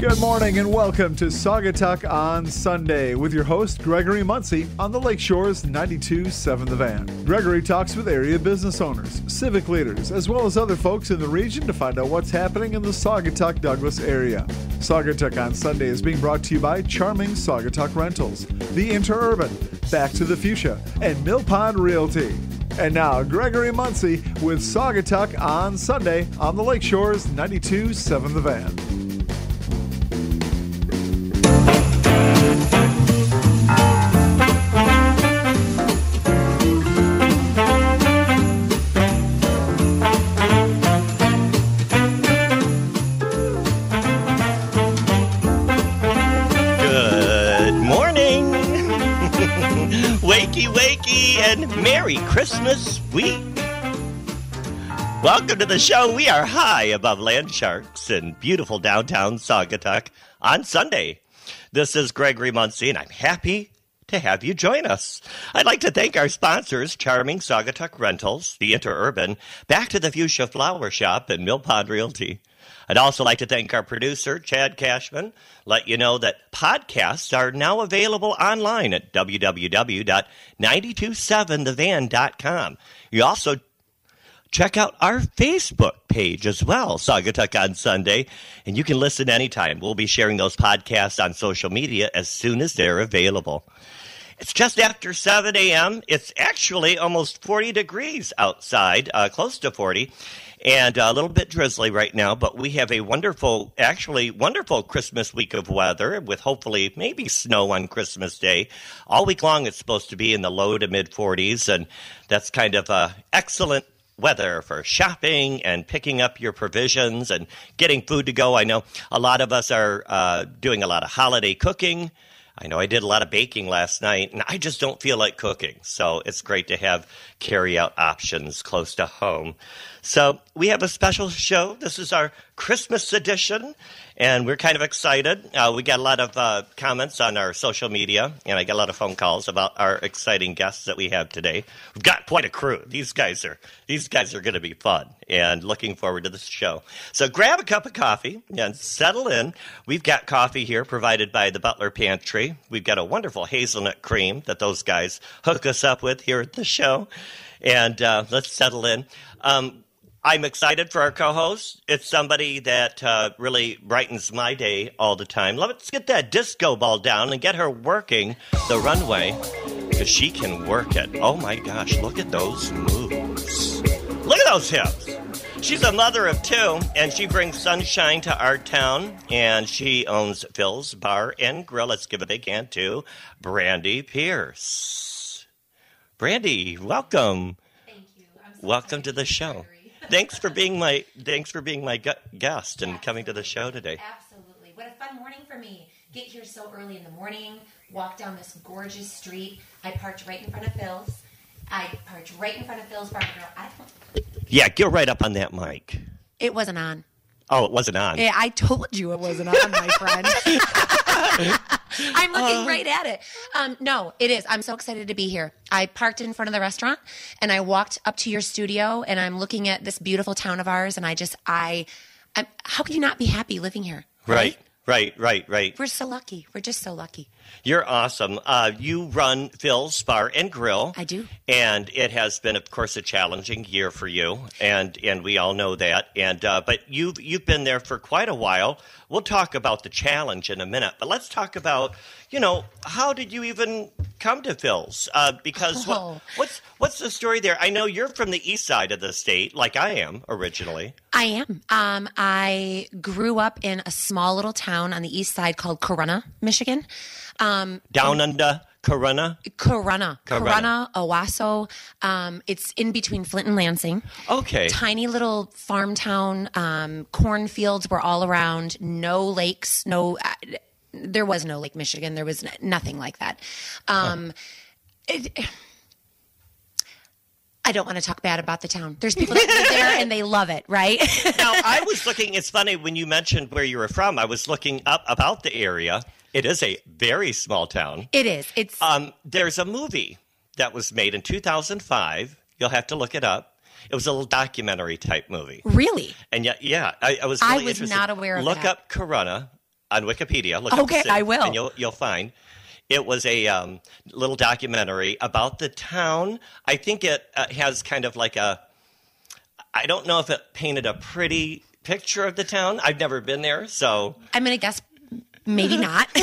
Good morning and welcome to Saugatuck on Sunday with your host Gregory Muncie on the Lakeshores 92.7 The Van. Gregory talks with area business owners, civic leaders, as well as other folks in the region to find out what's happening in the Saugatuck Douglas area. Saugatuck on Sunday is being brought to you by Charming Saugatuck Rentals, The Interurban, Back to the Fuchsia, and Mill Pond Realty. And now, Gregory Muncie with Saugatuck on Sunday on the Lakeshores 92.7 The Van. Week. Welcome to the show. We are high above land sharks in beautiful downtown Saugatuck on Sunday. This is Gregory Muncie, and I'm happy to have you join us. I'd like to thank our sponsors, Charming Saugatuck Rentals, The Interurban, Back to the Fuchsia Flower Shop, and Mill Pond Realty. I'd also like to thank our producer, Chad Cashman. Let you know that podcasts are now available online at www.927thevan.com. You also check out our Facebook page as well, Saugatuck on Sunday, and you can listen anytime. We'll be sharing those podcasts on social media as soon as they're available. It's just after 7 a.m. It's actually almost 40 degrees outside, uh, close to 40, and a little bit drizzly right now, but we have a wonderful, actually wonderful Christmas week of weather with hopefully maybe snow on Christmas Day. All week long, it's supposed to be in the low to mid 40s, and that's kind of uh, excellent weather for shopping and picking up your provisions and getting food to go. I know a lot of us are uh, doing a lot of holiday cooking. I know I did a lot of baking last night, and I just don't feel like cooking. So it's great to have carry out options close to home. So we have a special show. This is our Christmas edition, and we're kind of excited. Uh, we got a lot of uh, comments on our social media, and I got a lot of phone calls about our exciting guests that we have today. We've got quite a crew. These guys are these guys are going to be fun, and looking forward to this show. So grab a cup of coffee and settle in. We've got coffee here provided by the Butler Pantry. We've got a wonderful hazelnut cream that those guys hook us up with here at the show, and uh, let's settle in. Um, I'm excited for our co-host. It's somebody that uh, really brightens my day all the time. Let's get that disco ball down and get her working the runway because she can work it. Oh my gosh, look at those moves! Look at those hips. She's a mother of two, and she brings sunshine to our town. And she owns Phil's Bar and Grill. Let's give a big hand to Brandy Pierce. Brandy, welcome. Thank you. I'm so Welcome to the show. Thanks for being my thanks for being my gu- guest and coming to the show today. Absolutely. What a fun morning for me. Get here so early in the morning, walk down this gorgeous street. I parked right in front of Phil's. I parked right in front of Phil's Bar and Grill. I don't, Yeah, get right up on that mic. it wasn't on. Oh, it wasn't on. Yeah, I told you it wasn't on, my friend. I'm looking right at it. Um, no, it is. I'm so excited to be here. I parked in front of the restaurant and I walked up to your studio and I'm looking at this beautiful town of ours and I just I, I'm, how can you not be happy living here? Right, right, right, right. Right. We're so lucky. We're just so lucky. You're awesome. Uh, you run Phil's Bar and Grill. I do. and it has been, of course, a challenging year for you, and and we all know that. And uh, but you've you've been there for quite a while. We'll talk about the challenge in a minute, but let's talk about you know how did you even come to Phil's? Uh, because what, Oh. what's what's the story there? I know you're from the east side of the state, like I am originally. I am. Um, I grew up in a small little town on the east side called Corunna, Michigan. Um, Down under Corona. Corunna, Corunna. Corunna, Owosso. Um, it's in between Flint and Lansing. Okay. Tiny little farm town. Um, cornfields were all around. No lakes. No. Uh, there was no Lake Michigan. There was n- nothing like that. Um, it, I don't want to talk bad about the town. There's people that live there and they love it, right? now I was looking. It's funny when you mentioned where you were from. I was looking up about the area. It is a very small town. it is. It's Um, there's a movie that was made in 2005. You'll have to look it up. It was a little documentary type movie, really. and yeah, yeah, I, I was. I was interested. not aware of that. Look that. up Corona, on Wikipedia. Look Okay, I will. and you'll you'll find. It was a um, little documentary about the town. I think it uh, has kind of like a. I don't know if it painted a pretty picture of the town. I've never been there, so I'm going to guess maybe not.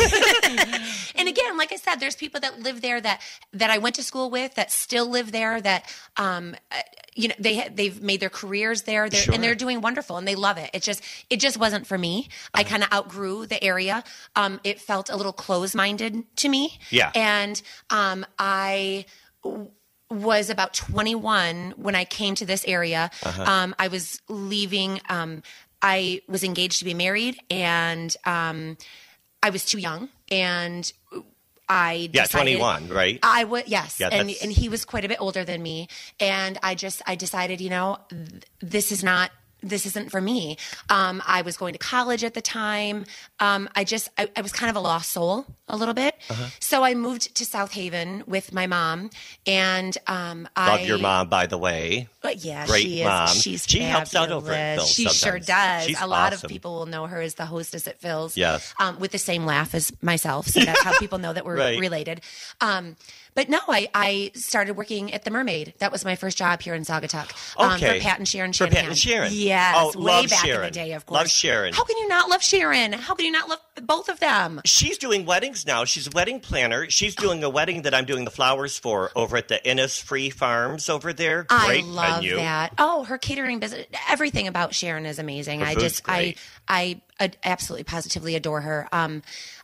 and again, like I said, there's people that live there that that I went to school with that still live there that um uh, you know they they've made their careers there they're, Sure. and they're doing wonderful and they love it. It just it just wasn't for me. I Uh-huh. kind of outgrew the area. Um it felt a little close-minded to me. Yeah. And um I w- was about 21 when I came to this area. Uh-huh. Um, I was leaving. Um, I was engaged to be married, and um, I was too young, and I yeah, decided, twenty one, right? I would yes, Yeah, and and he was quite a bit older than me, and I just I decided, you know, th- this is not this isn't for me. Um, I was going to college at the time. Um, I just I, I was kind of a lost soul a little bit, Uh-huh. so I moved to South Haven with my mom, and um, I Love your mom, by the way. but yeah, Great she is. mom. She's She helps out over at. Phil's She sure does. She's a lot awesome. of people will know her as the hostess at Phil's. Yes. Um, with the same laugh as myself, so that's how people know that we're Right. related. But no, I, I started working at the Mermaid. That was my first job here in Saugatuck. Um, Okay. for Pat and Sharon For Pat and Sharon. Yes. Oh, way love back in Sharon. the day, of course. Love Sharon. How can you not love Sharon? How can you not love both of them? She's doing weddings now. She's a wedding planner. She's doing a wedding that I'm doing the flowers for over at the Innisfree Farms over there. Great I love venue. that. Oh, her catering business, everything about Sharon is amazing. I just, great. I, I absolutely, positively adore her. Um,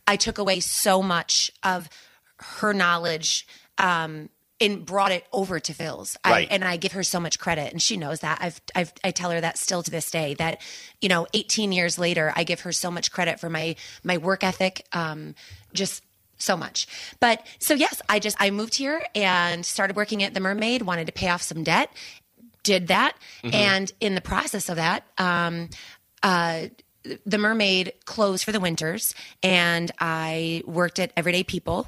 I took away so much of her knowledge. Um, and brought it over to Phil's, Right. I, and I give her so much credit, and she knows that. I've, I've, I tell her that still to this day. That you know, 18 years later, I give her so much credit for my my work ethic. Um, just so much. But so yes, I just I moved here and started working at the Mermaid. Wanted to pay off some debt, did that, and in the process of that, um, uh, the Mermaid closed for the winters, and I worked at Everyday People.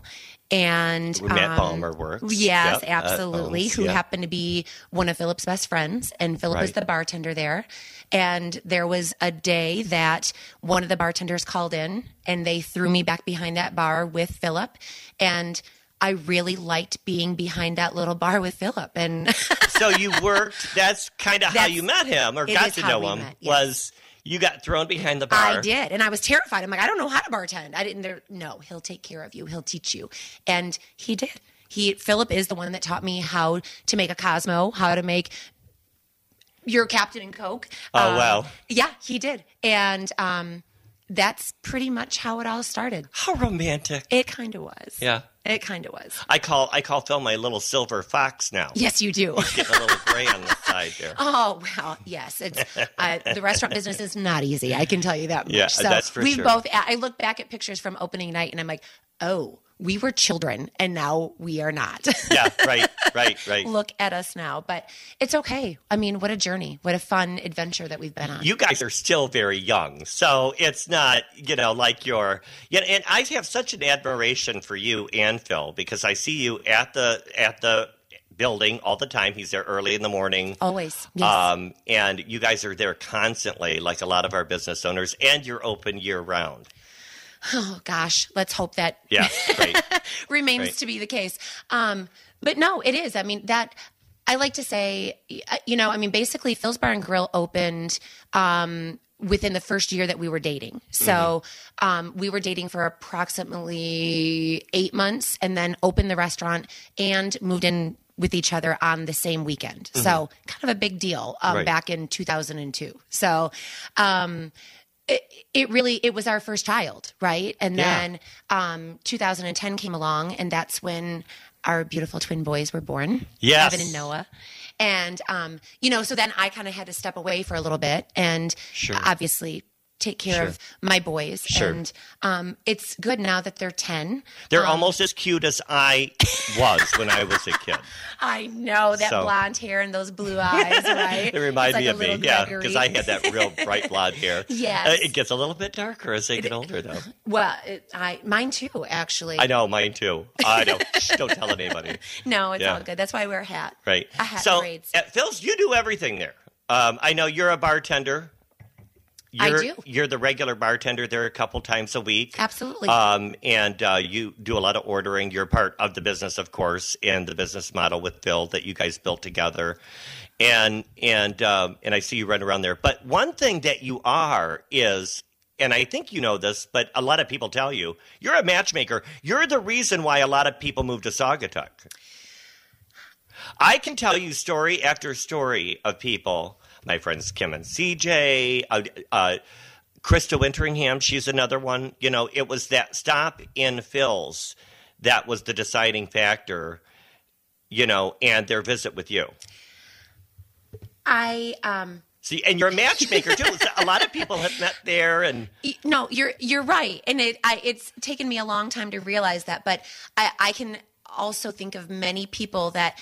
And Where Matt um, Palmer works. Yes, Yep, absolutely. Who yeah. happened to be one of Philip's best friends, and Philip is Right. the bartender there. And there was a day that one of the bartenders called in, and they threw me back behind that bar with Philip, and I really liked being behind that little bar with Philip. And so you worked. That's kind of how you met him or got to know him. met, yes. Was you got thrown behind the bar? I did, and I was terrified. I'm like, I don't know how to bartend. I didn't. there- No, he'll take care of you. He'll teach you, and he did. He Philip is the one that taught me how to make a Cosmo, how to make your Captain and Coke. Oh, Um, wow. Yeah, he did, and um, that's pretty much how it all started. How romantic. It kind of was. Yeah. It kind of was. I call I call Phil my little silver fox now. Yes, you do. Getting a little gray on the side there. Oh well, yes. It's uh, the restaurant business is not easy. I can tell you that much. Yeah, so that's for we sure. both. I look back at pictures from opening night, and I'm like, oh, we were children, and now we are not. yeah, right, right, right. look at us now, but it's okay. I mean, what a journey! What a fun adventure that we've been on. you guys are still very young, so it's not you know like you're. Yeah, and I have such an admiration for you and Phil because I see you at the at the building all the time. He's there early in the morning. Always, yes. Um, and you guys are there constantly, like a lot of our business owners, and you're open year round. Oh gosh, let's hope that Yeah, right. remains Right. to be the case. Um, but no, it is. I mean, that I like to say, you know, I mean, basically, Phil's Bar and Grill opened um, within the first year that we were dating. So um, we were dating for approximately eight months and then opened the restaurant and moved in with each other on the same weekend. So kind of a big deal um, Right. back in 2002. So, um, it, it really it was our first child right and Yeah. then um 2010 came along and that's when our beautiful twin boys were born Yes. evan and noah and um you know so then i kind of had to step away for a little bit and Sure. obviously take care Sure. of my boys Sure. and um it's good now that they're 10 They're Um, almost as cute as I was when I was a kid. i know that So- blonde hair and those blue eyes right it reminds like me of me, little yeah, because I had that real bright blonde hair. Yes. Uh, it gets a little bit darker as they get older, though. well it, i mine too actually I know, mine too. I know. Don't tell anybody. no it's Yeah. all good that's why i wear a hat Right. a hat so braids Phil's, you do everything there. Um, I know you're a bartender. I you're, do. You're the regular bartender there a couple times a week. Absolutely. Um, and uh, you do a lot of ordering. You're part of the business, of course, and the business model with Phil that you guys built together. And and um, and I see you run around there. But one thing that you are is, and I think you know this, but a lot of people tell you, you're a matchmaker. You're the reason why a lot of people move to Saugatuck. I can tell you story after story of people. My friends Kim and CJ, uh, uh, Krista Winteringham, she's another one. You know, it was that stop in Phil's that was the deciding factor. You know, and their visit with you. I um See, and you're a matchmaker too. A lot of people have met there, and No, you're you're right, and it I, it's taken me a long time to realize that. But I, I can also think of many people that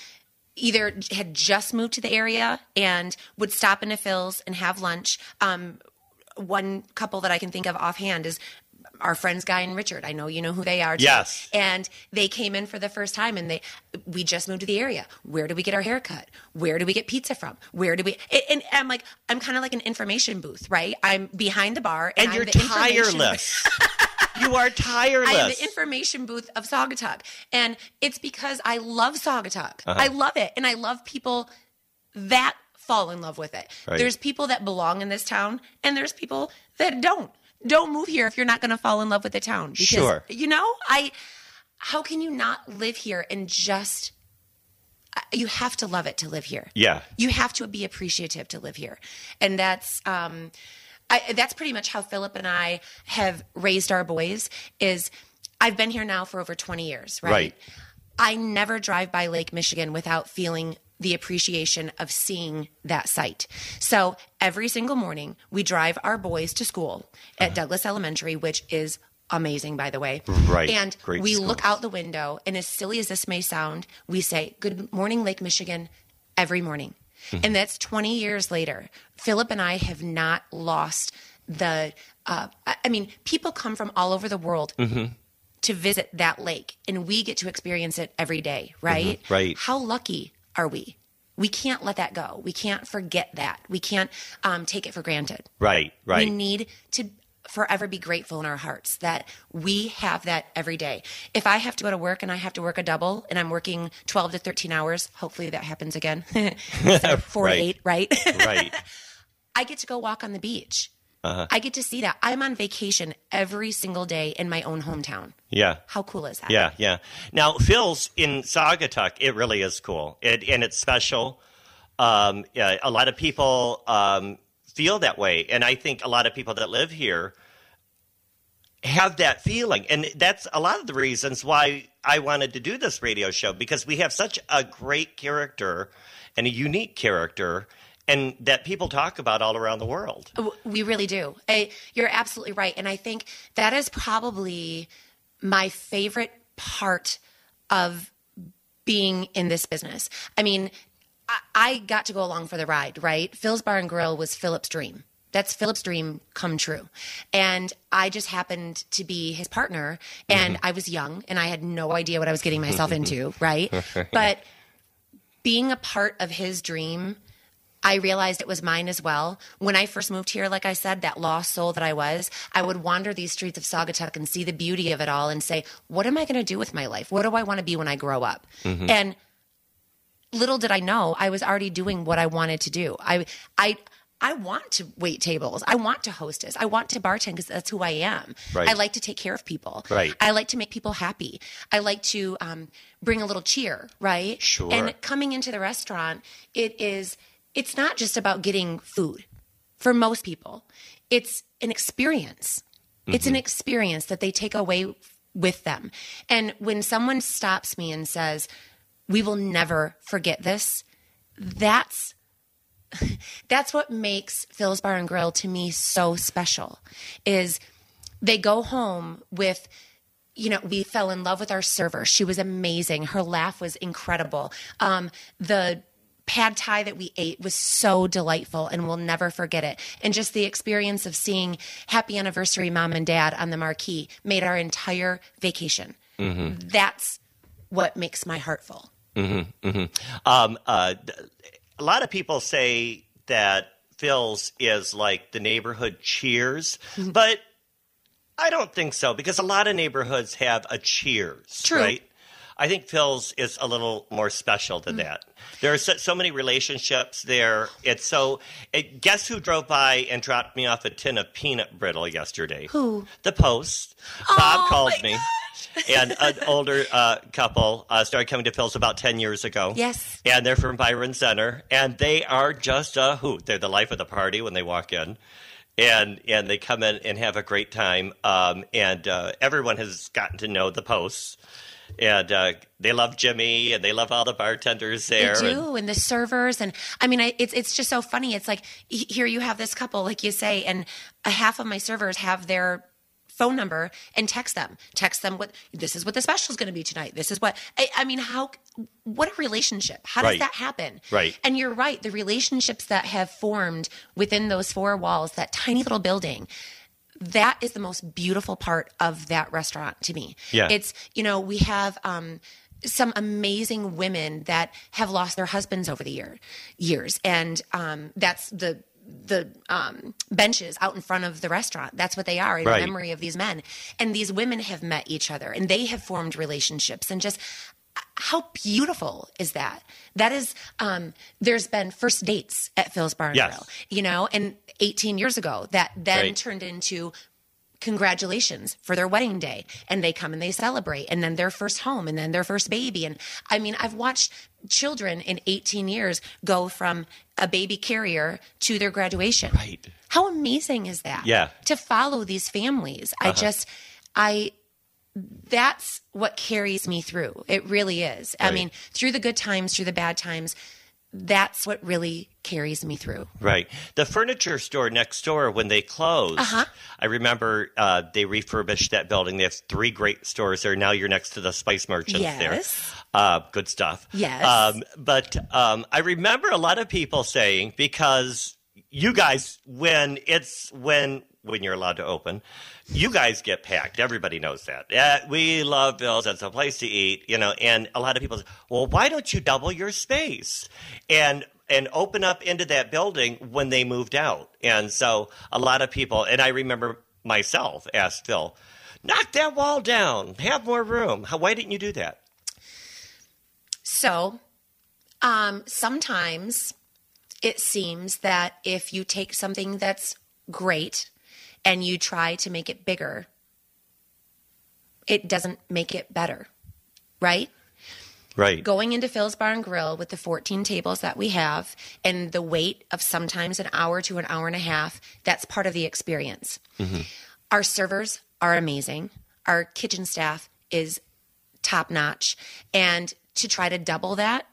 either had just moved to the area and would stop in a Phil's and have lunch. Um, one couple that I can think of offhand is our friends Guy and Richard. I know you know who they are. Too. Yes. And they came in for the first time and they we just moved to the area. Where do we get our haircut? Where do we get pizza from? Where do we and, and I'm like I'm kind of like an information booth, right? I'm behind the bar and, and I'm you're tireless. you are tireless. I am the information booth of Saugatuck. And it's because I love Saugatuck. Uh-huh. I love it. And I love people that fall in love with it. Right. There's people that belong in this town, and there's people that don't. Don't move here if you're not going to fall in love with the town. Because, Sure. You know, I. How can you not live here and just? You have to love it to live here. Yeah. You have to be appreciative to live here, and that's. um I, that's pretty much how Philip and I have raised our boys. Is I've been here now for over 20 years, right? Right. I never drive by Lake Michigan without feeling the appreciation of seeing that site. So every single morning, we drive our boys to school at uh-huh. Douglas Elementary, which is amazing, by the way. Right. And Great we look out the window, and as silly as this may sound, we say, Good morning, Lake Michigan, every morning. Mm-hmm. And that's 20 years later. Philip and I have not lost the, uh, I mean, people come from all over the world Mm-hmm. to visit that lake, and we get to experience it every day, right? Mm-hmm. right. How lucky are we? We can't let that go. We can't forget that. We can't um, take it for granted. right, right. We need to forever be grateful in our hearts that we have that every day. If I have to go to work and I have to work a double and I'm working 12 to 13 hours, hopefully that happens again, instead of four Right. eight, right? right. I get to go walk on the beach. Uh-huh. I get to see that. I'm on vacation every single day in my own hometown. Yeah. How cool is that? Yeah, yeah. Now, Phil's in Saugatuck, it really is cool, it, and it's special. Um, yeah, a lot of people um, feel that way, and I think a lot of people that live here have that feeling, and that's a lot of the reasons why I wanted to do this radio show because we have such a great character and a unique character, and that people talk about all around the world. We really do. I, you're absolutely right. And I think that is probably my favorite part of being in this business. I mean, I, I got to go along for the ride, right? Phil's Bar and Grill was Philip's dream. That's Philip's dream come true. And I just happened to be his partner. And mm-hmm. I was young and I had no idea what I was getting myself into, right? But being a part of his dream, I realized it was mine as well. When I first moved here, like I said, that lost soul that I was, I would wander these streets of Saugatuck and see the beauty of it all and say, what am I going to do with my life? What do I want to be when I grow up? Mm-hmm. And little did I know, I was already doing what I wanted to do. I, I, I want to wait tables. I want to hostess. I want to bartend because that's who I am. Right. I like to take care of people. Right. I like to make people happy. I like to um, bring a little cheer. Right. Sure. And coming into the restaurant, it is. It's not just about getting food. For most people, it's an experience. It's an experience that they take away with them. And when someone stops me and says, "We will never forget this," that's that's what makes Phil's Bar and Grill to me so special is they go home with you know we fell in love with our server. She was amazing. Her laugh was incredible. Um, the pad thai that we ate was so delightful and we'll never forget it. And just the experience of seeing happy anniversary mom and dad on the marquee made our entire vacation. That's what makes my heart full. Um, uh, a lot of people say that Phil's is like the neighborhood cheers, but I don't think so because a lot of neighborhoods have a cheers, True. right? I think Phil's is a little more special Mm. than that. There are so, so many relationships there. It's so. It, guess who drove by and dropped me off a tin of peanut brittle yesterday? Who? The Post. Bob Oh, called my me. and an older uh, couple uh, started coming to Phil's about 10 years ago. Yes. And they're from Byron Center. And they are just a hoot. They're the life of the party when they walk in. And and they come in and have a great time. Um, and uh, everyone has gotten to know the Posts. And uh, they love Jimmy and they love all the bartenders there. They and- do, and, the servers, and I mean, I, it's it's just so funny. It's like here you have this couple, like you say, and a half of my servers have their phone number and text them, text them what this is what the special is going to be tonight. This is what I, I mean. How what a relationship? How does Right. that happen? Right. And you're right. The relationships that have formed within those four walls, that tiny little building. That is the most beautiful part of that restaurant to me. Yeah. It's, you know, we have um, some amazing women that have lost their husbands over the year years. And um, that's the the um, benches out in front of the restaurant. That's what they are, in Right. memory of these men. And these women have met each other and they have formed relationships and just how beautiful is that? That is, um, there's been first dates at Phil's Bar and Yes. Grill, you know, and 18 years ago that then Right. turned into congratulations for their wedding day. And they come and they celebrate and then their first home and then their first baby. And i mean i've watched children in 18 years go from a baby carrier to their graduation. Right. how amazing is that? Yeah. Uh-huh. to follow these families. I just i that's what carries me through. It really is. I mean through the good times through the bad times that's what really carries me through Right. The furniture store next door, when they closed, Uh-huh. I remember uh, they refurbished that building. They have three great stores there. Now you're next to the Spice Merchants Yes. there. Uh, good stuff. Yes. Um, but um, I remember a lot of people saying, because you guys, when it's when when you're allowed to open, you guys get packed. Everybody knows that. We love Bill's. It's a place to eat, you know. And a lot of people say, "Well, why don't you double your space and and open up into that building when they moved out?" And so a lot of people, and I remember myself asked Phil, "Knock that wall down. Have more room. How, why didn't you do that?" So, um, sometimes it seems that if you take something that's great and you try to make it bigger, it doesn't make it better, right? Right. Going into Phil's Bar and Grill with the 14 tables that we have and the wait of sometimes an hour to an hour and a half, that's part of the experience. Mm-hmm. Our servers are amazing. Our kitchen staff is top notch. And to try to double that,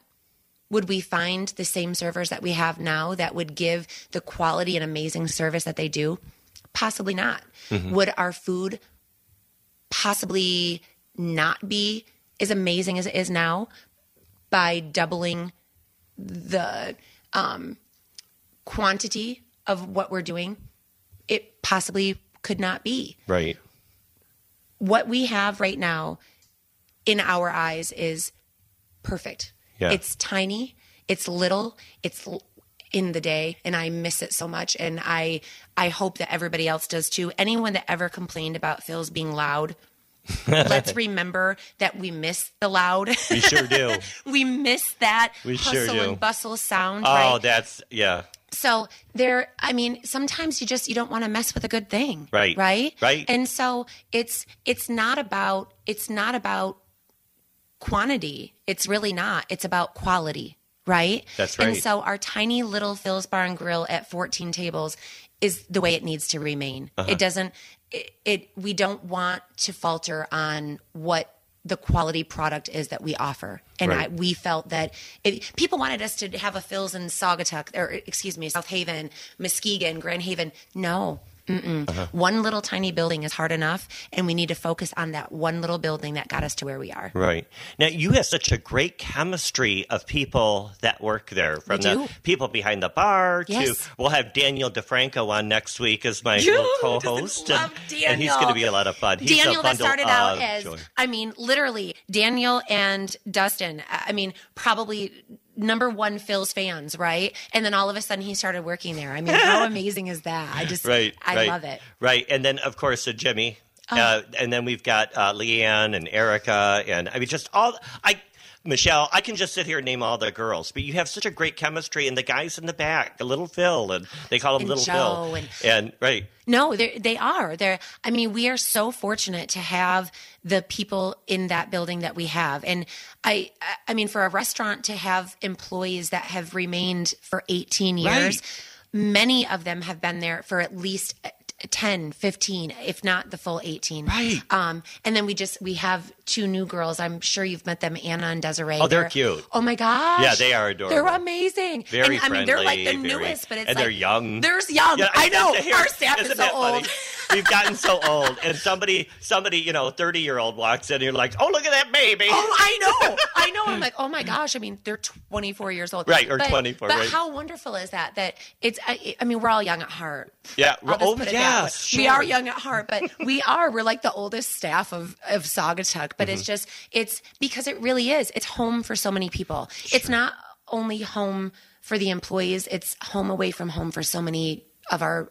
would we find the same servers that we have now that would give the quality and amazing service that they do? Possibly not. Would our food possibly not be as amazing as it is now by doubling the um, quantity of what we're doing? It possibly could not be Right. what we have right now in our eyes is perfect. Yeah. It's tiny, it's little, it's l- in the day and I miss it so much and I I hope that everybody else does too. Anyone that ever complained about Phil's being loud, let's remember that we miss the loud. We sure do. we miss that We sure hustle do. and bustle sound, oh, right? that's yeah. So there, I mean, sometimes you just you don't want to mess with a good thing, Right. Right, Right. And so it's it's not about it's not about quantity. It's really not. It's about quality, right? That's right. And so our tiny little Phil's Bar and Grill at 14 tables is the way it needs to remain. Uh-huh. It doesn't. It, it we don't want to falter on what the quality product is that we offer. And Right. I, we felt that it, people wanted us to have a Phil's in Saugatuck, or excuse me, South Haven, Muskegon, Grand Haven. No. Uh-huh. One little tiny building is hard enough, and we need to focus on that one little building that got us to where we are. Right. Now, you have such a great chemistry of people that work there, from We the do. people behind the bar Yes. to we'll have Daniel DeFranco on next week as my co-host, love and, and he's going to be a lot of fun. He's a Daniel that started out as, joy. I mean, literally, Daniel and Dustin, I mean, probably number one Phil's fans, right? And then all of a sudden he started working there. I mean, how amazing is that? I just, right. I right, love it. Oh. Right, and then of course uh, Jimmy, uh, and then we've got uh, Leanne and Erica, and I mean just all I. Michelle, I can just sit here and name all the girls, but you have such a great chemistry, and the guys in the back, little Phil, and they call him And Little Joe Phil, and- and right, No, they are. They're. I mean, we are so fortunate to have the people in that building that we have, and I. I mean, for a restaurant to have employees that have remained for 18 years, Right. many of them have been there for at least 10, 15, if not the full 18. Right. Um, and then we just we have two new girls. I'm sure you've met them, Anna and Desiree. Oh, they're cute. Oh my gosh. Yeah, they are adorable. They're amazing. Very and, I mean, they're like the very- newest, but it's and like they're young. They're young. Yeah, I know. here- Our staff is so old. We've gotten so old, and somebody, somebody, you know, thirty year old walks in, and you're like, "Oh, look at that baby!" Oh, I know. I know. I'm like, oh my gosh. I mean, they're 24 years old. Right, or But- 24, But right. how wonderful is that? That it's, I, I mean, we're all young at heart. Yeah. Oh, put that way. We are young at heart, but we are. We're like the oldest staff of, of Saugatuck, but Mm-hmm. it's just, it's because it really is. It's home for so many people. It's not only home for the employees, it's home away from home for so many of our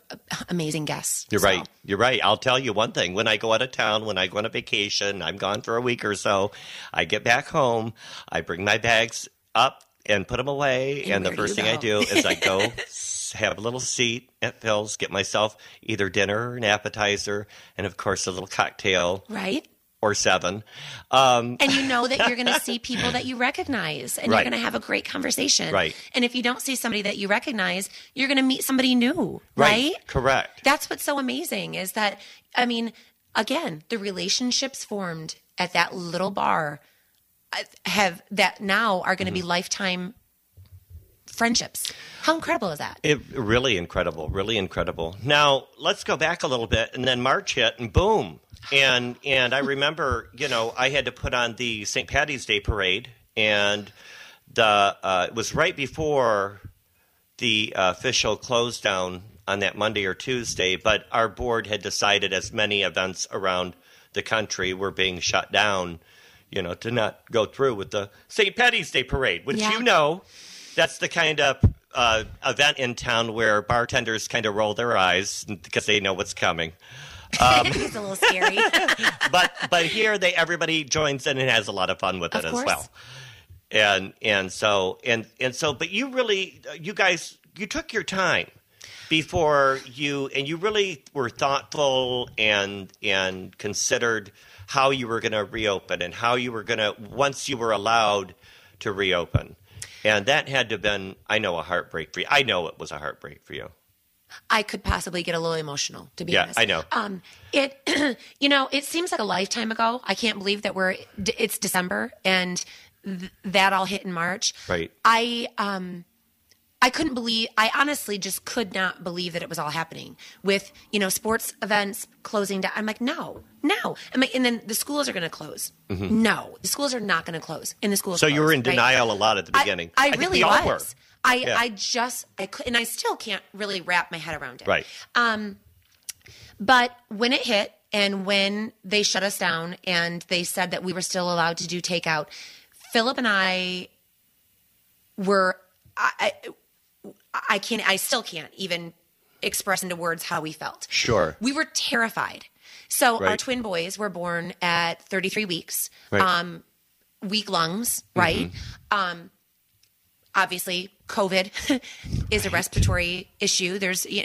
amazing guests. You're So, right. You're right. I'll tell you one thing. When I go out of town, when I go on a vacation, I'm gone for a week or so. I get back home. I bring my bags up and put them away. And And, the first thing I do is I go have a little seat at Phil's, get myself either dinner or an appetizer, and of course a little cocktail Right? or seven. Um, and you know that you're going to see people that you recognize and Right. you're going to have a great conversation. Right. And if you don't see somebody that you recognize, you're going to meet somebody new, right? Correct. That's what's so amazing is that I mean, again, the relationships formed at that little bar uh, have that now are going to be Mm-hmm. lifetime friendships. How incredible is that? It really incredible, really incredible. Now let's go back a little bit, and then March hit, and boom, and and I remember, you know, I had to put on the St. Patty's Day parade, and the uh, it was right before the uh, official close down on that Monday or Tuesday, but our board had decided, as many events around the country were being shut down, you know, to not go through with the St. Patty's Day parade, which Yeah. you know, that's the kind of uh, event in town where bartenders kind of roll their eyes because they know what's coming. it's a little scary. But but here they everybody joins in and has a lot of fun with it Of as well. And and so and and so, but you really, you guys, you took your time before you and you really were thoughtful and and considered how you were going to reopen and how you were going to once you were allowed to reopen and that had to have been i know a heartbreak for you i know it was a heartbreak for you I could possibly get a little emotional, to be Yeah, honest. I know. Um, it, you know, it seems like a lifetime ago. I can't believe that we're it's December and th- that all hit in March. Right. I um, I couldn't believe. I honestly just could not believe that it was all happening with you know sports events closing down. I'm like, no, no. I'm like, and then the schools are going to close. No, the schools are not going to close. And the schools. Mm-hmm. so you were in closed, right? denial a lot at the I- beginning I, really was. were. I, Yeah. I just I could, and I still can't really wrap my head around it. right Um, But when it hit and when they shut us down and they said that we were still allowed to do takeout, Philip and I were I I, I can't I still can't even express into words how we felt. Sure. We were terrified. So our twin boys were born at 33 weeks. Right. Um weak lungs, right? Um obviously COVID is a respiratory issue. There's, you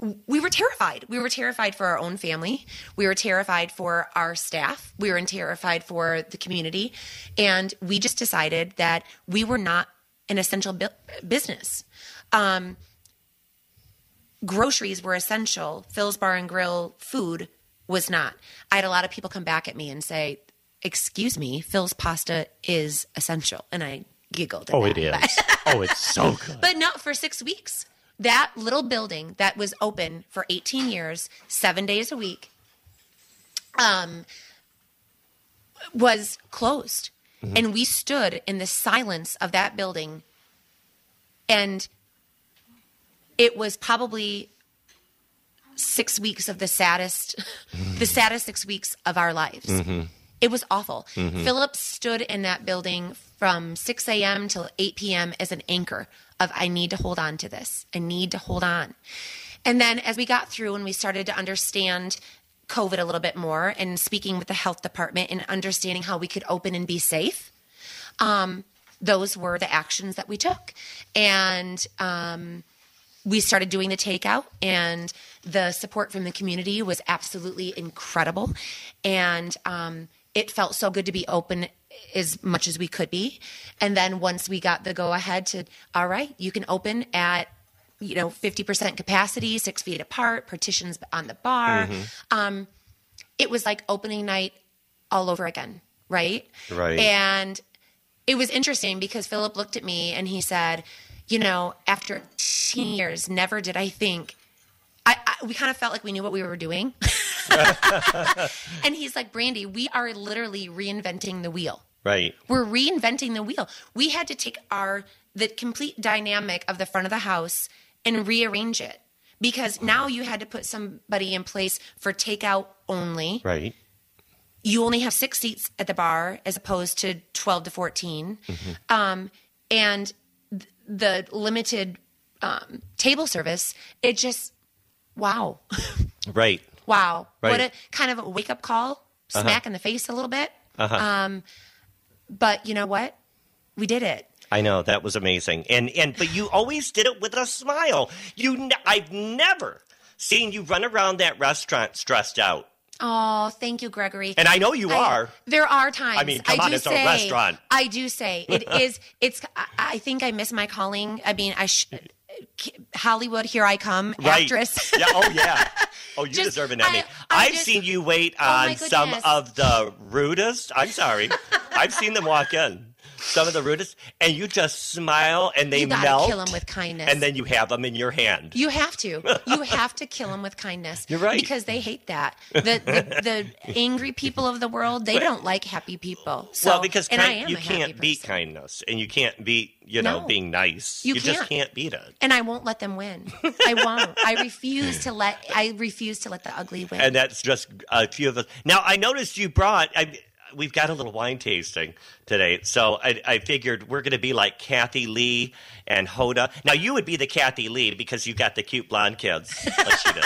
know, we were terrified. We were terrified for our own family. We were terrified for our staff. We were terrified for the community. And we just decided that we were not an essential bu- business. Um, groceries were essential. Phil's Bar and Grill food was not. I had a lot of people come back at me and say, Excuse me, Phil's pasta is essential. And I giggled. At oh that. it is oh it's so good but not for six weeks. That little building that was open for 18 years, seven days a week, um, was closed. And we stood in the silence of that building. And it was probably six weeks of the saddest, the saddest six weeks of our lives. It was awful. Philip stood in that building from 6 a.m. till 8 p.m. as an anchor of I need to hold on to this. I need to hold on. And then as we got through and we started to understand COVID a little bit more and speaking with the health department and understanding how we could open and be safe, um, those were the actions that we took. And um, we started doing the takeout and the support from the community was absolutely incredible. And um, it felt so good to be open as much as we could be. And then once we got the go ahead to all right you can open at you know 50% capacity six feet apart partitions on the bar. Um, it was like opening night all over again right? Right. and it was interesting because Philip looked at me and he said, "You know, after 10 years, never did I think." I, I we kind of felt like we knew what we were doing. and he's like, "Brandy, we are literally reinventing the wheel. Right. We're reinventing the wheel. We had to take our the complete dynamic of the front of the house and rearrange it." Because now you had to put somebody in place for takeout only Right. you only have six seats at the bar as opposed to 12 to 14 um, and the limited um, table service it just wow. Right. wow. What a kind of a wake-up call smack in the face a little bit. Um, but you know what? We did it. I know. That was amazing, and and but you always did it with a smile. You, I've never seen you run around that restaurant stressed out, oh thank you gregory and I know you I- are. There are times. I mean, come on, do it's a restaurant. I do say it is. It's. I, I think I miss my calling. I mean, I. Sh- Hollywood, here I come, Right? actress. yeah. Oh yeah. Oh, you Just- deserve an Emmy. I- I have seen you wait Oh, on some of the rudest. I'm sorry. I've seen them walk in. Some of the rudest, and you just smile, and they You gotta melt. kill 'em with kindness. and then you have them in your hand. You have to. You have to kill them with kindness. You're right. Because they hate that. The, the the angry people of the world, they don't like happy people. So, well, because and I am you a happy can't beat kindness, and you can't beat you know No. being nice. You just can't. can't beat it. and I won't let them win. I won't. I refuse to let. I refuse to let the ugly win. and that's just a few of us. Now, I noticed you brought. I, we've got a little wine tasting today, so I, I figured we're going to be like Kathie Lee and Hoda. Now, you would be the Kathie Lee because you got the cute blonde kids, like she did.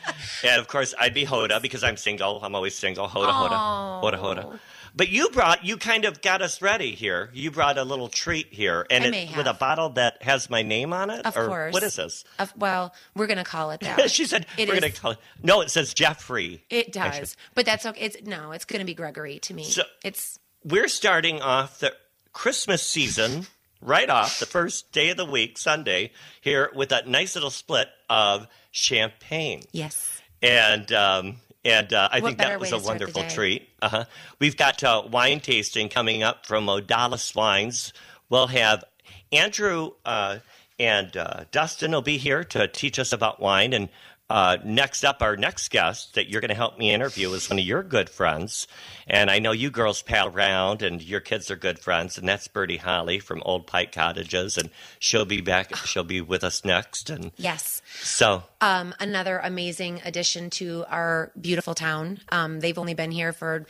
and of course, I'd be Hoda because I'm single. I'm always single. Hoda, Hoda, Hoda, Hoda. But you brought, you kind of got us ready here. You brought a little treat here, and it, with a bottle that has my name on it. Of or course. what is this? Of- well, we're gonna call it that. she said It we're going to call it. No, it says Jeffrey. It does, Actually. but that's okay. It's no, it's gonna be Gregory to me. So- it's we're starting off the Christmas season right off the first day of the week, Sunday, here with a nice little split of champagne. yes. And um, and uh, I What think that was a to start the wonderful treat. Uh-huh. We've got uh, wine tasting coming up from Odalis Wines. We'll have Andrew uh, and uh, Dustin will be here to teach us about wine. And uh, next up, our next guest that you're going to help me interview is one of your good friends. And I know you girls pal around and your kids are good friends. And that's Bertie Holly from Old Pike Cottages. And she'll be back. She'll be with us next. And Yes. so um, another amazing addition to our beautiful town. Um, they've only been here for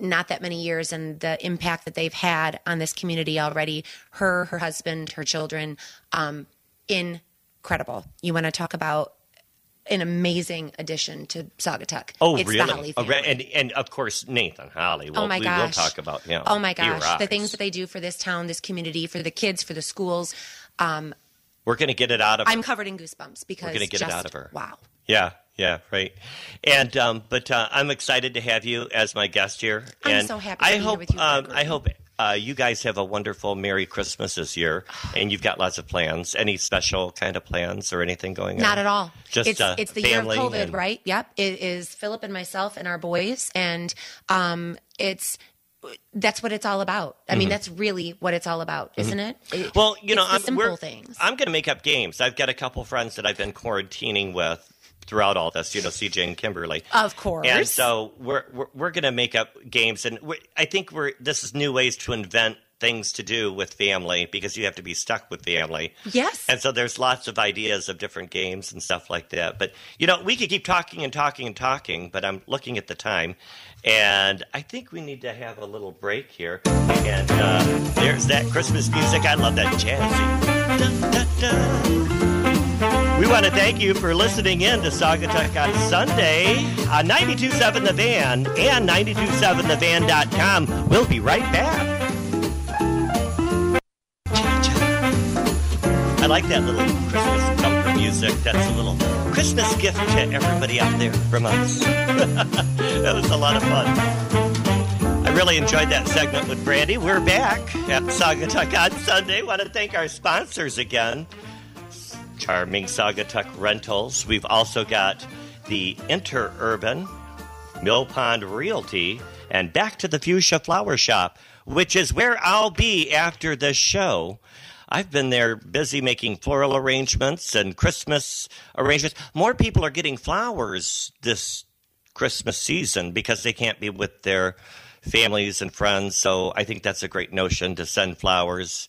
not that many years, and the impact that they've had on this community already. Her, her husband, her children, um, incredible. You want to talk about an amazing addition to Saugatuck? Oh, it's really? The Holly Oh. And and of course Nathan Holly. We'll, Oh my we gosh! will talk about him. Oh my gosh! The things that they do for this town, this community, for the kids, for the schools. Um, we're going to get it out of. I'm covered in goosebumps because we're gonna get it out of her. Wow. yeah, yeah, right. And um, but uh, I'm excited to have you as my guest here. I'm and so happy to I be here hope with you, um, I hope uh, you guys have a wonderful Merry Christmas this year, and you've got lots of plans. Any special kind of plans or anything going on? Not at all. Just it's uh, it's the year of COVID, and- right? Yep. It is Philip and myself and our boys, and um, it's that's what it's all about. I mean, that's really what it's all about, isn't it? It- Mm-hmm. Well, you know, I'm, simple things. I'm going to make up games. I've got a couple friends that I've been quarantining with throughout all this. You know, CJ and Kimberly. Of course. And so we're we're, we're going to make up games, and I think we're this is new ways to invent things to do with family because you have to be stuck with family. Yes. And so there's lots of ideas of different games and stuff like that. But, you know, we could keep talking and talking and talking, but I'm looking at the time. And I think we need to have a little break here. And uh, there's that Christmas music. I love that jazzy. Dun, dun, dun. We want to thank you for listening in to Saugatuck on Sunday uh, on 92.7 The Van and 92.7thevan.com. We'll be right back. I like that little Christmas bumper music. That's a little Christmas gift to everybody out there from us. that was a lot of fun. I really enjoyed that segment with Brandy. We're back at Saugatuck on Sunday. Want to thank our sponsors again. Charming Saugatuck Rentals. We've also got the Interurban, Mill Pond Realty, and Back to the Fuchsia Flower Shop, which is where I'll be after the show. I've been there busy making floral arrangements and Christmas arrangements. More people are getting flowers this Christmas season because they can't be with their families and friends. So I think that's a great notion to send flowers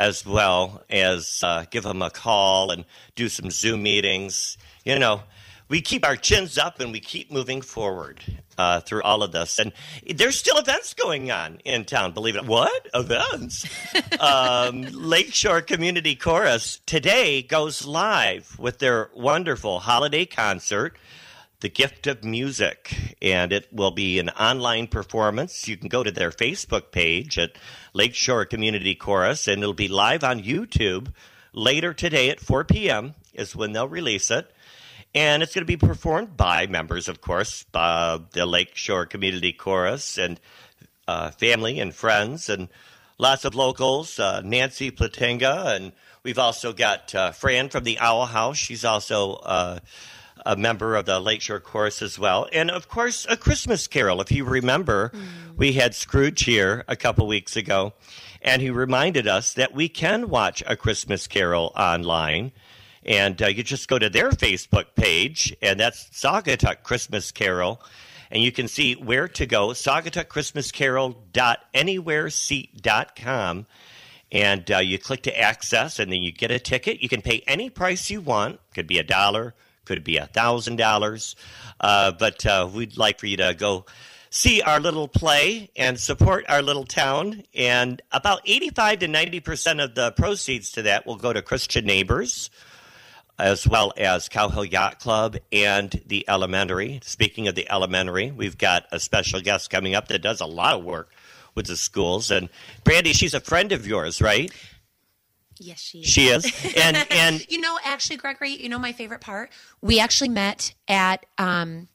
as well as uh, give them a call and do some Zoom meetings. You know, we keep our chins up and we keep moving forward uh, through all of this. And there's still events going on in town, believe it. What? Events? um, Lakeshore Community Chorus today goes live with their wonderful holiday concert. The Gift of Music, and it will be an online performance. You can go to their Facebook page at Lakeshore Community Chorus, and it'll be live on YouTube later today at 4 p.m. is when they'll release it. And it's going to be performed by members, of course, uh, the Lakeshore Community Chorus and uh, family and friends and lots of locals. Uh, Nancy Platenga, and we've also got uh, Fran from the Owl House. She's also uh, a member of the Lakeshore Chorus as well. And of course, a Christmas Carol. If you remember, we had Scrooge here a couple weeks ago, and he reminded us that we can watch a Christmas Carol online. And uh, you just go to their Facebook page, and that's Saugatuck Christmas Carol. And you can see where to go, saugatuckchristmascarol.anywhereseat.com. And uh, you click to access, and then you get a ticket. You can pay any price you want. Could be a dollar, could be a thousand dollars. Uh, but uh, we'd like for you to go see our little play and support our little town. And about 85 to 90% of the proceeds to that will go to Christian Neighbors, as well as Cowhill Yacht Club and the Elementary. Speaking of the Elementary, we've got a special guest coming up that does a lot of work with the schools. And Brandy, she's a friend of yours, right? Yes, she is. She is. And and You know, actually, Gregory, you know my favorite part? We actually met at um,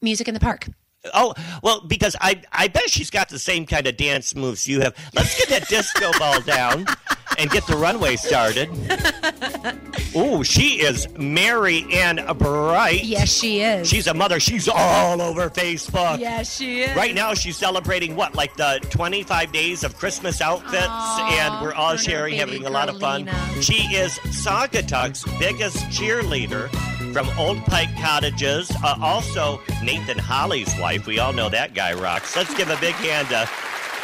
Music in the Park. Oh well, because I I bet she's got the same kind of dance moves you have. Let's get that disco ball down and get the runway started. Ooh, she is merry and bright. Yes, she is. She's a mother. She's all over Facebook. yes, she is. Right now, she's celebrating what, like the 25 days of Christmas outfits, Aw, and we're all sharing, having a lot of fun. She is Saugatuck's biggest cheerleader from Old Pike Cottages. Uh, also, Nathan Holly's wife. We all know that guy rocks. Let's give a big hand to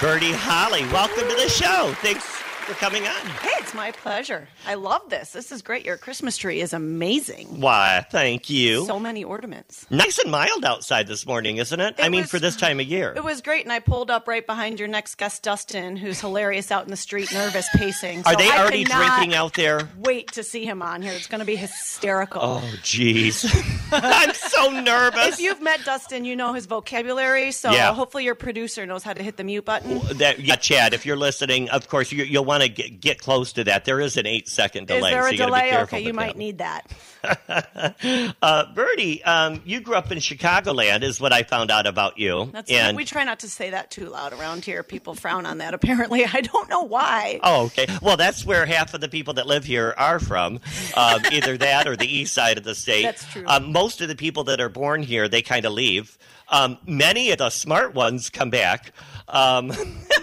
Bertie Holly. Welcome to the show. Thanks for coming on. Hey, it's my pleasure. I love this. This is great. Your Christmas tree is amazing. Why, thank you. So many ornaments. nice and mild outside this morning, isn't it? I mean, was- for this time of year. It was great, and I pulled up right behind your next guest, Dustin, who's hilarious out in the street, nervous, pacing. Are they I already drinking out there? Wait to see him on here. It's going to be hysterical. Oh, jeez. I'm so nervous. If you've met Dustin, you know his vocabulary. So Yeah. hopefully your producer knows how to hit the mute button. that yeah, Chad, if you're listening, of course you, you'll want to get, get close to that. There is an eight second delay. Is there so a be delay? careful Okay, you might that. need that. Uh, Bertie, um, you grew up in Chicagoland, is what I found out about you. That's and we try not to say that too loud around here. People frown on that. Apparently, I don't know why. Oh, okay. Well, that's where half of the people that live here are from, um, either that or the east side of the state. That's true. Um, most of the people that are born here, they kind of leave. Um, many of the smart ones come back. Um,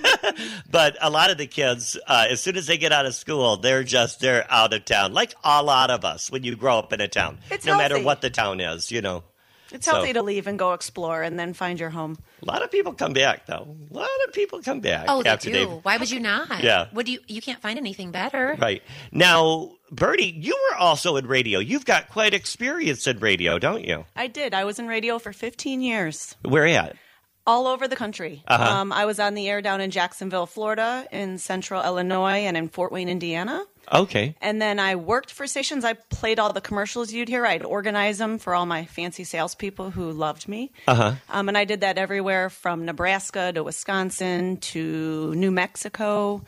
but a lot of the kids, uh, as soon as they get out of school, they're just they're out of town. Like a lot of us when you grow up in a town, It's no matter what the town is, you know. It's So- healthy to leave and go explore and then find your home. A lot of people come back, though. A lot of people come back Oh, they after do. they've Why would you not? Yeah. Would you? You can't find anything better. Right. Now, Bertie, you were also in radio. You've got quite experience in radio, don't you? I did. I was in radio for 15 years. Where at? all over the country. Uh-huh. Um, I was on the air down in Jacksonville, Florida, in central Illinois, and in Fort Wayne, Indiana. Okay. And then I worked for stations. I played all the commercials you'd hear. I'd organize them for all my fancy salespeople who loved me. Uh-huh. Um, and I did that everywhere from Nebraska to Wisconsin to New Mexico,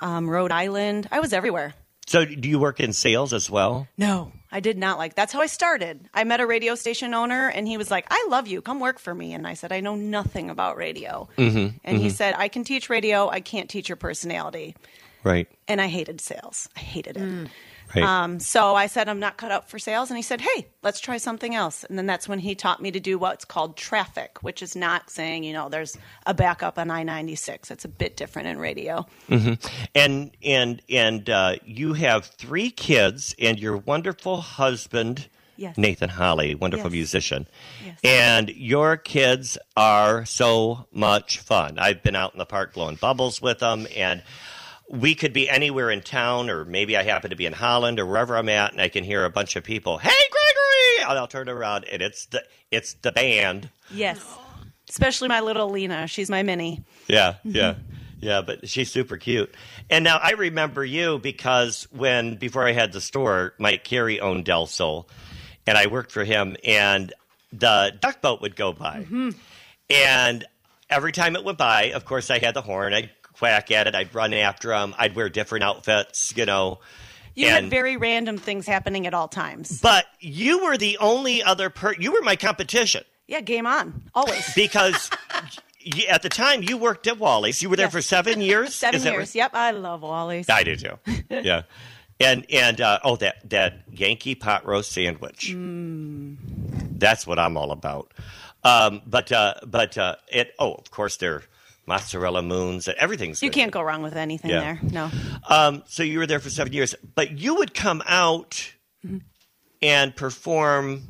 um, Rhode Island. I was everywhere. So, do you work in sales as well? No, I did not like. That's how I started. I met a radio station owner, and he was like, "I love you. Come work for me." And I said, "I know nothing about radio." Mm-hmm, and he said, "I can teach radio. I can't teach your personality." Right. And I hated sales. I hated it. Right. Um, so I said, I'm not cut out for sales. And he said, Hey, let's try something else. And then that's when he taught me to do what's called traffic, which is not saying, you know, there's a backup on I 96. It's a bit different in radio. and and and uh, you have three kids and your wonderful husband Yes. nathan holly wonderful Yes. musician Yes. and your kids are so much fun i've been out in the park blowing bubbles with them and we could be anywhere in town or maybe i happen to be in holland or wherever i'm at and i can hear a bunch of people hey gregory and i'll turn around and it's the it's the band Yes. Especially my little Lena. She's my mini. Yeah, mm-hmm. yeah, yeah. But she's super cute. And now I remember you because when before I had the store, Mike Carey owned Del Sol, and I worked for him. And the duck boat would go by, mm-hmm. and every time it went by, of course, I had the horn. I'd quack at it. I'd run after them. I'd wear different outfits, you know. You and, had very random things happening at all times. but you were the only other per. You were my competition Yeah, game on. Always. because. y- At the time, you worked at Wally's. You were there Yes. for seven years. Seven Is years. Yep, I love Wally's. I do too. yeah. And and uh, oh that that Yankee pot roast sandwich. That's what I'm all about. Um, but uh, but uh, it oh of course they're mozzarella moons everything's You good. can't go wrong with anything Yeah. there. No. Um, so you were there for seven years, but you would come out and perform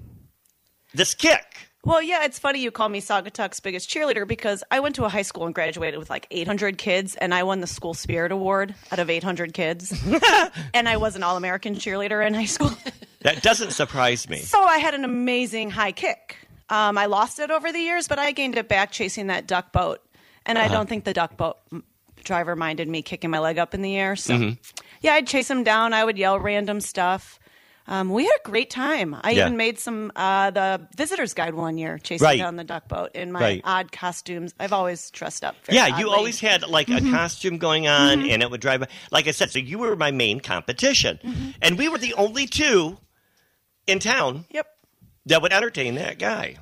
this kick. Well, yeah, it's funny you call me Saugatuck's biggest cheerleader because I went to a high school and graduated with like 800 kids, and I won the school spirit award out of 800 kids. and I was an all American cheerleader in high school. That doesn't surprise me. so I had an amazing high kick. Um, I lost it over the years, but I gained it back chasing that duck boat. And I uh-huh. don't think the duck boat driver minded me kicking my leg up in the air. So, mm-hmm. yeah, I'd chase him down. I would yell random stuff. Um, we had a great time. I Yeah. even made some uh, the visitors guide one year chasing Right. down the duck boat in my Right. odd costumes. I've always dressed up. Very Yeah, you always had like a mm-hmm. costume going on, mm-hmm. and it would drive. Like I said, so you were my main competition, and we were the only two in town Yep. that would entertain that guy.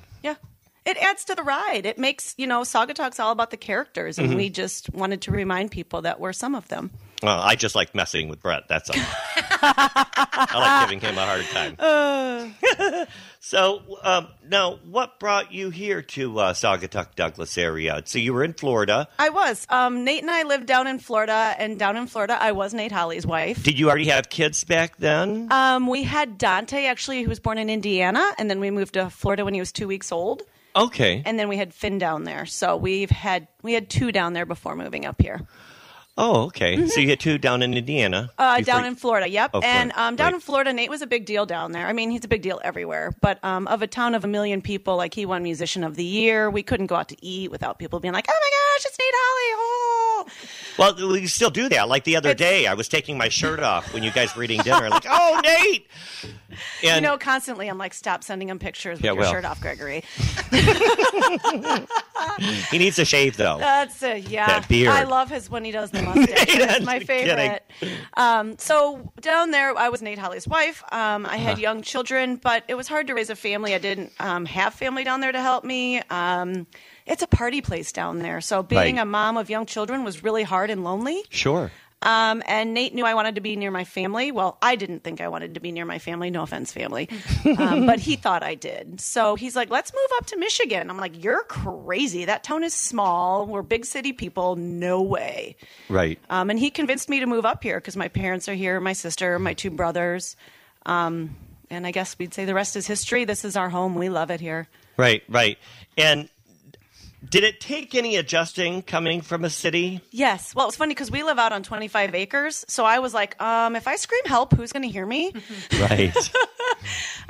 It adds to the ride. It makes, you know, Saugatuck's all about the characters, and we just wanted to remind people that we're some of them. Well, I just like messing with Brett. That's all. I like giving him a hard time. so, um, now, what brought you here to uh, Saugatuck Douglas area? So you were in Florida. I was. Um, Nate and I lived down in Florida, and down in Florida, I was Nate Holly's wife. Did you already have kids back then? Um, we had Dante, actually, who was born in Indiana, and then we moved to Florida when he was two weeks old. Okay. And then we had Finn down there. So we've had we had two down there before moving up here. oh, okay. So you had two down in Indiana. Uh, down in Florida, yep. Oh, and um, down Right. in Florida, Nate was a big deal down there. I mean, he's a big deal everywhere. But um, of a town of a million people, like he won Musician of the Year. We couldn't go out to eat without people being like, "Oh my gosh, it's Nate Holly!" Oh, Well, we still do that. Like the other It's- day, I was taking my shirt off when you guys were eating dinner. Like, oh, Nate! And you know, constantly I'm like, "Stop sending him pictures with Yeah, your well. shirt off, Gregory." he needs a shave, though. That's a, yeah. That beard. I love his when he does the mustache. That's my favorite. Um, so down there, I was Nate Holly's wife. Um, I Uh-huh. had young children, but it was hard to raise a family. I didn't um, have family down there to help me. Um, it's a party place down there, so being Right. a mom of young children was really hard and lonely. Sure. Um, and Nate knew I wanted to be near my family. Well, I didn't think I wanted to be near my family. No offense, family. Um, but he thought I did. So he's like, let's move up to Michigan. I'm like, you're crazy. That town is small. We're big city people. No way. Right. Um, and he convinced me to move up here because my parents are here, my sister, my two brothers. Um, and I guess we'd say the rest is history. This is our home. We love it here. Right, right. And did it take any adjusting coming from a city? Yes. Well, it's funny because we live out on 25 acres. So I was like, um, if I scream help, who's going to hear me? Right.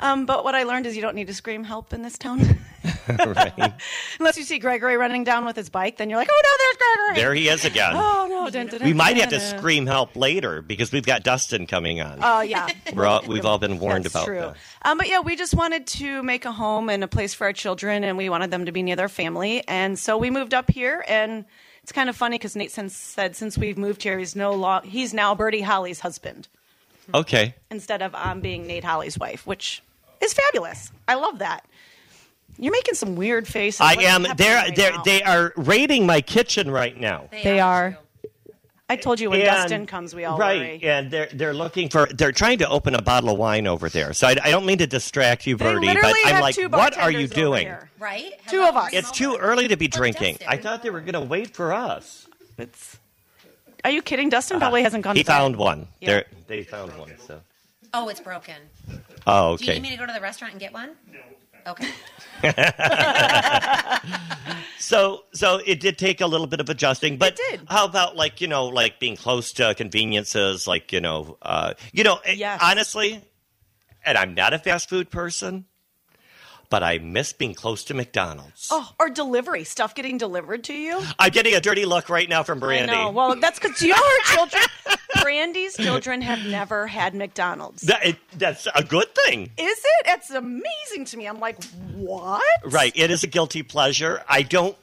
Um, but what I learned is you don't need to scream help in this town. right. Unless you see Gregory running down with his bike, then you're like, oh no, there's Gregory. There he is again. Oh no. Dun, dun, dun, we might have to scream help later because we've got Dustin coming on. Oh yeah. We're all, we've all been warned That's about true. that. Um, but yeah, we just wanted to make a home and a place for our children, and we wanted them to be near their family, and so we moved up here. And it's kind of funny because Nate since said since we've moved here, he's no long he's now Bertie Holly's husband Okay. instead of um, being Nate Holly's wife, which is fabulous. I love that. You're making some weird faces. I What's am. They're, right they're, now? they are raiding my kitchen right now. They are. I told you when And- Dustin comes, we all right, worry. and they're they're looking for they're trying to open a bottle of wine over there. So I, I don't mean to distract you, They Birdie, but I'm like, what are you doing? here. Right? Two of us. It's too early to be Look, drinking. I thought they were going to wait for us. It's. Are you kidding? Dustin uh-huh. probably hasn't gone. He to bed. found one. Yeah. They're, found one. So. Oh, it's broken. Oh, okay. Do you need me to go to the restaurant and get one? No. Okay. So, so it did take a little bit of adjusting, but did. how about like you know, like being close to conveniences, like you know, uh, you know, eh, Yes. honestly, and I'm not a fast food person, but I miss being close to McDonald's. Oh, or delivery stuff getting delivered to you. I'm getting a dirty look right now from Brandy. I know. Well, that's because you know her children. Brandy's children have never had McDonald's. That- it- that's a good thing. Is it? It's amazing to me. I'm like, what? Right. It is a guilty pleasure. I don't,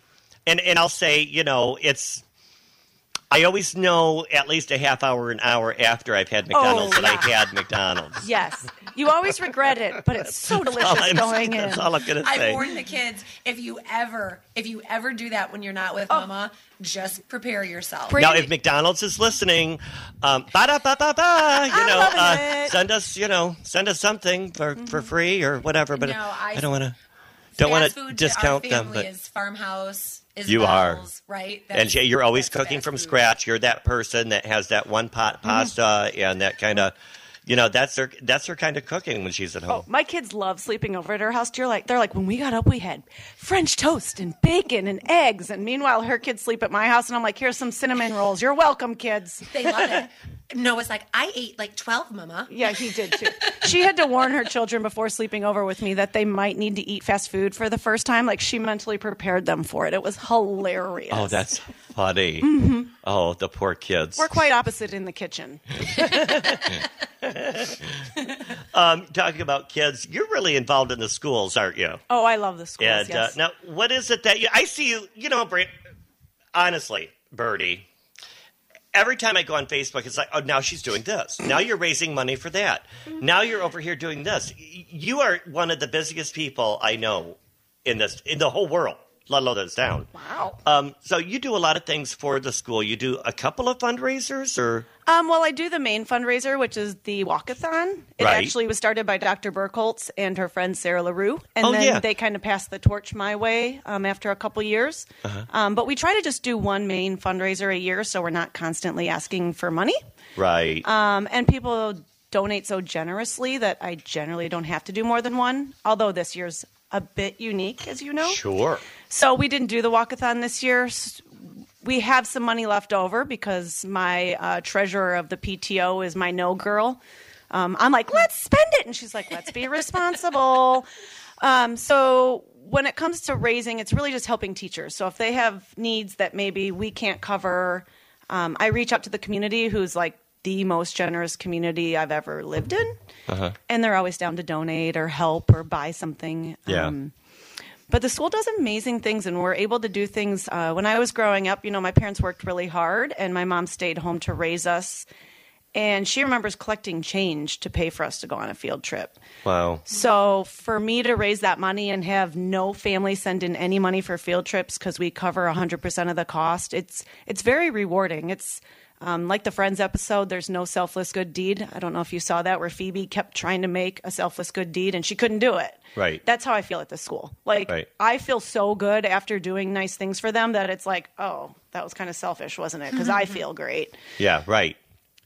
and, and I'll say, you know, it's, I always know at least a half hour, an hour after I've had McDonald's that I Oh, had McDonald's. Yes. You always regret it, but it's so All delicious I'm- going in. That's all I'm going to I warn the kids if you ever if you ever do that when you're not with Oh. mama, just prepare yourself. Now, if McDonald's is listening, um, ba-da-ba-ba-ba, you I'm know, uh, it. send us, you know, send us something for, for free or whatever. But No, I- I, don't want to, don't want to food discount to our them. family But is farmhouse. You are. Right. and That's- Jay, you're always cooking from food. scratch. You're that person that has that one pot Mm-hmm. pasta and that kind of, you know, that's her that's her kind of cooking when she's at home. Oh, my kids love sleeping over at her house. You're like, they're like, when we got up, we had French toast and bacon and eggs. And meanwhile, her kids sleep at my house, and I'm like, here's some cinnamon rolls. You're welcome, kids. They love it. Noah's like, I ate like twelve, mama. Yeah, he did too. she had to warn her children before sleeping over with me that they might need to eat fast food for the first time. Like she mentally prepared them for it. It was hilarious. Oh, that's funny. Oh, the poor kids. Mm-hmm. We're quite opposite in the kitchen. Um, talking about kids, you're really involved in the schools, aren't you? Oh, I love the schools. And yes. uh, now, what is it that you? I see you. You know, Bra- honestly, Birdie. Every time I go on Facebook, it's like, oh, now she's doing this. Now you're raising money for that. Now you're over here doing this. You are one of the busiest people I know in this in the whole world, let alone this down. wow. Um, so you do a lot of things for the school. You do a couple of fundraisers, or Um, well, I do the main fundraiser, which is the walkathon. It Right. actually was started by Dr. Burkholz and her friend Sarah LaRue. And Oh, then yeah. they kind of passed the torch my way um, after a couple years. Uh-huh. Um, but we try to just do one main fundraiser a year so we're not constantly asking for money. right? Um, and people donate so generously that I generally don't have to do more than one, although this year's a bit unique, as you know. sure. So we didn't do the walkathon this year. We have some money left over because my uh, treasurer of the PTO is my no girl. Um, I'm like, let's spend it, and she's like, let's be responsible. Um, so when it comes to raising, it's really just helping teachers. So if they have needs that maybe we can't cover, um, I reach out to the community, who's like the most generous community I've ever lived in, and they're always down to donate or help or buy something. Yeah. Um, but the school does amazing things, and we're able to do things. Uh, when I was growing up, you know, my parents worked really hard, and my mom stayed home to raise us. And she remembers collecting change to pay for us to go on a field trip. Wow. So for me to raise that money and have no family send in any money for field trips because we cover 100% of the cost, it's it's very rewarding. It's um, like the Friends episode, there's no selfless good deed. I don't know if you saw that, where Phoebe kept trying to make a selfless good deed and she couldn't do it. Right. That's how I feel at the school. Like, Right. I feel so good after doing nice things for them that it's like, oh, that was kind of selfish, wasn't it? Because I feel great. Yeah. Right.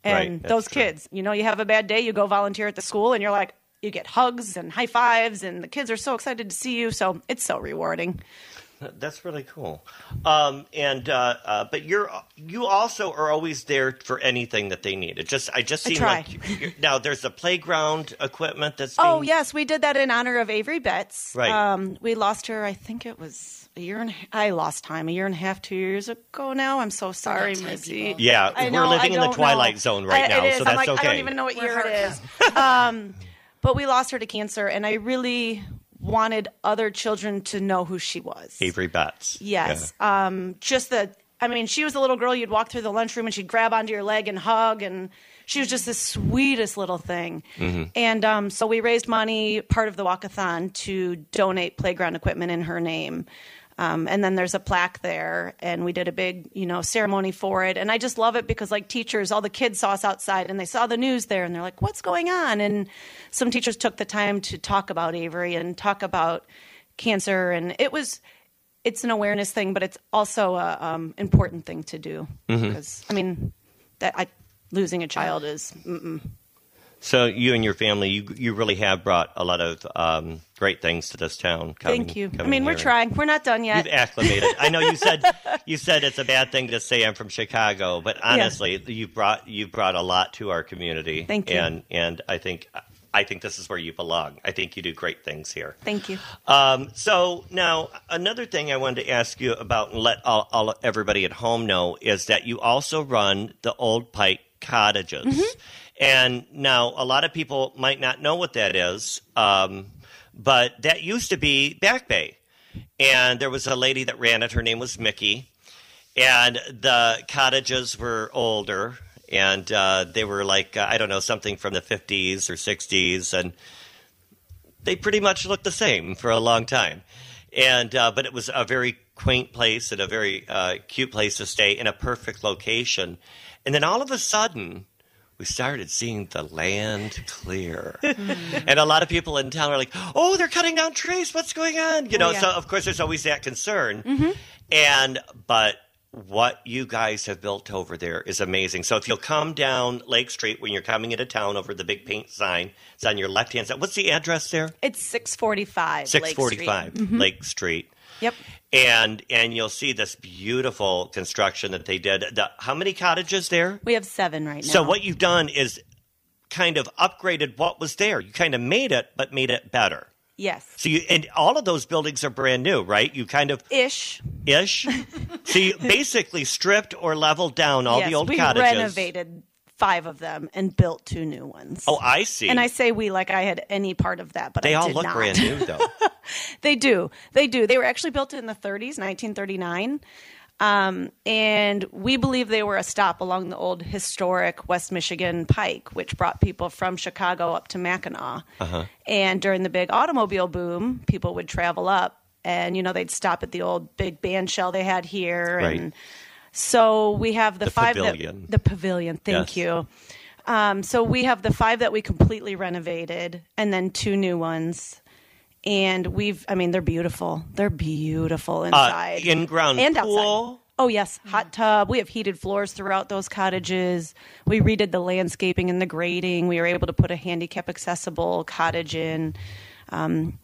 And Right, that's those true. kids, you know, you have a bad day, you go volunteer at the school, and you're like, you get hugs and high fives, and the kids are so excited to see you. So it's so rewarding. That's really cool. Um, and uh, uh, but you're you also are always there for anything that they need. It just I just I seem try. like you're, now there's the playground equipment that's Oh yes, we did that in honor of Avery Betts. Right. Um, we lost her. I think it was a year and I lost time a year and a half, two years ago. Now I'm so sorry, time Missy. Yeah, I we're know, living I in the twilight know. zone right I- now, it is. so I'm that's like, okay. I don't even know what We're year it is. um, but we lost her to cancer, and I really wanted other children to know who she was. Avery Betts. Yes. Um, just the, I mean, she was a little girl. You'd walk through the lunchroom and she'd grab onto your leg and hug. And she was just the sweetest little thing. And um, so we raised money, part of the walkathon, to donate playground equipment in her name. Um, and then there's a plaque there, and we did a big, you know, ceremony for it. And I just love it because, like teachers, all the kids saw us outside, and they saw the news there, and they're like, "What's going on?" And some teachers took the time to talk about Avery and talk about cancer, and it was it's an awareness thing, but it's also a um, important thing to do because I mean that I losing a child is mm-mm. So you and your family, you you really have brought a lot of um, great things to this town. Coming, thank you. I mean, we're here. trying. We're not done yet. You've acclimated. I know you said you said it's a bad thing to say I'm from Chicago, but honestly, you've brought you've brought a lot to our community. Thank you. And and I think I think this is where you belong. I think you do great things here. Thank you. Um, so now another thing I wanted to ask you about and let all, all everybody at home know is that you also run the Old Pike Cottages. Mm-hmm. And now a lot of people might not know what that is, um, but that used to be Back Bay. And there was a lady that ran it. Her name was Mickey. And the cottages were older. And uh, they were like, uh, I don't know, something from the 50s or 60s. And they pretty much looked the same for a long time. And uh, but it was a very quaint place and a very uh, cute place to stay in a perfect location. And then all of a sudden, we started seeing the land clear, hmm. and a lot of people in town are like, "Oh, they're cutting down trees. What's going on?" You oh, know. Oh, yeah. So of course, there's always that concern. Mm-hmm. And but what you guys have built over there is amazing. So if you'll come down Lake Street when you're coming into town over the big paint sign, it's on your left hand side. What's the address there? It's six forty five. Six forty five mm-hmm. Lake Street. Yep. And and you'll see this beautiful construction that they did. The, how many cottages there? We have seven right now. So what you've done is kind of upgraded what was there. You kind of made it, but made it better. Yes. So you and all of those buildings are brand new, right? You kind of Ish. ish. so you basically stripped or leveled down all yes, the old we cottages. renovated five of them and built two new ones. Oh, I see. And I say we like I had any part of that, but they I all did look not. brand new though. They do. They do. They were actually built in the 30s, 1939. Um, and we believe they were a stop along the old historic West Michigan Pike, which brought people from Chicago up to Mackinac. Uh-huh. And during the big automobile boom, people would travel up and, you know, they'd stop at the old big band shell they had here. Right. And so we have the, The five pavilion. that the pavilion. Thank Yes. you. Um, so we have the five that we completely renovated, and then two new ones. And we've, I mean, they're beautiful. They're beautiful Uh, inside, in-ground and pool. outside. Oh yes, hot tub. We have heated floors throughout those cottages. We redid the landscaping and the grading. We were able to put a handicap accessible cottage in. Um,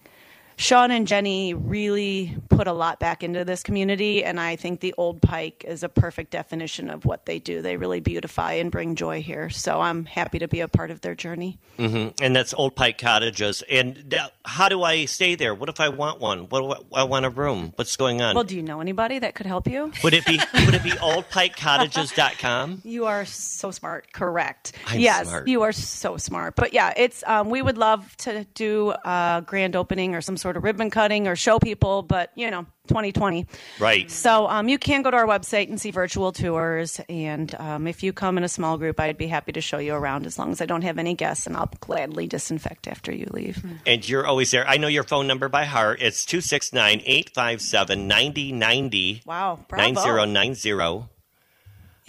Sean and Jenny really put a lot back into this community, and I think the Old Pike is a perfect definition of what they do. They really beautify and bring joy here. So I'm happy to be a part of their journey. and that's Old Pike Cottages. And th- how do I stay there? What if I want one? What I want a room? What's going on? Well, do you know anybody that could help you? would it be would it be oldpikecottages.com? You are so smart. Correct. I'm yes, smart. you are so smart. But yeah, it's um, we would love to do a grand opening or some sort of ribbon cutting or show people, but you know, 2020. Right. So um, you can go to our website and see virtual tours. And um, if you come in a small group, I'd be happy to show you around as long as I don't have any guests, and I'll gladly disinfect after you leave. And you're always there. I know your phone number by heart. It's 269 857 9090. Wow, bravo. 9090.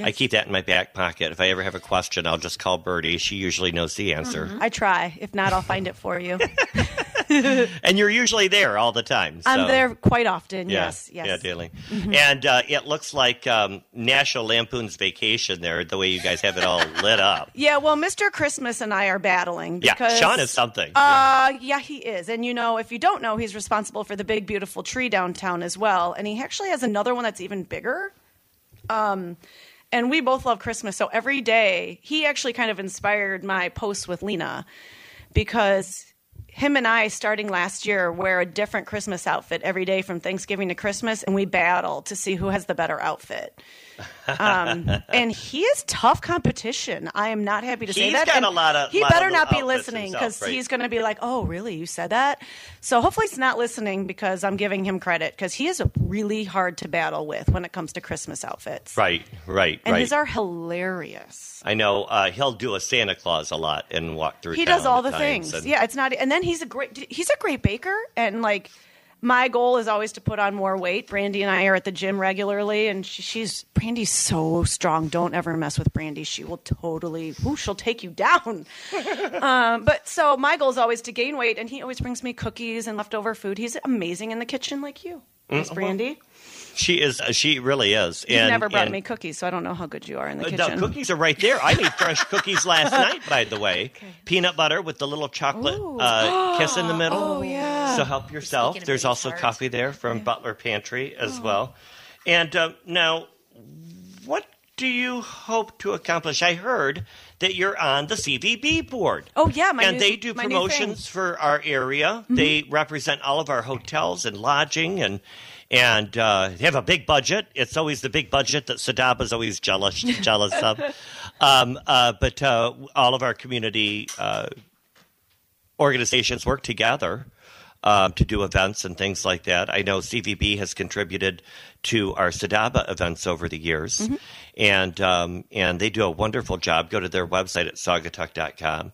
I keep that in my back pocket. If I ever have a question, I'll just call Birdie. She usually knows the answer. I try. If not, I'll find it for you. and you're usually there all the time. I'm there quite often. Yeah, Yes, yes. Yeah, daily. And uh, it looks like um, National Lampoon's Vacation there, the way you guys have it all lit up. Yeah, well, Mr. Christmas and I are battling Yeah, Sean is something. Uh, yeah, he is. And you know, if you don't know, he's responsible for the big beautiful tree downtown as well. And he actually has another one that's even bigger. Um, and we both love Christmas, so every day he actually kind of inspired my posts with Lena because him and I, starting last year, wear a different Christmas outfit every day from Thanksgiving to Christmas, and we battle to see who has the better outfit. Um, and he is tough competition. I am not happy to say He's that. got And a lot of- He lot better of not be listening because right. he's going to be like, "Oh, really? You said that?" So hopefully he's not listening because I'm giving him credit because he is really hard to battle with when it comes to Christmas outfits. right, right, And right. his are hilarious. I know uh, he'll do a Santa Claus a lot and walk through. He does all the things. and- Yeah, it's not. And then he's a great. He's a great baker, and like. My goal is always to put on more weight. Brandy and I are at the gym regularly, and she, she's Brandy's so strong. Don't ever mess with Brandy; she will totally, ooh, she'll take you down. um, but so my goal is always to gain weight, and he always brings me cookies and leftover food. He's amazing in the kitchen, like you, Miss Brandy. She is. Uh, she really is. You've and, never brought and- me cookies, so I don't know how good you are in the Uh, kitchen. The cookies are right there. I made fresh cookies last night, by the way. Peanut butter with the little chocolate uh, kiss in the middle. Oh, yeah. So help yourself. There's also smart. coffee there from Butler Pantry as well. And um, now, what do you hope to accomplish? I heard that you're on the CVB board. Oh, yeah, my and new- they do my new thing. promotions for our area. They represent all of our hotels and lodging and. And uh, they have a big budget. It's always the big budget that Sadaba's always jealous jealous of. Um, uh, but uh, all of our community uh, organizations work together um, to do events and things like that. I know CVB has contributed to our Sadaba events over the years, and um, and they do a wonderful job. Go to their website at saugatuck.com,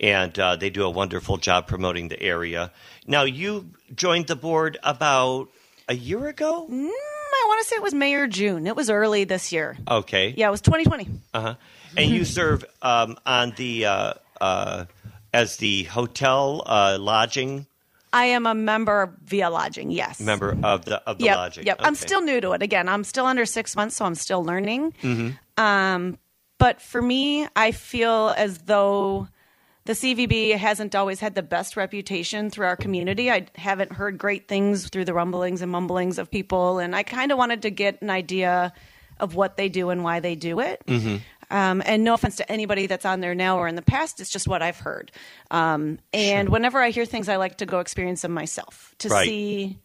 and uh, they do a wonderful job promoting the area. Now, you joined the board about a year ago. Mm, I want to say it was May or June. It was early this year. Okay. Yeah, it was 2020. Uh-huh. And you serve um, on the uh, uh, as the hotel uh, lodging I am a member via lodging. Yes. member of the of the Yep. lodging. Yep. I'm still new to it. Again, I'm still under six months, so I'm still learning. Mm-hmm. Um, but for me, I feel as though the CVB hasn't always had the best reputation through our community. I haven't heard great things through the rumblings and mumblings of people, and I kind of wanted to get an idea of what they do and why they do it. Mm-hmm. Um, and no offense to anybody that's on there now or in the past, it's just what I've heard. Um, and whenever I hear things, I like to go experience them myself to Right. see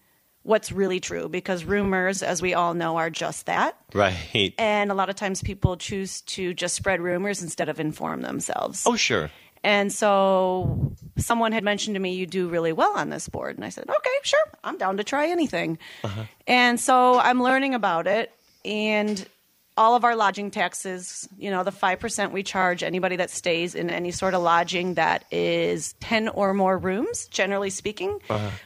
what's really true because rumors, as we all know, are just that. right. And a lot of times people choose to just spread rumors instead of inform themselves. Oh, sure. And so someone had mentioned to me, you do really well on this board. And I said, okay, sure, I'm down to try anything. Uh-huh. And so I'm learning about it. And all of our lodging taxes, you know, the 5% we charge anybody that stays in any sort of lodging that is 10 or more rooms, generally speaking.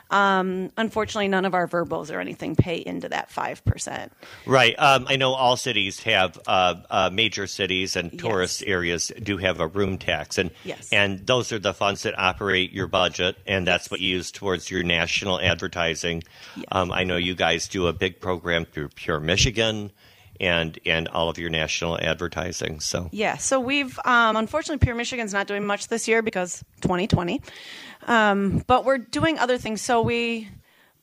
Um, unfortunately, none of our VRBOs or anything pay into that 5%. Right. Um, I know all cities have uh, uh, major cities and tourist areas do have a room tax, and Yes. and those are the funds that operate your budget, and that's what you use towards your national advertising. Um, I know you guys do a big program through Pure Michigan, and and all of your national advertising. So Yeah, so we've um, unfortunately Pure Michigan's not doing much this year because 2020, um, but we're doing other things. So we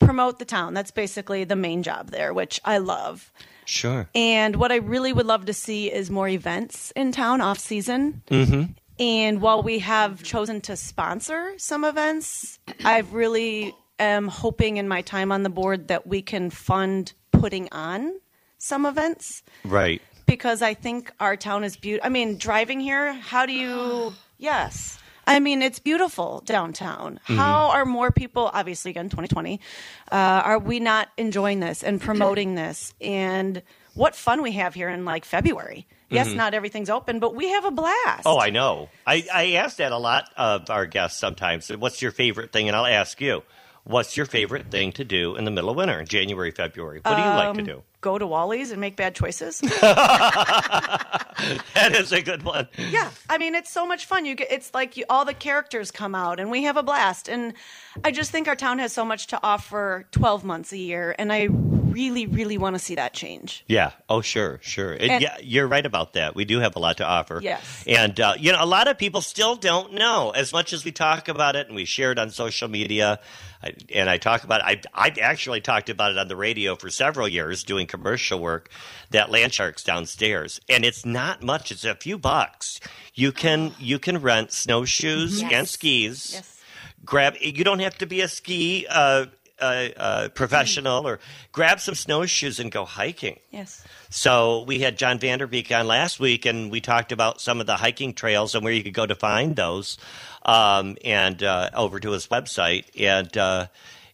promote the town. That's basically the main job there, which I love. sure. And what I really would love to see is more events in town off season. Mm-hmm. And while we have chosen to sponsor some events, I really am hoping in my time on the board that we can fund putting on some events Right. because I think our town is beautiful. I mean, driving here, how do you? yes. I mean, it's beautiful downtown. How are more people, obviously, again, 2020, uh, are we not enjoying this and promoting this? And what fun we have here in like February. Yes, not everything's open, but we have a blast. Oh, I know. I, I ask that a lot of our guests sometimes. What's your favorite thing? And I'll ask you, what's your favorite thing to do in the middle of winter, January, February? What do you like to um, do? go to Wally's and make bad choices. That is a good one. yeah, I mean it's so much fun. You get it's like you, all the characters come out and we have a blast. And I just think our town has so much to offer 12 months a year, and I really, really want to see that change. Yeah. Oh, sure, sure. And- yeah, you're right about that. We do have a lot to offer. Yes. And uh, you know, a lot of people still don't know. As much as we talk about it and we share it on social media, I, and I talk about it, I, I've actually talked about it on the radio for several years, doing commercial work. That land sharks downstairs, and it's not much. It's a few bucks. You can you can rent snowshoes Yes. and skis. Yes. grab you don't have to be a ski uh, uh, uh, professional or grab some snowshoes and go hiking Yes. so we had john vanderbeek on last week and we talked about some of the hiking trails and where you could go to find those um, and uh, over to his website and uh,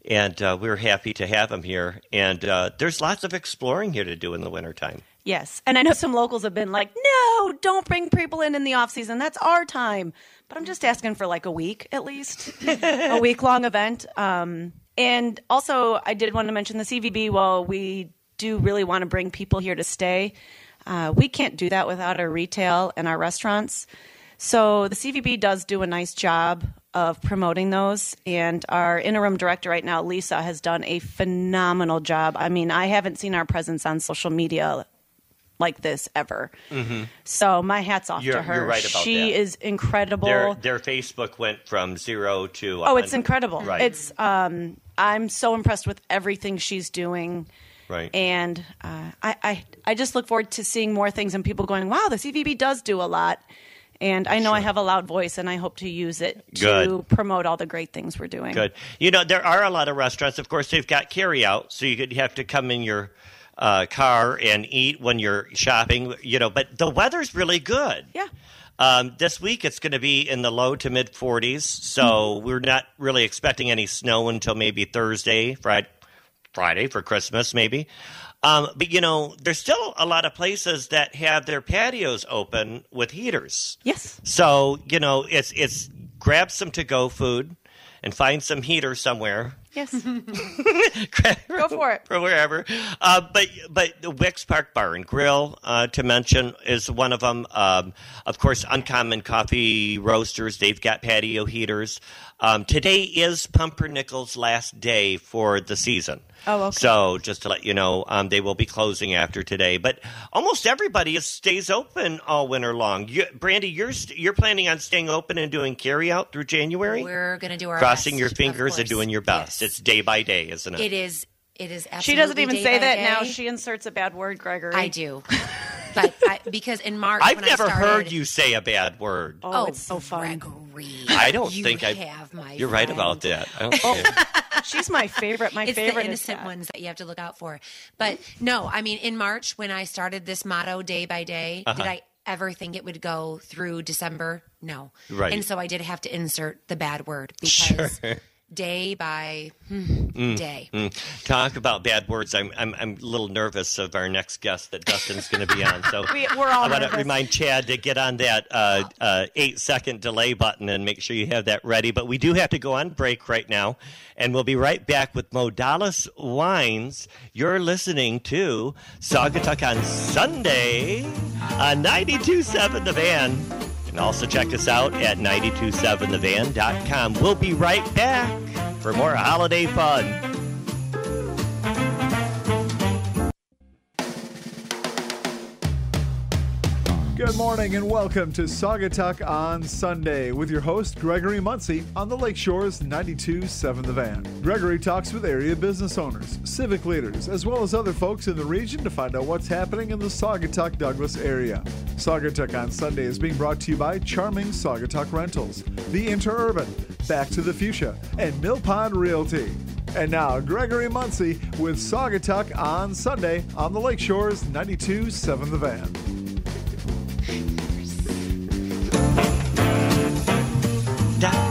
and uh, we are happy to have him here and uh, there's lots of exploring here to do in the wintertime Yes. And I know some locals have been like, no, don't bring people in in the off season. That's our time. But I'm just asking for like a week at least, a week long event. Um, and also, I did want to mention the CVB. While we do really want to bring people here to stay. Uh, we can't do that without our retail and our restaurants. So the CVB does do a nice job of promoting those. And our interim director right now, Lisa, has done a phenomenal job. I mean, I haven't seen our presence on social media like this ever. So my hat's off Mm-hmm. You're- to her. right she that. is incredible. their, their facebook went from zero to oh, it's incredible. right It's um, I'm so impressed with everything she's doing. right And uh, I, I, I just look forward to seeing more things and people going, wow, the CVB does do a lot. And I know I have a loud voice, and I hope to use it to Good. promote all the great things we're doing. Good. You know, there are a lot of restaurants. Of course, they've got carry out, so you could have to come in your uh, car and eat when you're shopping. You know, but the weather's really good. Yeah. Um, this week it's going to be in the low to mid 40s, so we're not really expecting any snow until maybe Thursday, Friday, Friday for Christmas, maybe. Um, but you know, there's still a lot of places that have their patios open with heaters. Yes. So you know, it's it's grab some to go food and find some heater somewhere. Yes. Go for it. for wherever. Uh, but but the Wicks Park Bar and Grill uh, to mention is one of them. Um, of course, Uncommon Coffee Roasters. They've got patio heaters. Um, today is Pumpernickel's last day for the season. Oh, okay. So just to let you know, um, they will be closing after today. But almost everybody is, stays open all winter long. You, Brandy, you're st- you're planning on staying open and doing carry out through January. We're gonna do our crossing best, your fingers and doing your best. Yes. It's day by day, isn't it? It is. It is. Absolutely She doesn't even day say by that now. She inserts a bad word, Gregory. I do, but I, because in March I've when never I started, heard you say a bad word. Oh, it's so fun. Gregory, I don't you think I have my. You're right about that. I don't. She's my favorite. My It's favorite the is innocent that. ones that you have to look out for. But no, I mean, in March when I started this motto day by day, Uh-huh. did I ever think it would go through December? No. Right. And so I did have to insert the bad word because day by hmm, day. Mm. Talk about bad words. I'm, I'm I'm a little nervous of our next guest that Dustin's going to be on. So We- we're all I want to remind Chad to get on that uh, uh, eight second delay button and make sure you have that ready. But we do have to go on break right now, and we'll be right back with Modales Wines. You're listening to Saugatuck on Sunday on 92.7 The Van. And also check us out at 927thevan.com. We'll be right back for more holiday fun. Good morning and welcome to Saugatuck on Sunday with your host Gregory Muncie on the Lakeshore's 92.7 The Van. Gregory talks with area business owners, civic leaders, as well as other folks in the region to find out what's happening in the Saugatuck Douglas area. Saugatuck on Sunday is being brought to you by Charming Saugatuck Rentals, The Interurban, Back to the Fuchsia, and Mill Pond Realty. And now, Gregory Muncie with Saugatuck on Sunday on the Lakeshore's 92.7 The Van.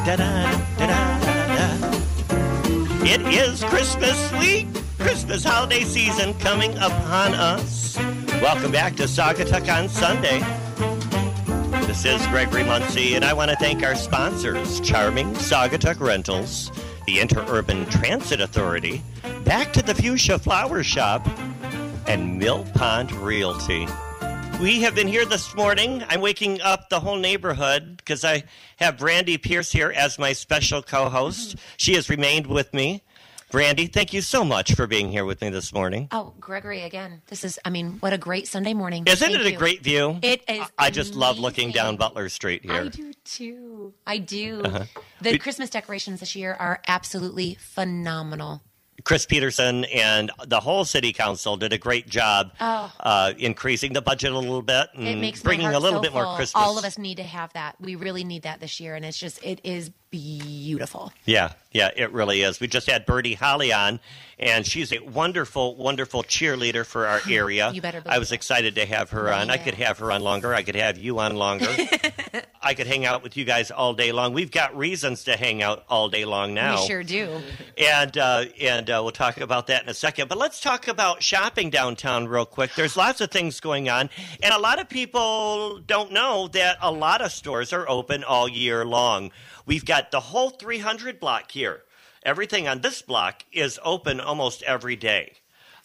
Da, da, da, da, da. It is Christmas week, Christmas holiday season coming upon us. Welcome back to Saugatuck on Sunday. This is Gregory Muncie, and I want to thank our sponsors Charming Saugatuck Rentals, the Interurban Transit Authority, Back to the Fuchsia Flower Shop, and Mill Pond Realty. We have been here this morning. I'm waking up the whole neighborhood because I have Brandy Pierce here as my special co host. She has remained with me. Brandy, thank you so much for being here with me this morning. Oh, Gregory, again, this is, I mean, what a great Sunday morning. Isn't Thank it a great view? It is I just love looking down Butler Street here. I do too. I do. Uh-huh. The Christmas decorations this year are absolutely phenomenal. Chris Peterson and the whole city council did a great job uh, increasing the budget a little bit and Oh. It makes bringing a little so bit more full. Christmas. All of us need to have that. We really need that this year, and it's just it is beautiful. Yeah, yeah, it really is. We just had Birdie Holly on, and she's a wonderful, wonderful cheerleader for our area. You better I was excited to have her on. I could have her on longer. I could have you on longer. I could hang out with you guys all day long. We've got reasons to hang out all day long now. We sure do. and uh, and uh, we'll talk about that in a second. But let's talk about shopping downtown real quick. There's lots of things going on, and a lot of people don't know that a lot of stores are open all year long. We've got the whole 300 block here. Everything on this block is open almost every day.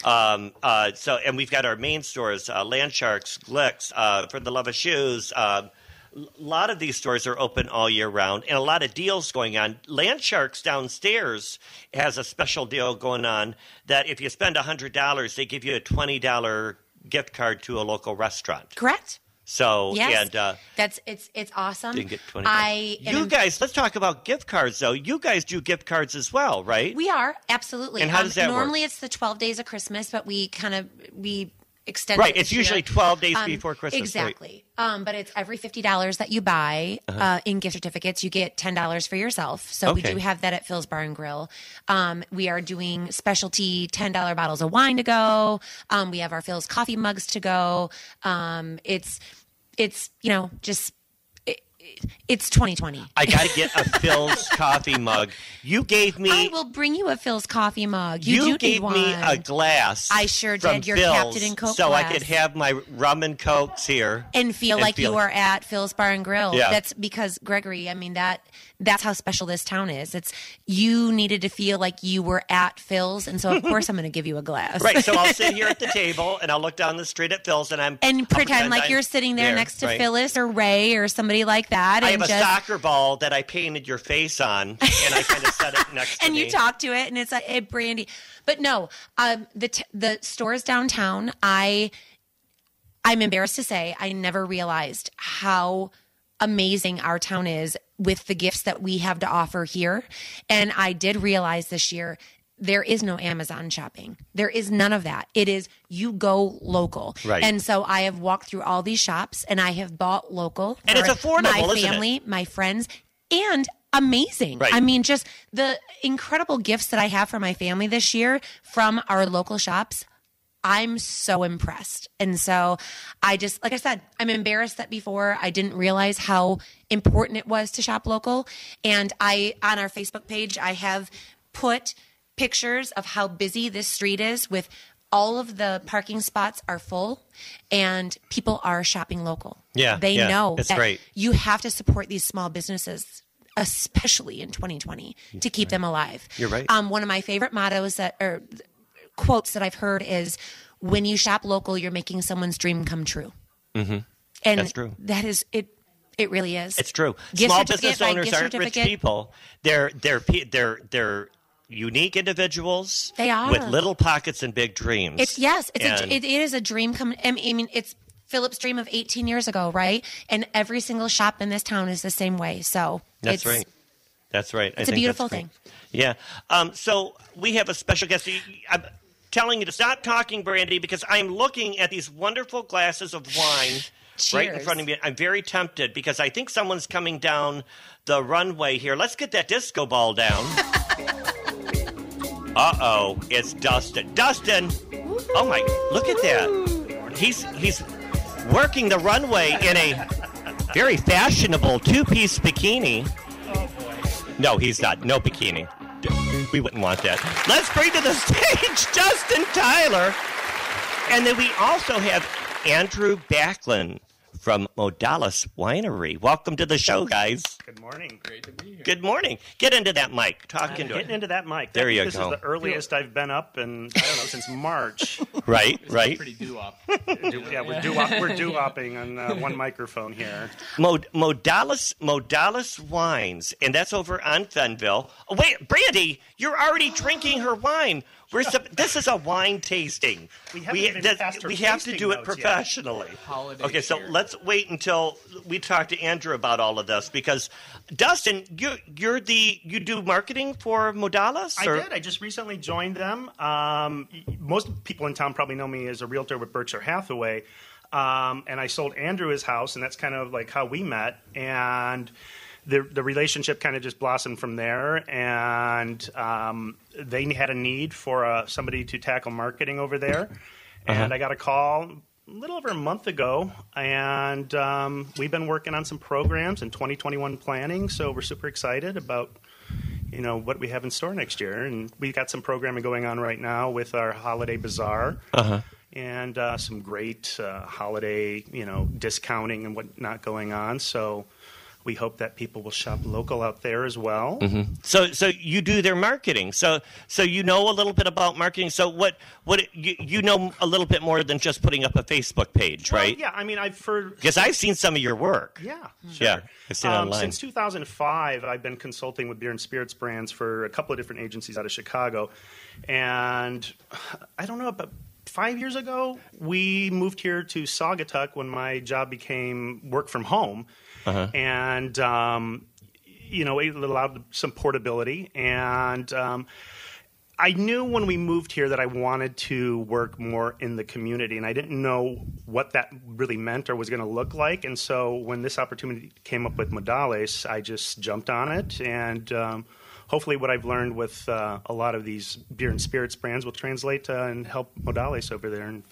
Um, uh, so, and we've got our main stores, uh, Landsharks, Glicks, uh, For the Love of Shoes. Um, a lot of these stores are open all year round and a lot of deals going on. Landsharks downstairs has a special deal going on that if you spend $100, they give you a $20 gift card to a local restaurant. Correct. So, Yes. and uh, That's it's it's awesome. you can get 20 I You am- guys, let's talk about gift cards though. You guys do gift cards as well, right? We are absolutely. And how does that work? Normally, it's the twelve days of Christmas, but we kind of we extend. Right, it it's usually year. 12 days Um, before Christmas, right? Exactly. Um, but it's every fifty dollars that you buy Uh-huh. uh, in gift certificates, you get ten dollars for yourself. So we do have that at Phil's Bar and Grill. Um, we are doing specialty ten dollar bottles of wine to go. Um, we have our Phil's coffee mugs to go. Um, it's it's you know just. It's 2020. I got to get a Phil's coffee mug. You gave me I will bring you a Phil's coffee mug. You, do gave me one. a glass. I sure did, your Phil's, Captain and Coke so I could have my rum and cokes here and feel like feel- you are at Phil's Bar and Grill. Yeah. That's because Gregory. I mean that that's how special this town is. It's you needed to feel like you were at Phil's, and so of course I'm going to give you a glass. Right, so I'll sit here at the table and I'll look down the street at Phil's and I'm and I'll pretend like I'm you're sitting there, next to right. Phyllis or Ray or somebody like that, I and have a just soccer ball that I painted your face on, and I kind of set it next to and me. you talk to it, and it's like, hey, Brandy. But no, um, the t- the stores downtown, I I'm embarrassed to say, I never realized how amazing our town is with the gifts that we have to offer here. And I did realize this year there is no Amazon shopping. There is none of that. It is you go local. Right. And so I have walked through all these shops and I have bought local. And it's for affordable, My isn't it? family, my friends, and amazing. Right. I mean, just the incredible gifts that I have for my family this year from our local shops. I'm so impressed. And so I just, like I said, I'm embarrassed that before I didn't realize how important it was to shop local. And I, on our Facebook page, I have put pictures of how busy this street is with all of the parking spots are full and people are shopping local. Yeah, They yeah, know that great. you have to support these small businesses especially in 2020 to keep them alive You're right. um, one of my favorite mottos that or quotes that i've heard is when you shop local you're making someone's dream come true mm-hmm. and That's true. that is it it really is It's true. Gift Small business owners aren't rich people. They're they're they're they're unique individuals. They are. with little pockets and big dreams. It's yes, it's And- a, it, it is a dream come. I mean, it's Philip's dream of 18 years ago, right? And every single shop in this town is the same way. So That's right. That's right. It's a beautiful thing. Yeah. Um, so we have a special guest. Telling you to stop talking, Brandy, because I'm looking at these wonderful glasses of wine right in front of me. I'm very tempted because I think someone's coming down the runway here. Let's get that disco ball down. uh oh, it's Dustin. Dustin! Oh my! Look at that. He's he's working the runway in a very fashionable two-piece bikini. Oh boy. No, he's not. No bikini. We wouldn't want that. Let's bring to the stage Dustin Tyler. And then we also have Andrew Backlund from Modales Winery. Welcome to the show, guys. Good morning. Great to be here. Good morning. Get into that mic. Talk into Getting it. into that mic. There I think you this go. is the earliest I've been up in I don't know since March. Right, right. Pretty doo up. Do- yeah, we're doo we're doo opping on uh, one microphone here. Mod- Modales Modales Wines, and that's over on Fennville. Oh, wait, Brandy, you're already drinking her wine. We're sup- this is a wine tasting. We haven't even that- passed her we have to do it professionally. Okay, so cheer. let's wait until we talk to Andrew about all of this because Dustin, you you're the you do marketing for Modales. I or- did. I just recently joined them. Um, most people in town probably know me as a realtor with Berkshire Hathaway. Um, and I sold Andrew his house, and that's kind of like how we met. And the, the relationship kind of just blossomed from there. And um, they had a need for uh, somebody to tackle marketing over there. And I got a call a little over a month ago, and um, we've been working on some programs and 2021 planning. So we're super excited about you know what we have in store next year, and we've got some programming going on right now with our holiday bazaar. And uh, some great uh, holiday, you know, discounting and whatnot going on. So we hope that people will shop local out there as well. So so you do their marketing. So so you know a little bit about marketing. So what what you you know a little bit more than just putting up a Facebook page, Well, right? yeah, I mean, I've heard Because I've seen some of your work. Yeah, Yeah. I've seen Um, online. Since 2005, I've been consulting with beer and spirits brands for a couple of different agencies out of Chicago, and I don't know, but five years ago, we moved here to Saugatuck when my job became work from home, Uh-huh. and um, you know, it allowed some portability and. Um, I knew when we moved here that I wanted to work more in the community, and I didn't know what that really meant or was going to look like. And so when this opportunity came up with Modales, I just jumped on it, and um, hopefully, what I've learned with uh, a lot of these beer and spirits brands will translate uh, and help Modales over there in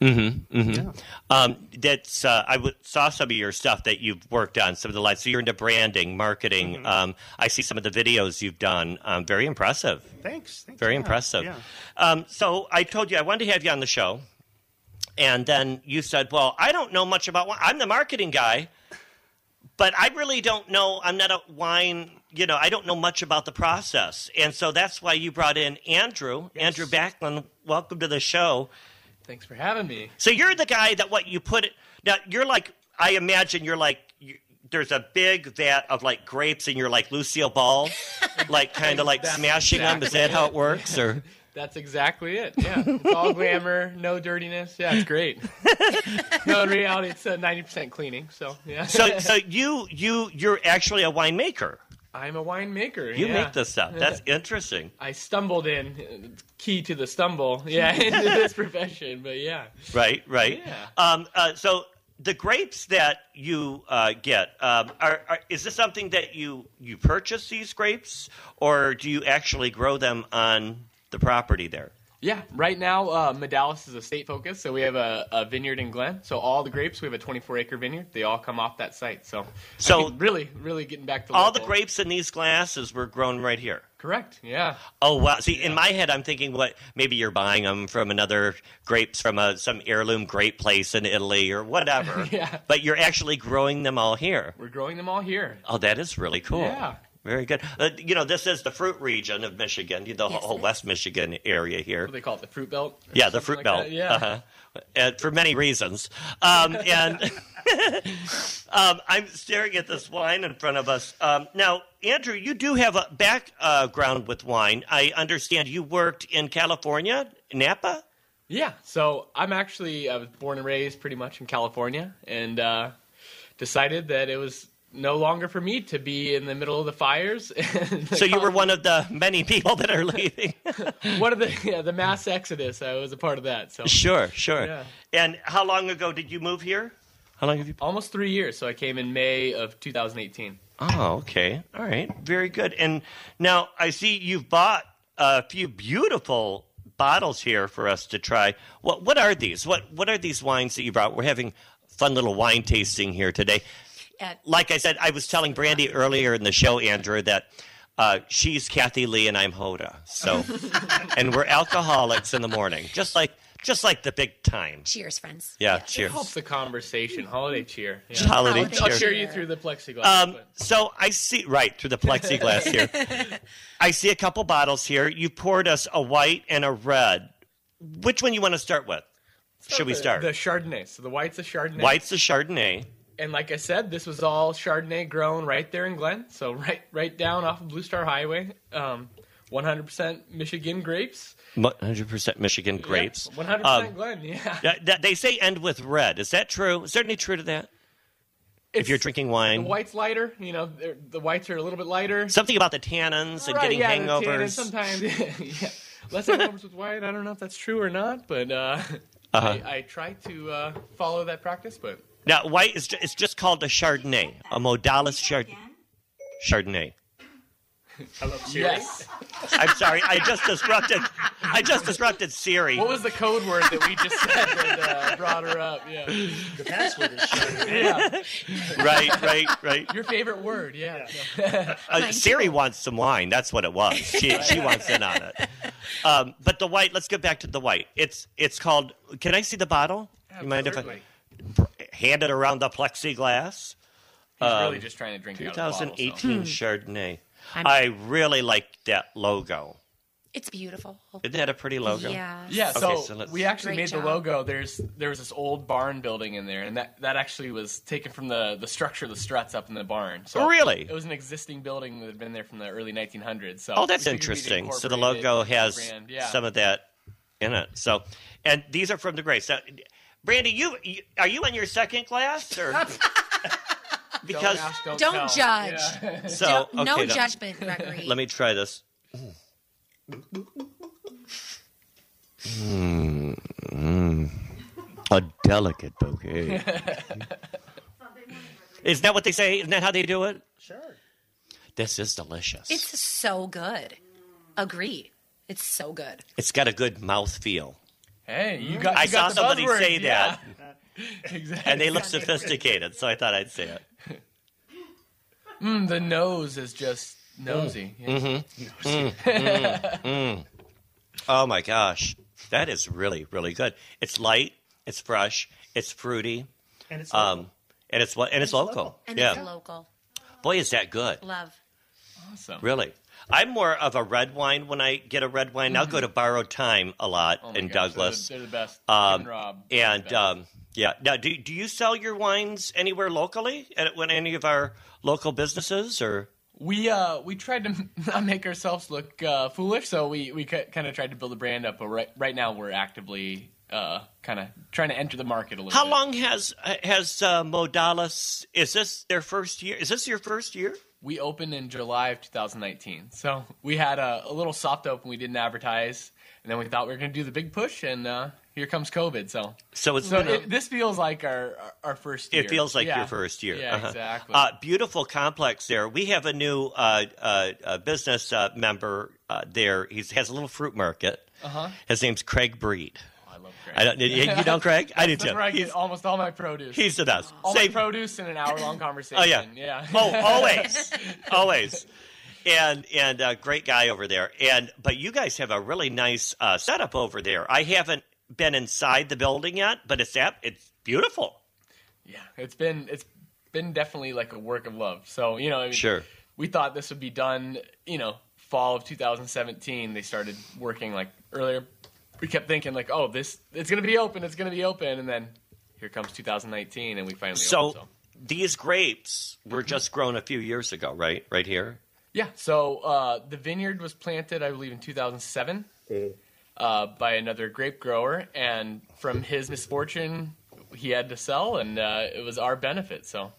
Fennville. Um, that's uh, I w- saw some of your stuff that you've worked on, some of the lights. So you're into branding, marketing. Mm-hmm. Um, I see some of the videos you've done. Um, very impressive. Thanks. thanks. Very Yeah, impressive. Yeah. Um, so I told you I wanted to have you on the show, and then you said, "Well, I don't know much about wine. I'm the marketing guy, but I really don't know. I'm not a wine. You know, I don't know much about the process, and so that's why you brought in Andrew. Andrew Backlund, welcome to the show. Thanks for having me. So you're the guy that what you put it now. You're like I imagine you're like. You, there's a big vat of like grapes, and you're like Lucille Ball, like kind of like smashing them. Is that how it works? Or That's exactly it. Yeah, it's all glamour, no dirtiness. Yeah, it's great. no, in reality, it's uh, ninety percent cleaning. So yeah. so so you you you're actually a winemaker. I'm a winemaker. You yeah. make this stuff. That's interesting. I stumbled in, key to the stumble. Yeah, into this profession. But yeah, Right, right. Yeah. Um, uh, so the grapes that you uh, get um, are, are is this something that you you purchase these grapes, or do you actually grow them on the property there? Yeah. Right now, uh, Modales is a state focus, so we have a, a vineyard in Glenn. So all the grapes, we have a 24 acre vineyard. They all come off that site. So So- really, really getting back to All the grapes in these glasses were grown right here. Correct. Yeah. Oh wow! See, in my head, I'm thinking, what? Maybe you're buying them from another grapes from a some heirloom grape place in Italy or whatever. Yeah. But you're actually growing them all here. We're growing them all here. Oh, that is really cool. Yeah. Very good. Uh, you know, this is the fruit region of Michigan, the Yes, whole West Michigan area here. What do they call it? The fruit belt? Yeah, the fruit like belt. that? Yeah. Uh-huh. And for many reasons. Um, and um, I'm staring at this wine in front of us. Um, now, Andrew, you do have a background with wine. I understand you worked in California, Napa. Yeah. So I'm actually I was born and raised pretty much in California, and uh, decided that it was no longer for me to be in the middle of the fires. and So you were one of the many people that are leaving. one of the yeah, the mass exodus. I was a part of that. So sure, sure. Yeah. And how long ago did you move here? How long have you? almost three years. So I came in May of 2018. Oh, okay. All right. Very good. And now I see you've bought a few beautiful bottles here for us to try. What what are these? What what are these wines that you brought? We're having fun little wine tasting here today. Uh, Like I said, I was telling Brandy earlier in the show, Andrew, that uh, she's Kathie Lee and I'm Hoda. So, and we're alcoholics in the morning, just like just like the big time. Cheers, friends. Yeah, It cheers. helps the conversation. Holiday cheer. Yeah. Holiday Holiday I'll cheer. cheer you through the plexiglass. Um, but- so I see right through the plexiglass here. I see a couple bottles here. You poured us a white and a red. Which one you want to start with? Should we the- start? The Chardonnay. So the white's a Chardonnay. White's the Chardonnay. And like I said, this was all Chardonnay grown right there in Glenn. So right right down off of Blue Star Highway. Um, 100% Michigan grapes. 100% Michigan grapes. Yeah, 100% Um, Glenn, yeah. They say end with red. Is that true? Is there any true to that? If you're It's- drinking The wine, white's lighter. You know, the whites are a little bit lighter. something about the tannins and getting yeah, the hangovers. Sometimes, yeah. Less hangovers with white. I don't know if that's true or not, but uh, Uh-huh. I, I try to uh, follow that practice. But Now, white is ju- it's just called a Chardonnay, a Modales Chard- Chardonnay. I love Siri. yes, I'm sorry, I just disrupted. I just disrupted Siri. what was the code word that we just said that uh, brought her up? Yeah, The password is Chardonnay. yeah. Right, right, right. Your favorite word? Yeah. Uh, Siri wants some wine. That's what it was. She she wants in on it. Um, but the white. Let's get back to the white. It's it's called. Can I see the bottle? You mind if I Certainly. hand it around the plexiglass? He's Um, really just trying to drink it out of the bottle, so. 2018 Chardonnay. I'm- I really like that logo. It's beautiful. Isn't that a pretty logo? Yeah. Yeah, Okay, so, so let's- we actually Great made job. the logo. There's there was this old barn building in there, and that, that actually was taken from the, the structure of the struts up in the barn. So Really? it was an existing building that had been there from the early 1900s. So Oh, that's we figured we'd interesting. So the logo has brand. yeah. some of that in it. So, and these are from the Grace. Now, Brandy, you, you are you in your second class or? because don't, ask, don't, Don't judge. Yeah. so Don't- no okay, judgment, Gregory. Let me try this. Mm, mm. a delicate bouquet. Isn't that what they say? Isn't that how they do it? Sure. This is delicious. It's so good. Agree. It's so good. it's got a good mouth feel. Hey, you got. I got saw the somebody buzzword, say yeah. that, exactly. and they look sophisticated, so I thought I'd say it. Mm, the nose is just nosy. Yeah. Mm-hmm. Oh my gosh, that is really really good. It's light, it's fresh, it's fruity, And it's um, and it's what and it's local. local. And yeah, it's local. boy, is that good. Love. Awesome. Really, I'm more of a red wine when I get a red wine. I'll go to Borrowed Time a lot Oh in gosh, Douglas. They're the, they're the best. Um, Ken Rob. and best. um, yeah, now do do you sell your wines anywhere locally at when any of our local businesses or? We uh we tried to not make ourselves look uh, foolish, so we we kind of tried to build a brand up. But right right now we're actively uh kind of trying to enter the market a little. How bit. long has has uh, Modales? Is this their first year? Is this your first year? We opened in July of 2019, so we had a, a little soft open. We didn't advertise, and then we thought we were going to do the big push, and uh, here comes COVID. So So it's so it, this feels like our our- first. year. It feels like Yeah. your first year. Yeah, Uh-huh. exactly. Uh, beautiful complex there. We have a new uh, uh, uh, business uh, member uh, there. He has a little fruit market. Uh-huh. His name's Craig Breed. I don't, you, you know Craig? I do too. where I get He's, almost all my produce. he's the best. all Same- my produce in an hour long conversation. Oh yeah, yeah. Oh, always, always. And and uh, great guy over there. And but you guys have a really nice uh, setup over there. I haven't been inside the building yet, but it's ap- it's beautiful. Yeah, it's been it's been definitely like a work of love. So you know, I mean, Sure. we thought this would be done. You know, fall of 2017. They started working like earlier. We kept thinking like, oh, this it's gonna be open. It's gonna be open, and then here comes 2019, and we finally So, opened. So these grapes were Mm-hmm. just grown a few years ago, right? Right here. yeah, so uh, the vineyard was planted, I believe, in 2007 uh, by another grape grower, and from his misfortune, he had to sell, and uh, it was our benefit. So.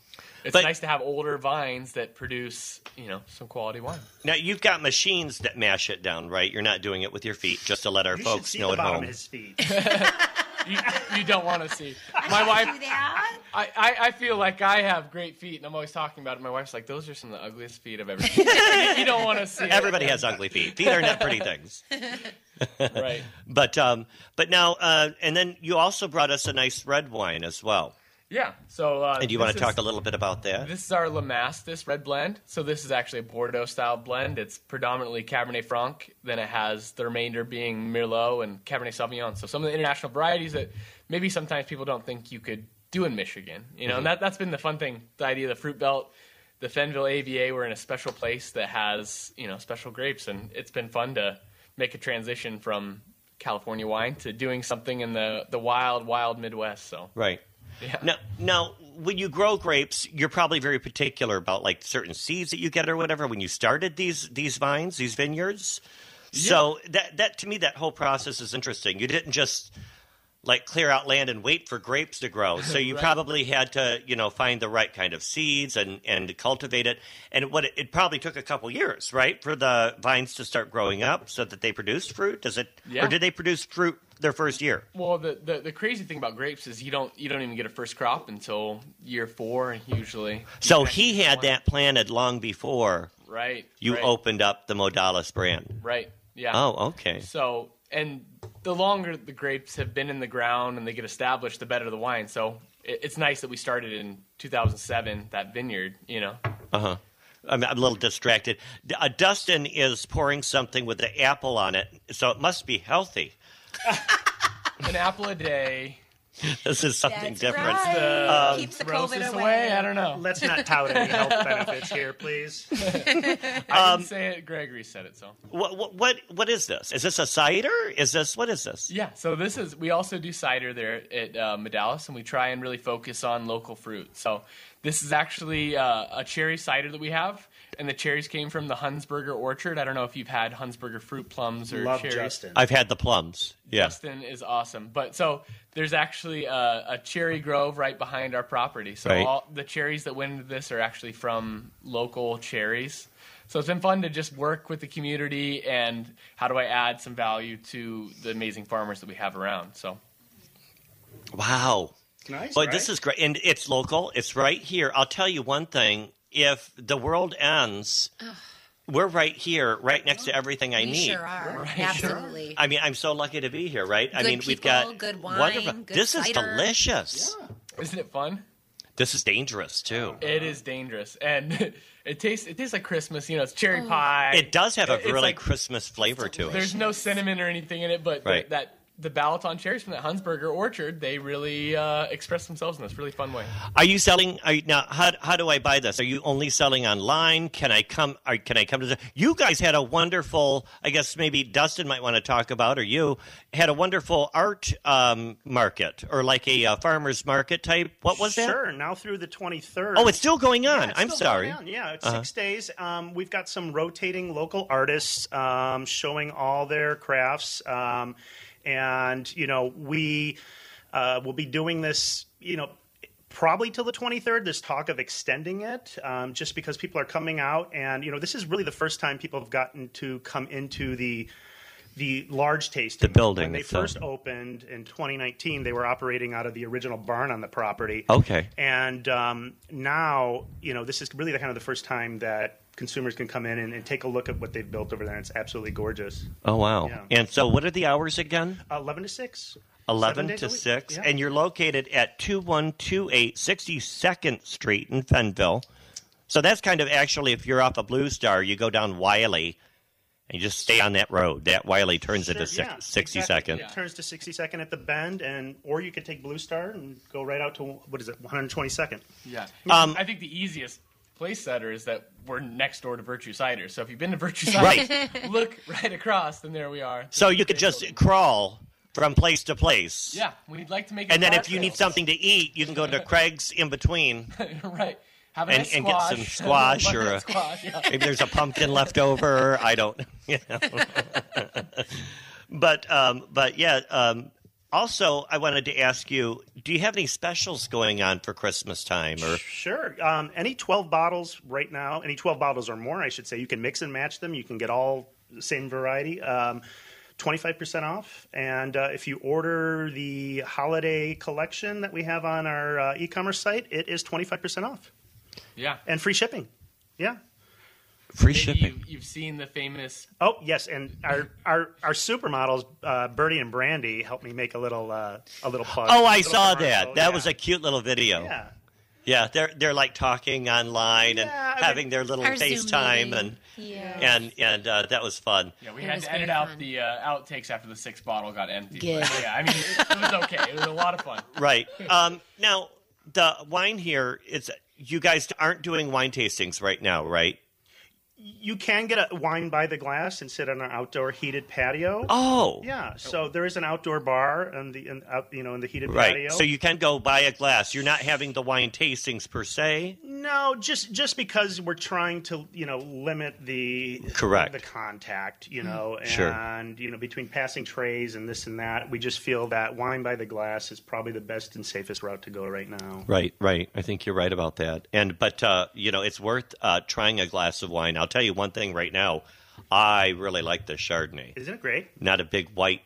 It's But- nice to have older vines that produce, you know, some quality wine. Now you've got machines that mash it down, right? You're not doing it with your feet, just to let our You folks see know the at bottom home. of his feet. You, you don't want to see. My wife, I, I, I feel like I have great feet, and I'm always talking about it. My wife's like, "Those are some of the ugliest feet I've ever seen." you, you don't want to see. it. Everybody has ugly feet. Feet are not pretty things. right. But um, but now uh, and then you also brought us a nice red wine as well. Yeah. So, uh, And do you want to talk is- a little bit about that? This is our Lamastus red blend. So this is actually a Bordeaux style blend. It's predominantly Cabernet Franc. Then it has the remainder being Merlot and Cabernet Sauvignon. So some of the international varieties that maybe sometimes people don't think you could do in Michigan. You know, and that that's been the fun thing. The idea of the fruit belt. The Fennville AVA, we're in a special place that has you know special grapes, and it's been fun to make a transition from California wine to doing something in the the wild, wild Midwest. So Right. Yeah. Now, now, when you grow grapes, you're probably very particular about like certain seeds that you get or whatever. When you started these these vines, these vineyards, so that that to me that whole process is interesting. You didn't just like clear out land and wait for grapes to grow. So you Right. probably had to you know find the right kind of seeds and and cultivate it. And what it, it probably took a couple years, right, for the vines to start growing up so that they produced fruit. Does it, Yeah. or did they produce fruit their first year? Well, the, the the crazy thing about grapes is you don't you don't even get a first crop until year four usually. So he had that planted long before right. you right, opened up the Modales brand. right. Yeah. Oh, okay. So and the longer the grapes have been in the ground and they get established, the better the wine. So it, it's nice that we started in 2007 that vineyard. You know. Uh huh. I'm, I'm a little distracted. Uh, Dustin is pouring something with the apple on it, so it must be healthy. An apple a day This is something That's different. right. uh, Keeps the throws COVID us away. I don't know. Let's not tout any health benefits here, please. I Um, didn't say it. Gregory said it. So. What, what what what is this? Is this a cider? Is this what is this? Yeah, so this is we also do cider there at uh, Modales, and we try and really focus on local fruit. So this is actually uh, a cherry cider that we have, and the cherries came from the Hunsberger orchard. I don't know if you've had Hunsberger fruit plums or Love cherries. Justin. I've had the plums. Yeah. Justin is awesome, but so there's actually a, a cherry grove right behind our property. So Right. all the cherries that went into this are actually from local cherries. So it's been fun to just work with the community and how do I add some value to the amazing farmers that we have around. So Wow. Nice. Well, right? this is great, and it's local. It's right here. I'll tell you one thing: if the world ends, we're right here, right next to everything I We need. sure are. Absolutely. I mean, I'm so lucky to be here, right? I Good mean, we've got good wine, wonderful. good this is cider. delicious. isn't it fun? This is dangerous too. It is dangerous, and it tastes it tastes like Christmas. You know, it's cherry oh. pie. It does have a It's really like- Christmas flavor to it. There's no cinnamon or anything in it, but the- Right. that the Balaton cherries from that Hunsberger orchard, they really uh, express themselves in this really fun way. Are you selling? Are you, now, how, how do I buy this? Are you only selling online? Can I come? Are, can I come to the? You guys had a wonderful. I guess maybe Dustin might want to talk about, or you had a wonderful art um, market, or like a uh, farmers market type. What was that? Sure. Now through the 23rd. Oh, it's still going on. Yeah, I'm sorry. on. Yeah, it's Uh-huh. six days. Um, we've got some rotating local artists um, showing all their crafts, um, and you know we uh, will be doing this. You know. Probably till the 23rd. There's talk of extending it um, just because people are coming out. And, you know, this is really the first time people have gotten to come into the the large tasting. The building When they first opened in 2019, they were operating out of the original barn on the property. Okay. And um, now, you know, this is really the kind of the first time that consumers can come in and, and take a look at what they've built over there. It's absolutely gorgeous. Oh wow. Yeah. And so, what are the hours again? Uh, 11 to 6. 11 to 6 Yeah. and you're located at 2128 62nd street in fennville so that's kind of actually if you're off of blue star you go down wiley and you just stay on that road that wiley turns Sure, into six, yeah, 60 exactly. second It turns to 60 second at the bend, and or you could take Blue Star and go right out to what is it, 122nd. Yeah. Um, I think the easiest place setter is that we're next door to Virtue Cider. So if you've been to Virtue Cider, look right across, then there we are. so you could just crawl from place to place Yeah, we'd like to make it. and then if you need something to eat you can go to craig's in between right, have a And- nice and get some squash or a- squash. Yeah. Maybe there's a pumpkin left over. I don't. You know. but um, but yeah. Um, also, I wanted to ask you: Do you have any specials going on for Christmas time? Or Sure. Um, any 12 bottles right now, any 12 bottles or more, I should say, you can mix and match them. You can get all the same variety. Um, 25% off. And uh, if you order the holiday collection that we have on our uh, e commerce site, it is 25% off yeah. and free shipping. Yeah. Free Maybe shipping. You've, you've seen the famous. Oh yes, and our our, our supermodels, uh, Bertie and Brandy, helped me make a little uh, a little pug. Oh, I saw commercial. that. That Yeah. was a cute little video. yeah. Yeah, they're they're like talking online and Yeah, I having mean- their little Our Zoom FaceTime and Yeah. and and uh, that was fun. Yeah, we It had to edit out fun. the uh, outtakes after the sixth bottle got empty. Good. But, yeah, I mean, it, it was okay. It was a lot of fun. Right. Um, now the wine here is you guys aren't doing wine tastings right now, right? You can get a wine by the glass and sit on an outdoor heated patio. Oh, Yeah, so there is an outdoor bar in the in, out, you know in the heated right. patio. So you can go buy a glass. You're not having the wine tastings per se. no, just just because we're trying to you know limit the Correct. the contact, you know, Sure. and you know between passing trays and this and that, we just feel that wine by the glass is probably the best and safest route to go right now. Right, right. I think you're right about that. And but uh, you know, it's worth uh, trying a glass of wine. I'll tell you one thing right now. I really like the Chardonnay. Isn't it great? Not a big white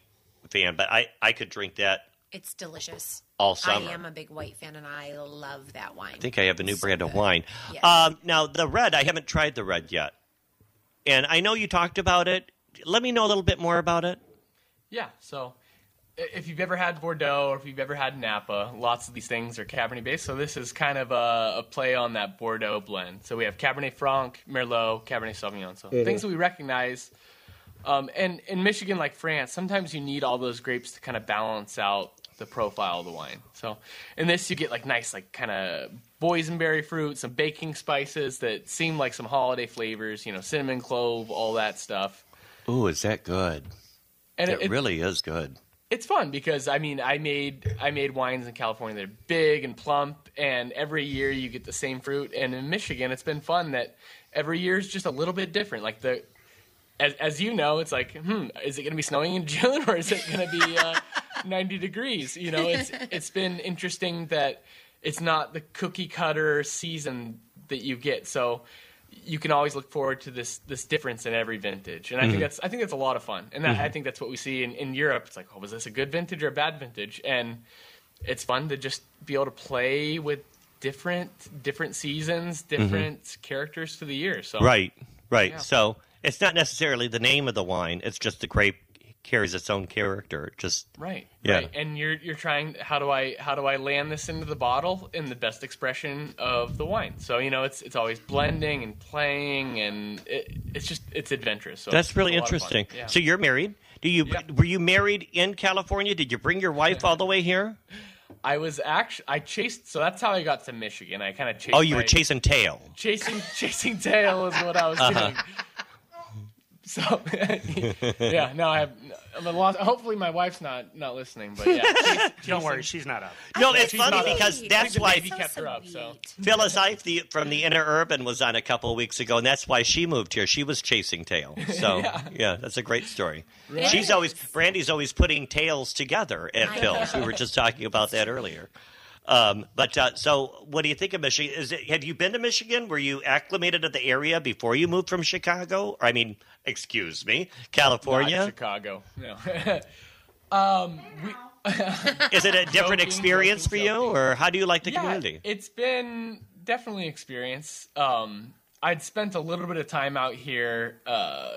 fan, but I I could drink that. It's delicious. All summer. I am a big white fan, and I love that wine. I think I have a new So brand of wine. Yes. Um, now the red, I haven't tried the red yet, and I know you talked about it. Let me know a little bit more about it. Yeah, so i- if you've ever had Bordeaux or if you've ever had Napa, lots of these things are Cabernet based. So this is kind of a, a play on that Bordeaux blend. So we have Cabernet Franc, Merlot, Cabernet Sauvignon. So things that we recognize. Um, and in Michigan, like France, sometimes you need all those grapes to kind of balance out the profile of the wine. So in this, you get like nice, like kind of boysenberry fruit, some baking spices that seem like some holiday flavors. You know, cinnamon, clove, all that stuff. Ooh, is that good? And It, really is good. It's fun because I mean I made I made wines in California. That are big and plump and every year you get the same fruit. And in Michigan it's been fun that every year is just a little bit different. Like the as, as you know it's like hmm is it going to be snowing in June or is it going to be uh, 90 degrees? You know it's it's been interesting that it's not the cookie cutter season that you get. So you can always look forward to this this difference in every vintage, and I think mm-hmm. that's I think that's a lot of fun, and that, I mm-hmm. think that's what we see in, in Europe. It's like, oh, was this a good vintage or a bad vintage? And it's fun to just be able to play with different different seasons, mm-hmm. different characters for the year. So Right, right. Yeah. So it's not necessarily the name of the wine; it's just the grape carries its own character. It Just Right. Yeah. Right. And you're you're trying how do I how do I land this into the bottle in the best expression of the wine? So you know it's it's always blending and playing and it, it's just it's adventurous. So that's really it's a lot of fun. interesting. Yeah. So you're married? Do you Yeah. were you married in California? Did you bring your wife all the way here? I was actually I chased so that's how I got to Michigan. I kind of chased Oh, you were chasing tail. chasing chasing tail is what I was Uh-huh. doing. So yeah, no, I have. I'm a lot, hopefully, my wife's not not listening, but yeah, chase- Don't worry, she's not up. No, it's think funny because sweet. that's the why baby kept her up, so. sweet. Phyllis Ife the, from the Inner Urban was on a couple of weeks ago, and that's why she moved here. She was chasing tail. So yeah, that's a great story. It She's always Brandy's always putting tails together at I Phil's. We were just talking about that earlier. Um, but uh, so, what do you think of Michigan? Is it, have you been to Michigan? Were you acclimated to the area before you moved from Chicago? Or, I mean, excuse me, Not California. Chicago. No. Is it a different Joking, experience for joking, you, joking. or how do you like the yeah, community? it's been definitely experience. Um, I'd spent a little bit of time out here uh,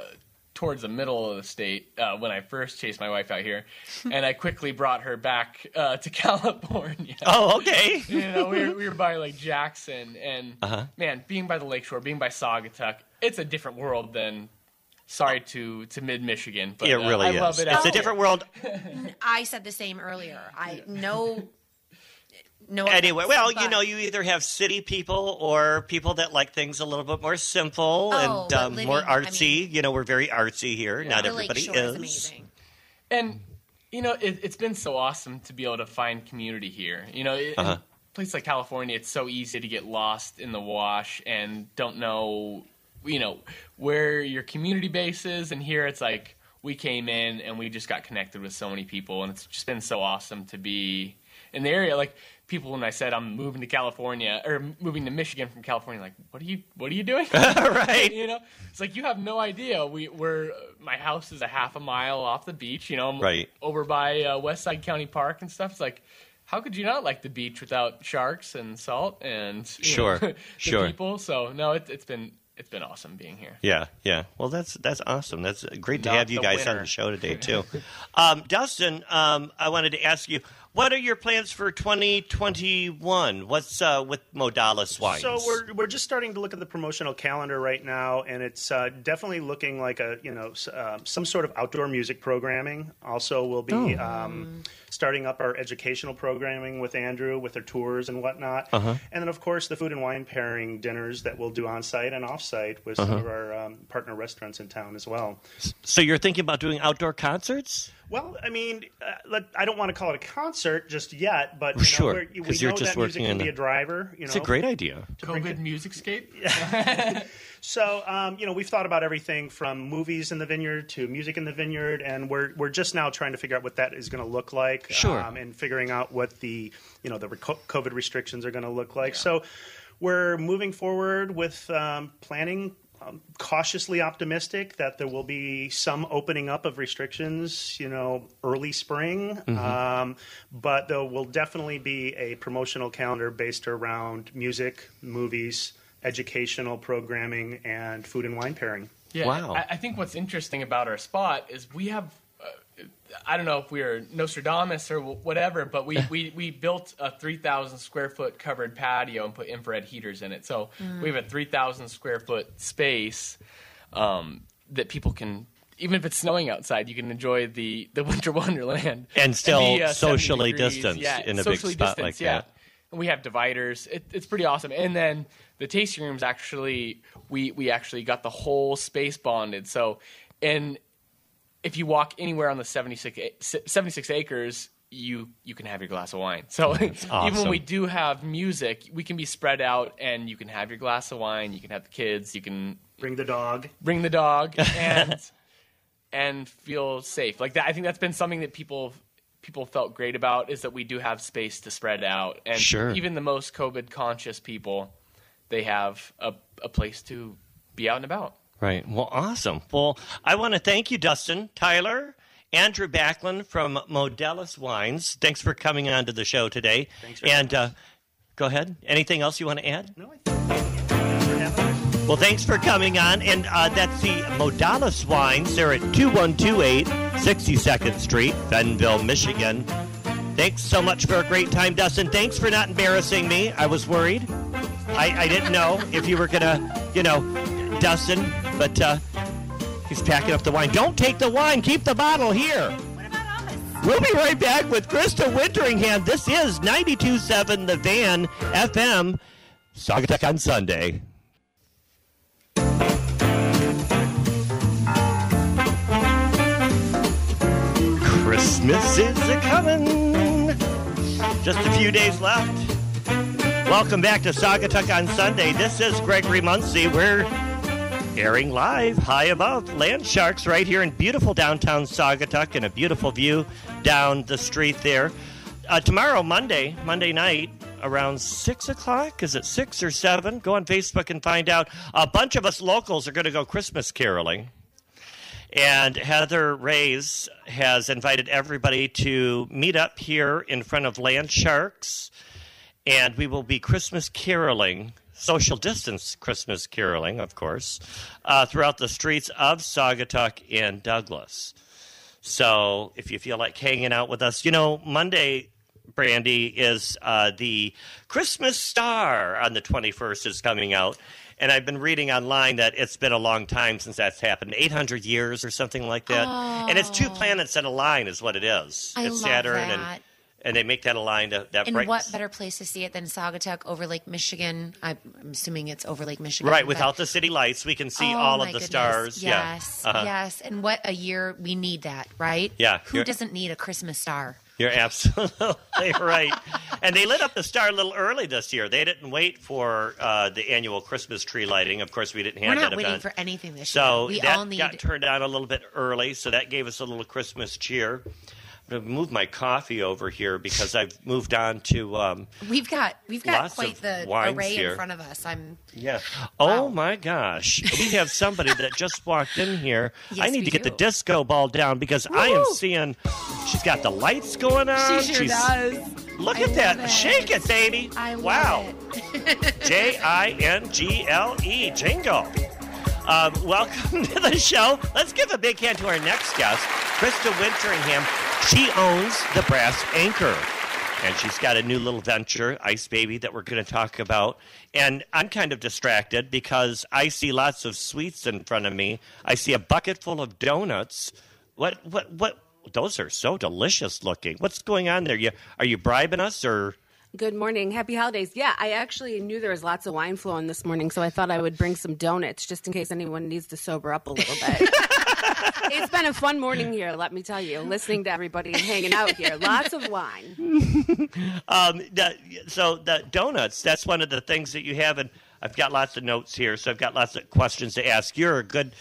towards the middle of the state uh, when I first chased my wife out here, and I quickly brought her back uh, to California. Oh, okay. you know, we were, we were by like Jackson, and Uh-huh. man, being by the lakeshore, being by Saugatuck, it's a different world than. Sorry to to mid Michigan, but It uh, really I is. love it. It's out a different world. I said the same earlier. I no, no. Anyway, offense, well, you know, you either have city people or people that like things a little bit more simple Oh, and um, living- more I artsy. mean- you know, we're very artsy here. Not the everybody Lakeshore is. is amazing. And you know, it, it's been so awesome to be able to find community here. You know, in Uh-huh. a place like California, it's so easy to get lost in the wash and don't know, you know, where your community base is. And here, it's like we came in and we just got connected with so many people, and it's just been so awesome to be in the area. Like people, when I said I'm moving to California or moving to Michigan from California, like, what are you, what are you doing? right. you know it's like you have no idea we we're my house is a half a mile off the beach you know I'm Right. over by uh, west side county park and stuff it's like how could you not like the beach without sharks and salt and Sure, know, the sure. people so no it, it's been it's been awesome being here. Yeah, yeah. Well, that's that's awesome. That's great to Not have you the guys on the show today too. um, Dustin, um, I wanted to ask you, what are your plans for 2021? What's uh, with Modales Wines? So we're we're just starting to look at the promotional calendar right now, and it's uh, definitely looking like a you know uh, some sort of outdoor music programming. Also, we'll be Oh. um, starting up our educational programming with Andrew with their tours and whatnot, Uh-huh. and then of course the food and wine pairing dinners that we'll do on site and off site with some Uh-huh. of our um, partner restaurants in town as well. so you're thinking about doing outdoor concerts? Well, I mean, uh, let, I don't want to call it a concert just yet, but you know, Sure, we're, we 'cause know you're just that working can in be the- a driver. You know, It's a great idea. COVID music scape. So, um, you know, we've thought about everything from movies in the vineyard to music in the vineyard, and we're we're just now trying to figure out what that is going to look like, Sure. um, and figuring out what the you know the reco- COVID restrictions are going to look like. So, we're moving forward with um, planning. Um, cautiously optimistic that there will be some opening up of restrictions, you know, early spring. Um, but there will definitely be a promotional calendar based around music, movies, educational programming, and food and wine pairing. Yeah, Wow. I, I think what's interesting about our spot is we have. I don't know if we're Nostradamus or whatever, but we, we, we built a 3,000 square foot covered patio and put infrared heaters in it. So we have a 3,000 square foot space um, that people can, even if it's snowing outside, you can enjoy the, the winter wonderland And still be, uh, socially degrees. distanced yeah, in a big socially spot like yeah. that. And we have dividers. It, it's pretty awesome. And then the tasting rooms actually, we we actually got the whole space bonded. So, and if you walk anywhere on the 76, 76 acres, you you can have your glass of wine. So even when we do have music, we can be spread out, and you can have your glass of wine. You can have the kids. You can Bring the dog. bring the dog and and feel safe like that i think that's been something that people people felt great about is that we do have space to spread out and Sure. even the most covid conscious people they have a, a place to be out and about Right. Well, awesome. Well, I want to thank you, Dustin, Tyler, Andrew Backlund from Modales Wines. Thanks for coming on to the show today. Thanks for and uh, go ahead. Anything else you want to add? No, I think thanks for having us. Well, thanks for coming on. And uh, that's the Modales Wines. They're at 2128 62nd Street, Fennville, Michigan. Thanks so much for a great time, Dustin. Thanks for not embarrassing me. I was worried. I, I didn't know if you were going to, you know, Dustin, but uh, he's packing up the wine. Don't take the wine, keep the bottle here. We'll be right back with Krista Winteringham. This is 92.7 The Van FM, Saugatuck on Sunday. Christmas is a coming. Just a few days left. Welcome back to Saugatuck on Sunday. This is Gregory Muncie. We're airing live high above Land Sharks right here in beautiful downtown Saugatuck and a beautiful view down the street there. Uh, tomorrow, Monday, Monday night, around 6 o'clock, is it 6 or 7? Go on Facebook and find out. A bunch of us locals are going to go Christmas caroling. And Heather Rays has invited everybody to meet up here in front of Land Sharks. And we will be Christmas caroling, social distance Christmas caroling, of course, uh, throughout the streets of Saugatuck and Douglas. So if you feel like hanging out with us, you know, Monday, Brandy, is uh, the Christmas Star on the 21st is coming out. And I've been reading online that it's been a long time since that's happened 800 years or something like that. And it's two planets that align, is what it is. I it's Saturn that. and. And they make that align to that And what better place to see it than Saugatuck over Lake Michigan? I'm assuming it's over Lake Michigan. Right, without the city lights, we can see Oh, all of the goodness. stars. Yes, yeah. Uh-huh. yes. And what a year we need that, right? Yeah, Who doesn't need a Christmas star? You're absolutely right. And they lit up the star a little early this year. They didn't wait for uh, the annual Christmas tree lighting. Of course, we didn't have We're not that waiting event. for anything this so year. We that all need. got turned on a little bit early, so that gave us a little Christmas cheer. I'm going to move my coffee over here because I've moved on to um, we've got we've got quite the array here. in front of us. I'm Yeah. Wow. Oh my gosh. We have somebody that just walked in here. I need to get the disco ball down because I am seeing she's got the lights going on. she sure she's, does. Look I at that. it. Shake it, baby. I love wow. J I N G L E. Jingle. Um, welcome to the show. Let's give a big hand to our next guest, Krista Winteringham. She owns the Brass Anchor. And she's got a new little venture, Ice Baby, that we're going to talk about. And I'm kind of distracted because I see lots of sweets in front of me. I see a bucket full of donuts. What, what, what? Those are so delicious looking. What's going on there? You, are you bribing us or? Good morning. Happy holidays. Yeah, I actually knew there was lots of wine flowing this morning, so I thought I would bring some donuts just in case anyone needs to sober up a little bit. it's been a fun morning here, let me tell you, listening to everybody and hanging out here. Lots of wine. Um, the, so the donuts, that's one of the things that you have, and I've got lots of notes here, so I've got lots of questions to ask. You're a good,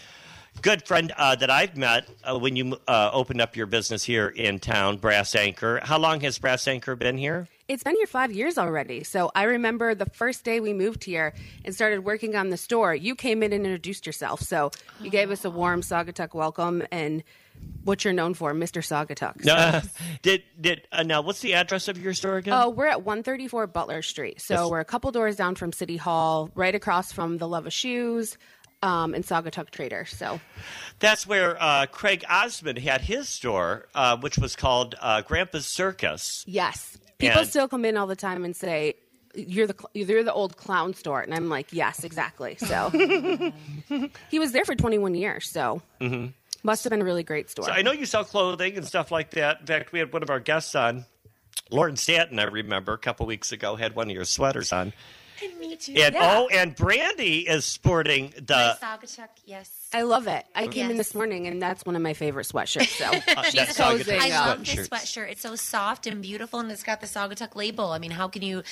good friend uh, that I've met uh, when you uh, opened up your business here in town, Brass Anchor. How long has Brass Anchor been here? It's been here five years already. So I remember the first day we moved here and started working on the store, you came in and introduced yourself. So you gave us a warm Saugatuck welcome and what you're known for, Mr. Saugatuck. So, Uh, did did uh, now? What's the address of your store again? Oh, we're at 134 Butler Street. So Yes. we're a couple doors down from City Hall, right across from the Love of Shoes um, and Saugatuck Trader. So That's where uh, Craig Osmond had his store, uh, which was called uh, Grandpa's Circus. yes, people And- still come in all the time and say, "You're the cl- you're the old clown store," and I'm like, "Yes, exactly." So he was there for 21 years. So must have been a really great store. Mm-hmm. So I know you sell clothing and stuff like that. In fact, we had one of our guests on, Lauren Stanton. I remember a couple weeks ago had one of your sweaters on. Me too. And Yeah. oh, and Brandy is sporting the. Saugatuck, yes. I love it. I came in this morning, and that's one of my favorite sweatshirts. So that she's Saugatuck posing I love this sweatshirt. It's so soft and beautiful, and it's got the Saugatuck label. I mean, how can you,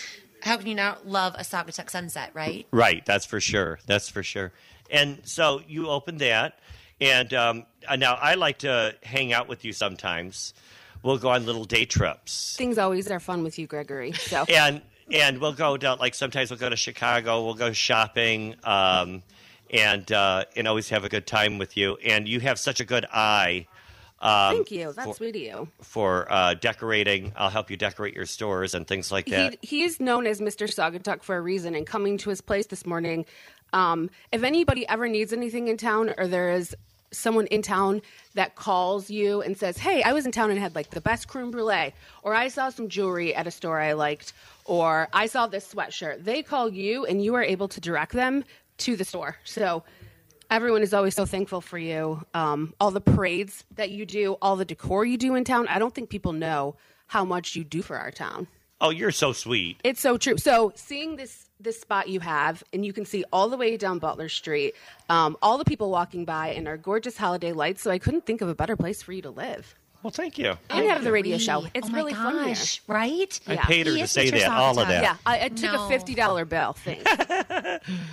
how can you not love a Saugatuck sunset, right? Right, that's for sure. That's for sure. And so you opened that, and um, uh, now I like to hang out with you sometimes. We'll go on little day trips. Things always are fun with you, Gregory. So and and we'll go down like sometimes we'll go to Chicago, we'll go shopping, um, and uh, and always have a good time with you. And you have such a good eye. Um, thank you. That's for, sweet of you. for uh, decorating. I'll help you decorate your stores and things like that. He, he's known as Mr. Saugatuck for a reason. And coming to his place this morning, um, if anybody ever needs anything in town, or there is someone in town that calls you and says, "Hey, I was in town and had like the best creme brulee," or "I saw some jewelry at a store I liked," or "I saw this sweatshirt," they call you, and you are able to direct them to the store. So. Everyone is always so thankful for you. Um, all the parades that you do, all the decor you do in town. I don't think people know how much you do for our town. oh, you're so sweet. It's so true. So seeing this this spot you have, and you can see all the way down Butler Street, um, all the people walking by, and our gorgeous holiday lights. So I couldn't think of a better place for you to live. Well, thank you. And have the radio show. Oh it's oh my really fun here. gosh, right? I Yeah. paid her He to say that. All of that. Yeah, I, I took No. a fifty dollar bill. Thanks.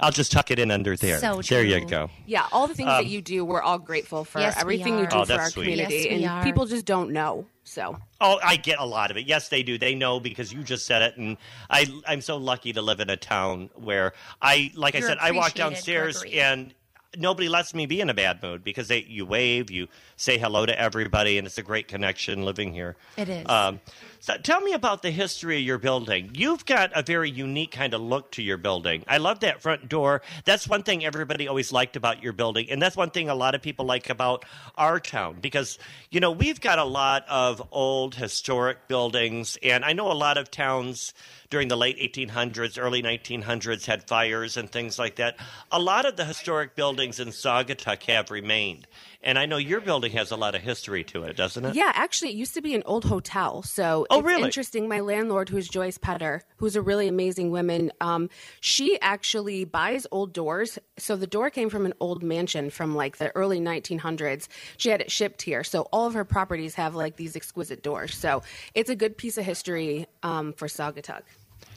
I'll just tuck it in under there. So there you go. Yeah, all the things that um, you do, we're all grateful for Yes, everything you do Oh, for our sweet. community, Yes, we and are. people just don't know. So Oh, I get a lot of it. Yes, they do. They know because you just said it, and I I'm so lucky to live in a town where I like I You're said I walk downstairs Gregory. and nobody lets me be in a bad mood because they you wave, you say hello to everybody, and it's a great connection living here. It is. Um, tell me about the history of your building. You've got a very unique kind of look to your building. I love that front door. That's one thing everybody always liked about your building, and that's one thing a lot of people like about our town because you know we've got a lot of old historic buildings, and I know a lot of towns during the late 1800s, early 1900s had fires and things like that. A lot of the historic buildings in Saugatuck have remained, and I know your building has a lot of history to it, doesn't it? Yeah, actually, it used to be an old hotel. So Oh, it's really? interesting. My landlord, who's Joyce Petter, who's a really amazing woman, um, she actually buys old doors. So the door came from an old mansion from like the early 1900s. She had it shipped here. So all of her properties have like these exquisite doors. So it's a good piece of history um, for Saugatuck.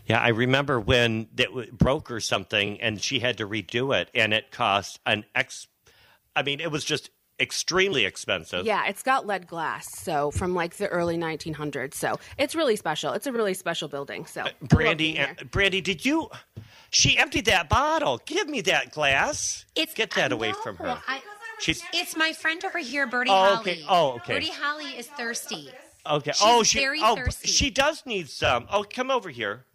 Yeah, I remember when it broke or something, and she had to redo it, and it cost an ex. I mean, it was just extremely expensive. Yeah, it's got lead glass. So from like the early 1900s. So it's really special. It's a really special building. So I love Brandy, uh, Brandy, did you? She emptied that bottle. Give me that glass. It's Get that I away know. from her. I- She's it's my friend over here, Birdie Oh, Holly. okay. Oh, okay. Birdie Holly is thirsty. okay. she's oh, she. very oh, thirsty. she does need some. Oh, come over here.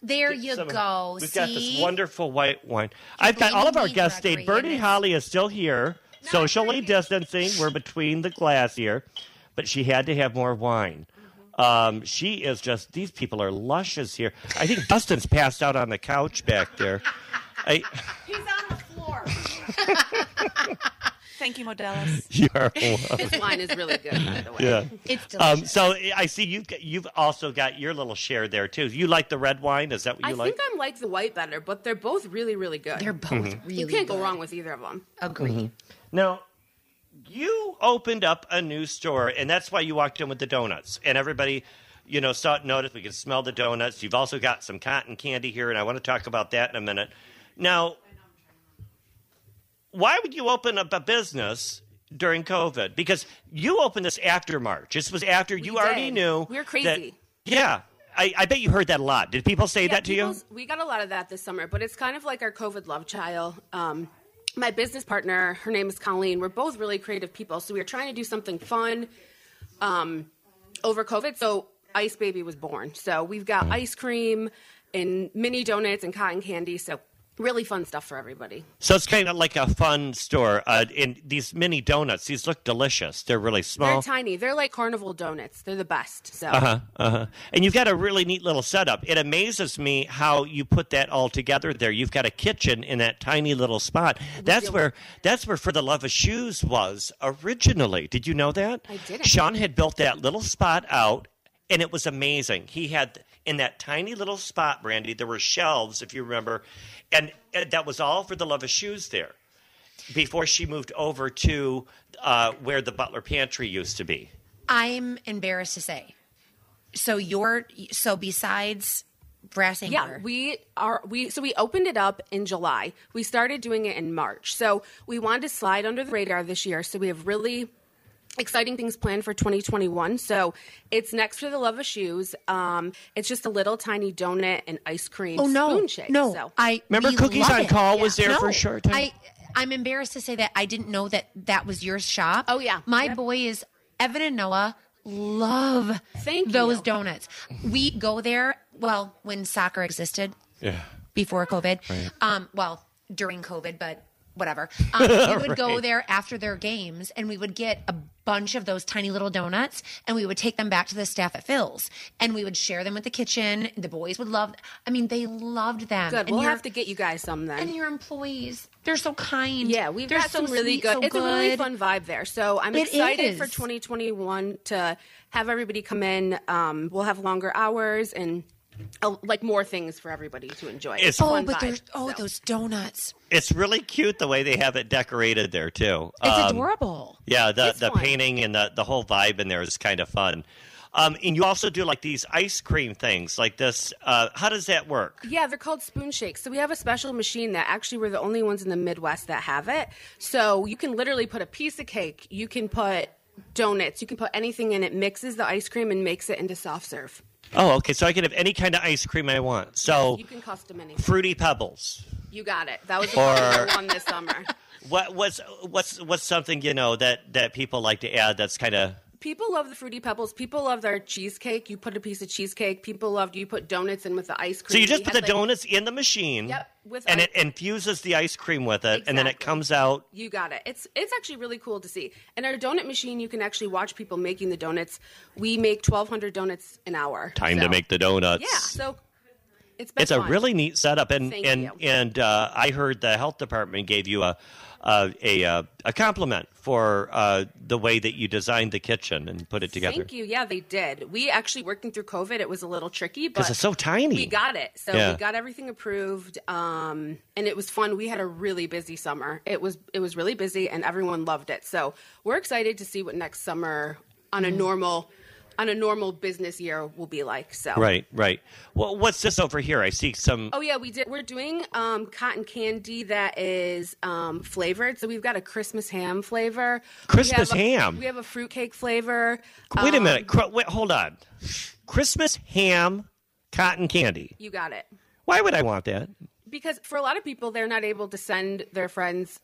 There Get you some- go. We've See? got this wonderful white wine. I've got all of our guests Gregory, stayed. Bernie Holly is still here, socially distancing. We're between the glass here, but she had to have more wine. Um, she is just. These people are luscious here. I think Dustin's passed out on the couch back there. I, He's on the floor. Thank you, Modales. you are welcome. This wine is really good, by the way. Yeah. It's delicious. Um, so I see you've got, you've also got your little share there too. You like the red wine? Is that what I you like? think I'm like the white better, but they're both really, really good. They're both Mm-hmm. really you can't go wrong with either of them. Agree. Now, you opened up a new store, and that's why you walked in with the donuts. And everybody, you know, saw it, noticed we could smell the donuts. You've also got some cotton candy here, and I want to talk about that in a minute. Now, why would you open up a business during COVID? Because you opened this after March. This was after you already knew. We were that- crazy. yeah. I, I bet you heard that a lot. Did people say that to you? We got a lot of that this summer, but it's kind of like our COVID love child. Um, my business partner, her name is Colleen. We're both really creative people, so we were trying to do something fun um, over COVID. So Ice Baby was born. So we've got ice cream and mini donuts and cotton candy. So really fun stuff for everybody. So it's kind of like a fun store. Uh, and these mini donuts, these look delicious. They're really small. They're tiny. They're like carnival donuts. They're the best. So Uh-huh, uh-huh. And you've got a really neat little setup. It amazes me how you put that all together there. You've got a kitchen in that tiny little spot. That's where that's where For the Love of Shoes was originally. Did you know that? I didn't. Sean had built that little spot out and it was amazing. He had in that tiny little spot, Brandy, there were shelves, if you remember, and, and that was all For the Love of Shoes there. Before she moved over to uh, where the Butler Pantry used to be. I'm embarrassed to say. So you're so besides brass anchor. Yeah, we are we so we opened it up in July. We started doing it in March. So we wanted to slide under the radar this year. So we have really exciting things planned for 2021. So it's next for the love of shoes. Um, it's just a little tiny donut and ice cream Oh no, spoon shake. no! So I Remember Cookies on it. Call was there No, for a short time? I I'm embarrassed to say that I didn't know that that was your shop. Oh, yeah. my Yep. is Evan and Noah love Thank those you. donuts. We go there. Well, when soccer existed, Yeah. before COVID. Um, well, during COVID, but whatever. Um, we would go there after their games and we would get a bunch of those tiny little donuts and we would take them back to the staff at Phil's and we would share them with the kitchen. The boys would love, I mean, they loved them. good. And We'll your- have to get you guys some then. And your employees, they're so kind. Yeah, we've They're got some really sweet, good. so it's a really fun vibe there. So I'm It excited for 2021 to have everybody come in. Um, we'll have longer hours and uh, like more things for everybody to enjoy. It's- Oh, but vibe, there's oh so. those donuts. It's really cute the way they have it decorated there too. It's Um, adorable. Yeah, the It's the fun. painting and the the whole vibe in there is kind of fun. Um, and you also do like these ice cream things, like this. Uh, how does that work? Yeah, they're called spoon shakes. So we have a special machine that actually we're the only ones in the Midwest that have it. So you can literally put a piece of cake, you can put donuts, you can put anything in it, mixes the ice cream and makes it into soft serve. Oh, okay. So I can have any kind of ice cream I want. So You can custom anything. fruity pebbles. You got it. That was the Or- one this summer. What what's what's what's something you know that that people like to add? That's kind of People love the fruity pebbles. People love their cheesecake. You put a piece of cheesecake. People love you put donuts in with the ice cream. so you just We put the like- donuts in the machine. Yep, with and ice- it infuses the ice cream with it, and then it comes out. You got it. It's it's actually really cool to see. In our donut machine, you can actually watch people making the donuts. We make twelve hundred donuts an hour. Time So- to make the donuts. Yeah. So it's been it's a really neat setup and Thank and you. and uh, I heard the health department gave you a a a, uh, a compliment for uh, the way that you designed the kitchen and put it together. Thank you. Yeah, they did. We actually working through COVID. It was a little tricky, but Because it's so tiny. we got it. So Yeah. we got everything approved, um, and it was fun. We had a really busy summer. It was it was really busy, and everyone loved it. So we're excited to see what next summer on a normal on a normal business year will be like. So Right, right. Well, what's this over here? I see some. Oh yeah, we did. We're doing um, cotton candy that is um, flavored. So we've got a Christmas ham flavor. We Christmas have a- ham? We have a fruitcake flavor. Wait a Um, minute. Cr- wait, hold on. Christmas ham, cotton candy. You got it. Why would I want that? Because for a lot of people, they're not able to send their friends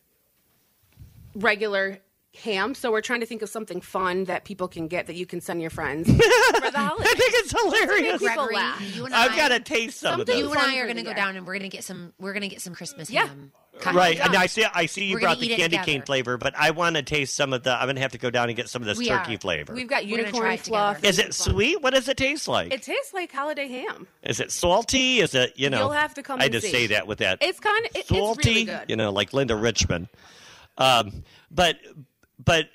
regular ham. So we're trying to think of something fun that people can get that you can send your friends for the I think it's hilarious. People Gregory, laugh. you and I've got to taste some of Something this. You and I are going to go down and we're going to get some. We're going to get some Christmas Yeah. ham. Right, Cut- and I see. I see you We're brought the candy cane flavor, but I want to taste some of the. I'm gonna have to go down and get some of this We turkey are. flavor. We've got We're gonna try unicorn it fluff. Is it sweet? What does it taste like? It tastes like holiday ham. Is it salty? Is it you know? You'll have to come I and just see. say that with that. It's kind of it, salty, it's really good. you know, like Linda Richmond. Um, but but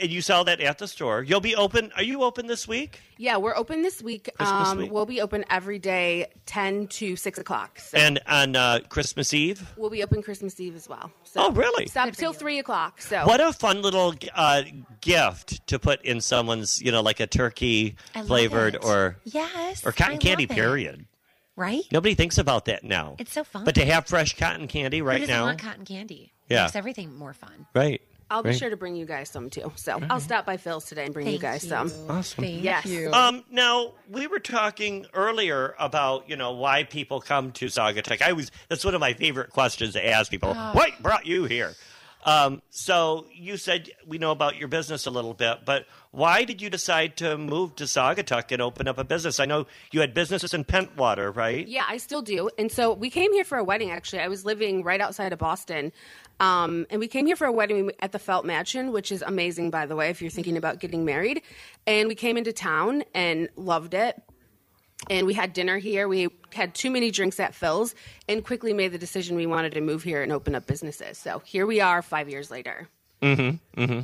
and you sell that at the store. You'll be open. Are you open this week? Yeah, we're open this week. Christmas um, week. We'll be open every day, ten to six o'clock. So And on uh, Christmas Eve. we'll be open Christmas Eve as well. So Oh, really? Stop till three o'clock. So What a fun little uh, gift to put in someone's, you know, like a turkey flavored it. or yes, or cotton I candy. Period. Right? Nobody thinks about that now. It's so fun. But to have fresh cotton candy right doesn't now, want cotton candy? Yeah. makes everything more fun. right? I'll be right. sure to bring you guys some too. So I'll stop by Phil's today and bring you guys you. some. Awesome. Thank Yes. you. Um, now we were talking earlier about you know why people come to Saugatuck. I was that's one of my favorite questions to ask people. Oh. What brought you here? Um, so you said we know about your business a little bit, but why did you decide to move to Saugatuck and open up a business? I know you had businesses in Pentwater, right? Yeah, I still do. And so we came here for a wedding. Actually, I was living right outside of Boston, um, and we came here for a wedding at the Felt Mansion, which is amazing, by the way, if you're thinking about getting married. And we came into town and loved it. And we had dinner here. We had too many drinks at Phil's, and quickly made the decision we wanted to move here and open up businesses. So here we are, five years later. Mm-hmm. Mm-hmm.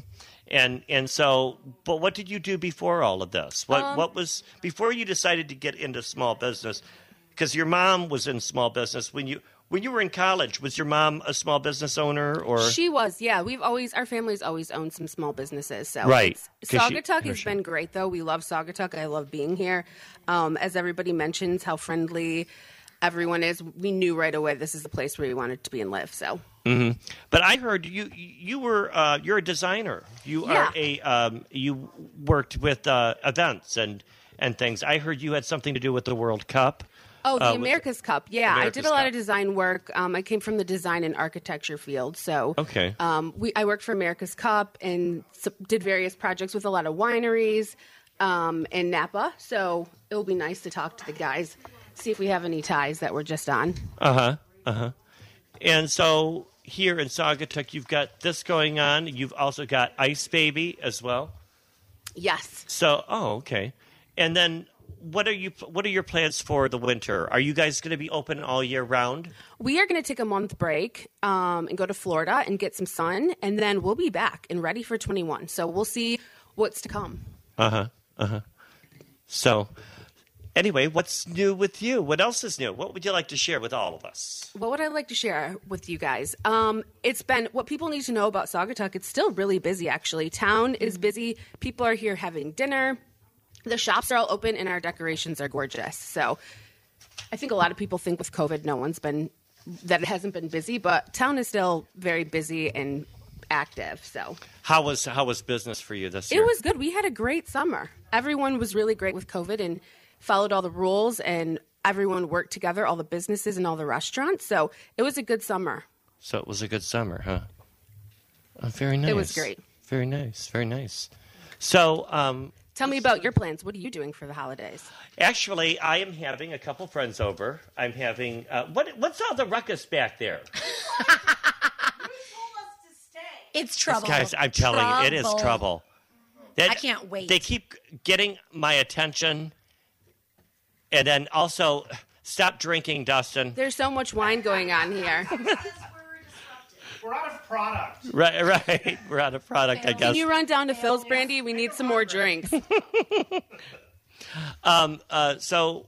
And and so, but what did you do before all of this? What Um, what was before you decided to get into small business? Because your mom was in small business when you when you were in college. Was your mom a small business owner or? She was, yeah. We've always our family's always owned some small businesses. So Right. it's- 'Cause she- Saugatuck has been great, though. We love Saugatuck. I love being here. Um, as everybody mentions, how friendly everyone is. We knew right away this is the place where we wanted to be and live. So But I heard you you were uh, you're a designer. You are a um, you worked with uh, events and and things. I heard you had something to do with the World Cup. Oh, the Uh, America's Cup. Yeah, I did a lot Cup. of design work. Um, I came from the design and architecture field, so Okay. Um, we I worked for America's Cup and did various projects with a lot of wineries um, in Napa. So it will be nice to talk to the guys, see if we have any ties that we're just on. Uh huh. Uh huh. And so here in Saugatuck, you've got this going on. You've also got Ice Baby as well. Yes. So, oh, okay. And then, what are you? What are your plans for the winter? Are you guys going to be open all year round? We are going to take a month break um, and go to Florida and get some sun, and then we'll be back and ready for 21. So we'll see what's to come. Uh huh. Uh huh. So, anyway, what's new with you? What else is new? What would you like to share with all of us? What would I like to share with you guys? Um, it's been what people need to know about Saugatuck. It's still really busy, actually. Town is busy. People are here having dinner. The shops are all open, and our decorations are gorgeous. So, I think a lot of people think with COVID, no one's been that it hasn't been busy, but town is still very busy and active. So, How was how was business for you this year? It was good. We had a great summer. Everyone was really great with COVID and followed all the rules, and everyone worked together, all the businesses and all the restaurants. So it was a good summer. So it was a good summer, huh? Oh, very nice. It was great. Very nice. Very nice. So, um, Tell me about your plans. What are you doing for the holidays? actually, I am having a couple friends over. I'm having uh, what? What's all the ruckus back there? It's trouble. Guys, I'm telling you, it is trouble. That- I can't wait. They keep getting my attention, and then also stop drinking, Dustin. There's so much wine going on here. We're out of product. Right, right. We're out of product, I guess. Can you run down to Phil's, Brandy? We need some more drinks. Uh, so,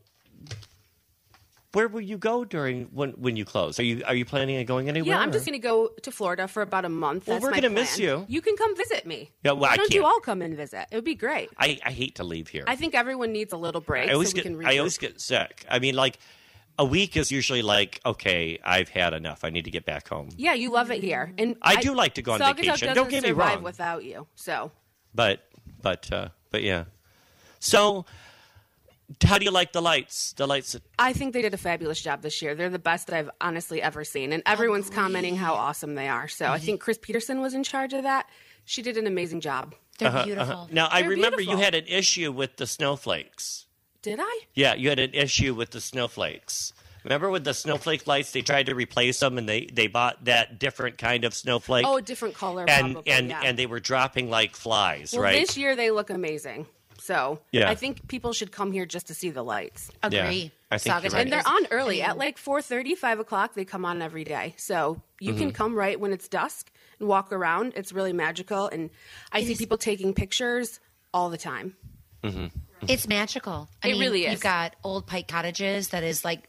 where will you go during when when you close? Are you are you planning on going anywhere? Yeah, I'm or- just going to go to Florida for about a month. Well, That's we're my gonna miss you. You can come visit me. Yeah, well, Why I don't you can't. all come and visit? It would be great. I, I hate to leave here. I think everyone needs a little break I always so we get can I always get sick. I mean, like a week is usually like okay, I've had enough. I need to get back home. Yeah, you love it here, and I do like to go on Saugatuck vacation. Doesn't Don't get me survive wrong. Without you, so But but uh, but yeah. So how do you like the lights? The lights. I think they did a fabulous job this year. They're the best that I've honestly ever seen, and everyone's commenting how awesome they are. So I think Chris Peterson was in charge of that. She did an amazing job. They're beautiful. Uh-huh, Now I They're remember you had an issue with the snowflakes. Did I? Yeah, you had an issue with the snowflakes. Remember with the snowflake lights, they tried to replace them, and they, they bought that different kind of snowflake. Oh, a different color. and probably, and yeah. and they were dropping like flies, well, right? this year they look amazing. So Yeah. I think people should come here just to see the lights. Agree. I think you're right. And they're on early at like 4.30, 5 o'clock. They come on every day. So you Mm-hmm. can come right when it's dusk and walk around. It's really magical. And I see people taking pictures all the time. It's magical. I It mean, really is. You've got old Pike Cottages that is like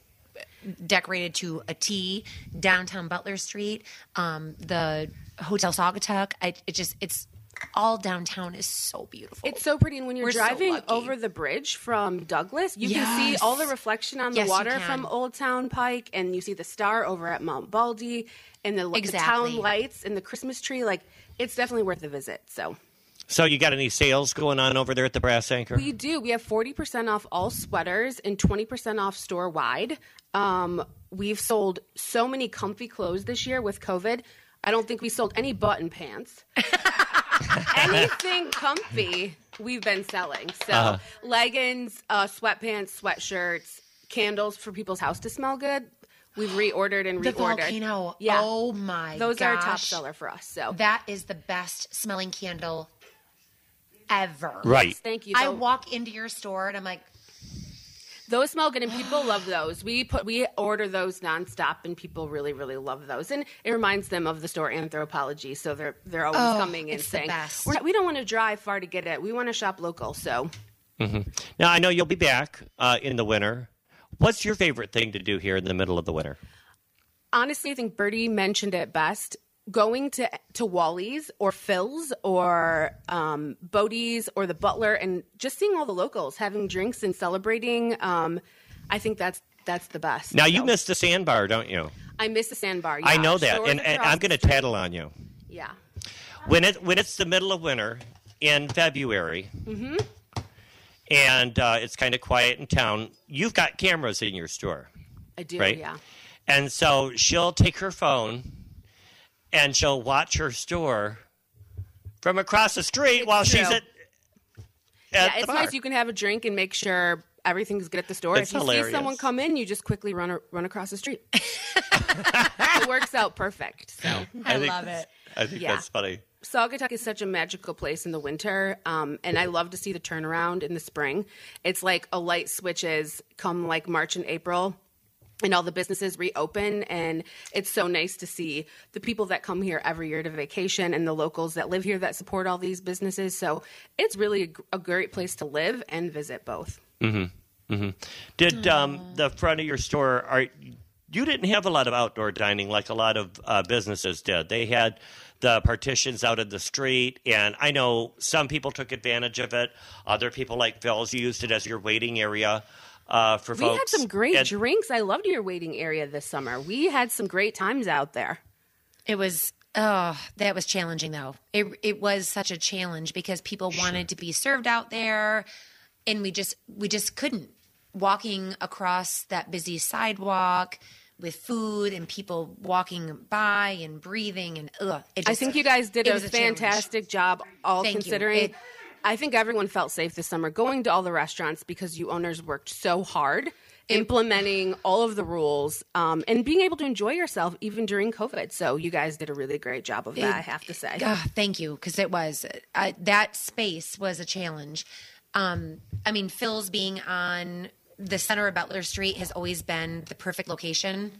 decorated to a T. Downtown Butler Street, um, the Hotel Saugatuck. I, it just it's all downtown is so beautiful. It's so pretty. And when you're We're driving lucky. over the bridge from Douglas, you can see all the reflection on the Yes, water from Old Town Pike. And you see the star over at Mount Baldy and the, the town lights and the Christmas tree. Like, it's definitely worth a visit. So so you got any sales going on over there at the Brass Anchor? We do. We have 40% off all sweaters and 20% off store wide. Um, we've sold so many comfy clothes this year with COVID. I don't think we sold any button pants. Anything comfy, we've been selling. So Uh-huh. leggings, uh, sweatpants, sweatshirts, candles for people's house to smell good. We've reordered and reordered. the reordered. volcano. Yeah. Oh my Those are a top seller for us. So That is the best smelling candle ever. right. thank you. I Though- walk into your store and I'm like, Those smell good, and people love those. We put we order those nonstop, and people really, really love those. And it reminds them of the store Anthropologie, so they're they're always Oh, coming and it's the saying, best. We're not, "We don't want to drive far to get it. We want to shop local." So Now I know you'll be back uh, in the winter. What's your favorite thing to do here in the middle of the winter? honestly, I think Bertie mentioned it best. Going to to Wally's or Phil's or um, Bodie's or the Butler and just seeing all the locals having drinks and celebrating. Um, I think that's that's the best. Now you miss the sandbar, don't you? I miss the sandbar. I know that, Stores and, and I'm going to tattle on you. Yeah. when it when it's the middle of winter in February, and uh, it's kind of quiet in town. You've got cameras in your store, I do. right? Yeah. And so she'll take her phone and she'll watch her store from across the street It's while she's at, at yeah, the it's bar. nice. You can have a drink and make sure everything's good at the store. It's if you hilarious. see someone come in, you just quickly run run across the street. it works out perfect. So I, think love it. I think Yeah. that's funny. Saugatuck is such a magical place in the winter, um, and I love to see the turnaround in the spring. It's like a light switches come like March and April. And all the businesses reopen, and it's so nice to see the people that come here every year to vacation and the locals that live here that support all these businesses. So it's really a, great place to live and visit both. mm-hmm. Mm-hmm. Did um, the front of your store are you didn't have a lot of outdoor dining like a lot of uh, businesses did. They had the partitions out in the street, and I know some people took advantage of it. Other people, like Phil's, used it as your waiting area uh, for We folks. had some great And- drinks. I loved your waiting area this summer. We had some great times out there. It was oh, that was challenging though. It it was such a challenge because people wanted to be served out there and we just we just couldn't. Walking across that busy sidewalk with food and people walking by and breathing and ugh, it I think you guys did it a was challenge. fantastic job, all Thank you. considering. It- I think everyone felt safe this summer going to all the restaurants because you owners worked so hard implementing all of the rules um, and being able to enjoy yourself even during COVID. So you guys did a really great job of that, I have to say. Thank you, because it was uh, that space was a challenge. Um, I mean, Phil's being on the center of Butler Street has always been the perfect location.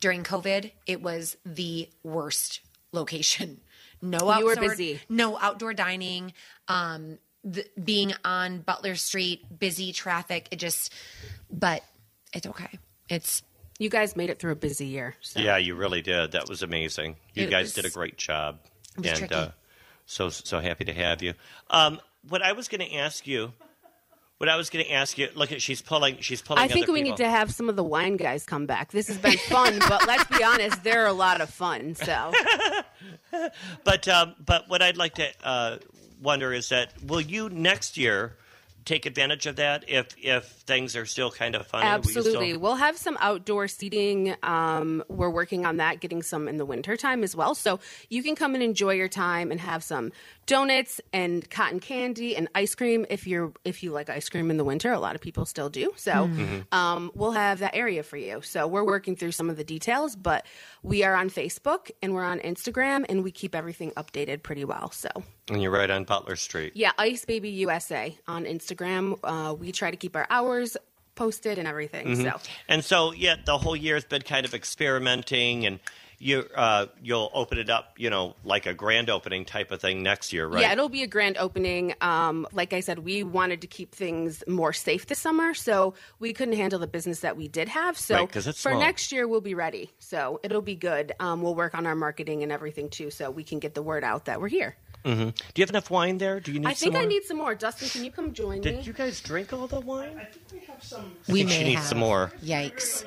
During COVID, it was the worst location. No You were outdoor, busy. No outdoor dining. Um, the, being on Butler Street, busy traffic. It just, but it's okay. It's You guys made it through a busy year. So. Yeah, you really did. That was amazing. You It guys was- did a great job, was and tricky. uh, so so happy to have you. Um, what I was going to ask you, what I was going to ask you, look at she's pulling, she's pulling. I think we people. need to have some of the wine guys come back. This has been fun, but let's be honest, they're a lot of fun. So But um, but what I'd like to uh, wonder is that will you next year take advantage of that if if things are still kind of funny? Will you still- Absolutely. We'll have some outdoor seating. Um, we're working on that, getting some in the winter time as well. So you can come and enjoy your time and have some donuts and cotton candy and ice cream if you're if you like ice cream in the winter. A lot of people still do. So Mm-hmm. um, we'll have that area for you. So we're working through some of the details, but we are on Facebook and we're on Instagram and we keep everything updated pretty well. So and you're right on Butler Street. yeah, Ice Baby USA on Instagram. Uh, we try to keep our hours posted and everything. Mm-hmm. So And so, yeah, the whole year has been kind of experimenting, and you uh, you'll open it up, you know, like a grand opening type of thing next year, right? Yeah, it'll be a grand opening. Um, like I said, we wanted to keep things more safe this summer, so we couldn't handle the business that we did have. So Right, 'cause it's for small. next year, we'll be ready. So it'll be good. Um, we'll work on our marketing and everything too, so we can get the word out that we're here. Do you have enough wine there? Do you need? I think some I more? need some more. Dustin, can you come join Did me? Did you guys drink all the wine? I think we have some. We think may she needs have. some more. Yikes.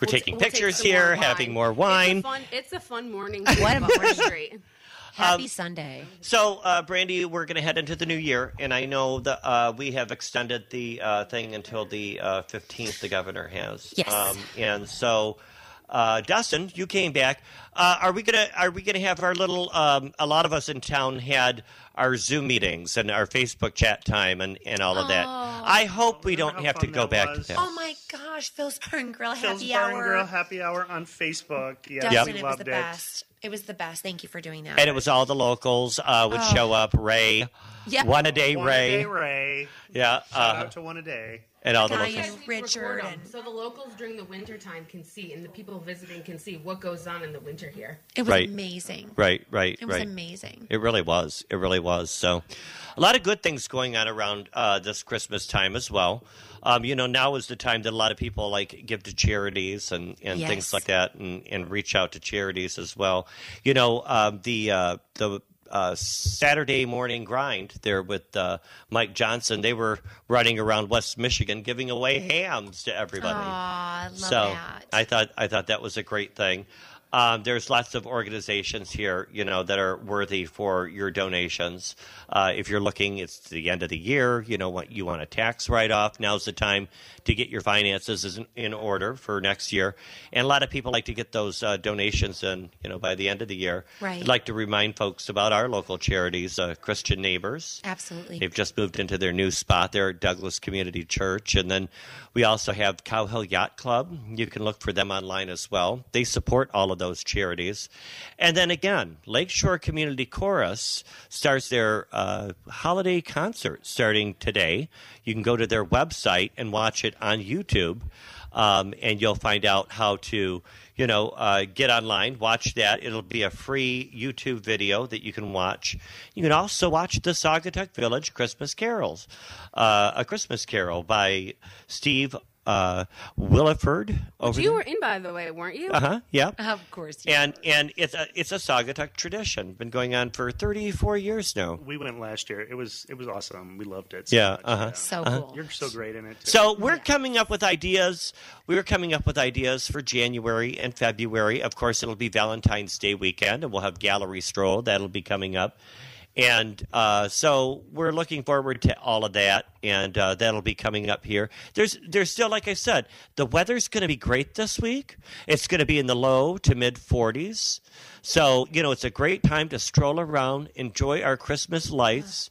We're taking We'll pictures some here, more having wine. more It's a wine. fun, it's a fun morning. What a Butler morning. Happy Um, Sunday. So, uh, Brandy, we're going to head into the new year, and I know that uh, we have extended the uh, thing until the uh, fifteenth. the governor has. Yes. and so, uh, Dustin, you came back. Uh, are we gonna Are we gonna have our little? Um, a lot of us in town had our Zoom meetings and our Facebook chat time and, and all of that. I hope we don't have to go back was? to that. Oh my gosh, Phil's Bar and Grill Phil's happy Bar hour. and Grill Happy Hour on Facebook. Yeah, Dustin, we it was the it. best. It was the best. Thank you for doing that. and it was all the locals uh, would show up. Ray, yeah. one a day, One Ray, a day, Ray. yeah, Shout uh, out to one a day. And all the Guy locals. and Richard and So the locals during the winter time can see, and the people visiting can see what goes on in the winter here. it was Right. amazing. Right, right, It was right. amazing. It really was. It really was. So, a lot of good things going on around uh, this Christmas time as well. Um, you know, now is the time that a lot of people like give to charities and, and things like that, and, and reach out to charities as well. You know, um, the uh, the uh, Saturday morning grind there with uh, Mike Johnson, they were running around West Michigan giving away hams to everybody Aw, I love so that. I thought I thought that was a great thing. Um, there's lots of organizations here, you know, that are worthy for your donations. Uh, if you're looking, it's the end of the year. You know what you want a tax write off. Now's the time to get your finances in, in order for next year. And a lot of people like to get those uh, donations in, you know, by the end of the year. Right. I'd like to remind folks about our local charities, uh, Christian Neighbors. Absolutely. They've just moved into their new spot there at Douglas Community Church. And then we also have Cow Hill Yacht Club. You can look for them online as well. They support all of those charities. And then again, Lakeshore Community Chorus starts their uh, holiday concert starting today. You can go to their website and watch it on YouTube. Um, and you'll find out how to, you know, uh, get online, watch that. It'll be a free YouTube video that you can watch. You can also watch the Saugatuck Village Christmas Carols, uh, a Christmas Carol by Steve uh, Williford. Over You were in, by the way, weren't you? uh huh. Yep. of course. And and it's a it's a Saugatuck tradition. Been going on for thirty four years now. We went last year. It was it was awesome. We loved it. Yeah, uh-huh. So cool. You're so great in it. Too. So we're coming up with ideas. We were coming up with ideas for January and February. Of course, it'll be Valentine's Day weekend, and we'll have Gallery Stroll. That'll be coming up. And uh, so we're looking forward to all of that, and uh, that'll be coming up here. There's, there's still, like I said, the weather's going to be great this week. It's going to be in the low to mid 40s. So you know, it's a great time to stroll around, enjoy our Christmas lights,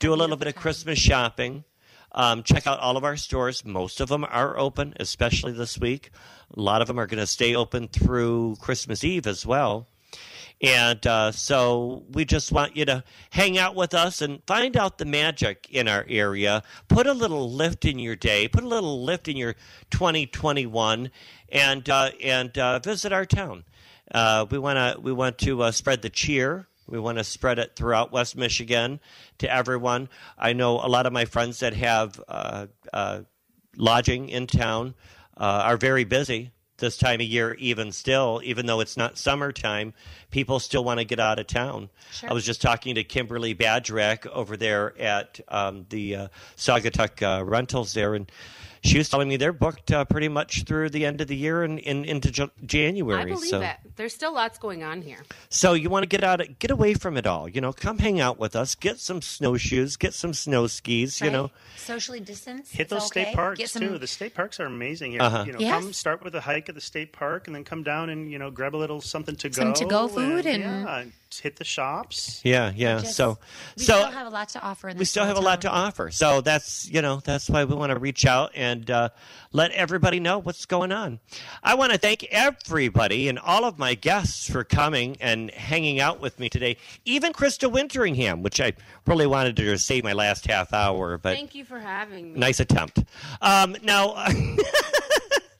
do a little bit of Christmas shopping. Um, check out all of our stores. Most of them are open, especially this week. A lot of them are going to stay open through Christmas Eve as well. And uh, so we just want you to hang out with us and find out the magic in our area. Put a little lift in your day. Put a little lift in your 2021, and uh, and uh, visit our town. Uh, we want to we want to uh, spread the cheer. We want to spread it throughout West Michigan to everyone. I know a lot of my friends that have uh, lodging in town are very busy this time of year, even still, even though it's not summertime, people still want to get out of town. I was just talking to Kimberly Badgerak over there at um, the uh, Saugatuck uh, Rentals there, and she was telling me they're booked uh, pretty much through the end of the year and, and into J- January. I believe so, it. There's still lots going on here. so you want to get out, get away from it all. You know, come hang out with us. Get some snowshoes. Get some snow skis. You know, socially distance. Hit those okay. state parks Get some, too. The state parks are amazing here. Uh-huh. You know, Yes. come start with a hike at the state park, and then come down and you know grab a little something to Some go, to-go food and- yeah, hit the shops. yeah, yeah. Just- so, we so still have a lot to offer. In we still have a lot to offer. So that's you know that's why we want to reach out and uh, let everybody know what's going on. I want to thank everybody and all of my guests for coming and hanging out with me today. Even Krista Winteringham, which I really wanted to just save my last half hour, but Thank you for having me. nice attempt. Um, now.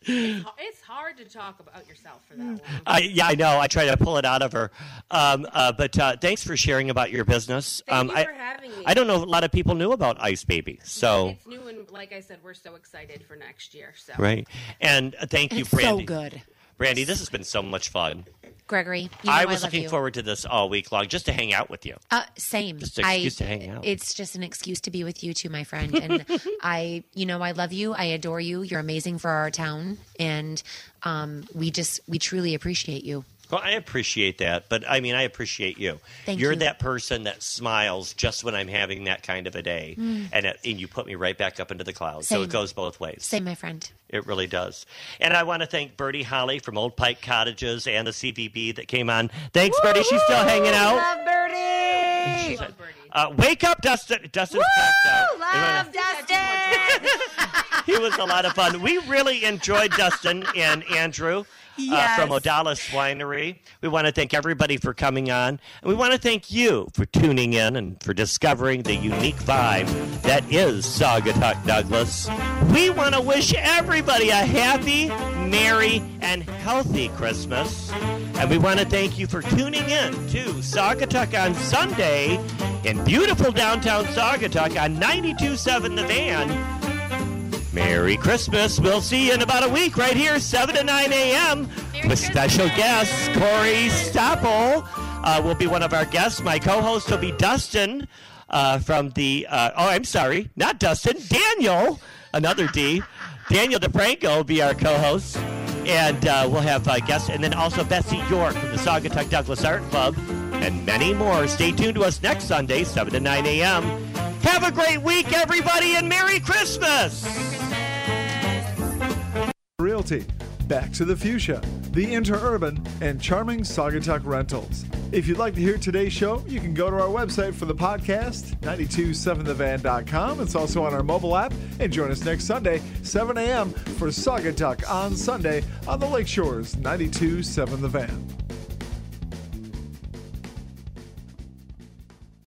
It's hard to talk about yourself for that one. I, yeah, I know. I try to pull it out of her. Um, uh, but uh, thanks for sharing about your business. Thank um, you I, for having me. I don't know if a lot of people knew about Ice Baby. So, It's new and like I said, we're so excited for next year. So right. And uh, thank you, It's so good, Brandy, this has been so much fun. Gregory. You know I was love looking you. forward to this all week long just to hang out with you. Uh, same. Just an excuse to hang out. It's just an excuse to be with you too, my friend. And I, you know, I love you. I adore you. You're amazing for our town, and um, we just we truly appreciate you. Well, I appreciate that, but I mean, I appreciate you. Thank You're you. that person that smiles just when I'm having that kind of a day, and, it, and you put me right back up into the clouds. So Mm. It goes both ways. Same, my friend. It really does. And I want to thank Bertie Holly from Old Pike Cottages and the CVB that came on. Thanks, Bertie. She's still hanging out. Love Birdie. She's- Uh, wake up, Dustin. Dustin's passed out. Love Dustin. He was a lot of fun. We really enjoyed Dustin and Andrew. Uh, from Yes. Modales Winery. We want to thank everybody for coming on. And we want to thank you for tuning in and for discovering the unique vibe that is Saugatuck Douglas. We want to wish everybody a happy, merry, and healthy Christmas. And we want to thank you for tuning in to Saugatuck on Sunday in beautiful downtown Saugatuck on 92.7 The Van. Merry Christmas. We'll see you in about a week right here, 7 to 9 a.m. with special guests. Corey Staple uh, will be one of our guests. My co host will be Dustin uh, from the, uh, oh, I'm sorry, not Dustin, Daniel, another D. Daniel DeFranco will be our co host. And uh, we'll have uh, guests, and then also Betsy York from the Saugatuck Douglas Art Club, and many more. Stay tuned to us next Sunday, 7 to 9 a.m. Have a great week, everybody, and Merry Christmas! Realty, Back to the Fuchsia, The Interurban, and Charming Saugatuck Rentals. If you'd like to hear today's show, you can go to our website for the podcast, 927thevan.com. It's also on our mobile app. And join us next Sunday, 7 a.m. for Saugatuck on Sunday on the Lakeshores, 927 The Van.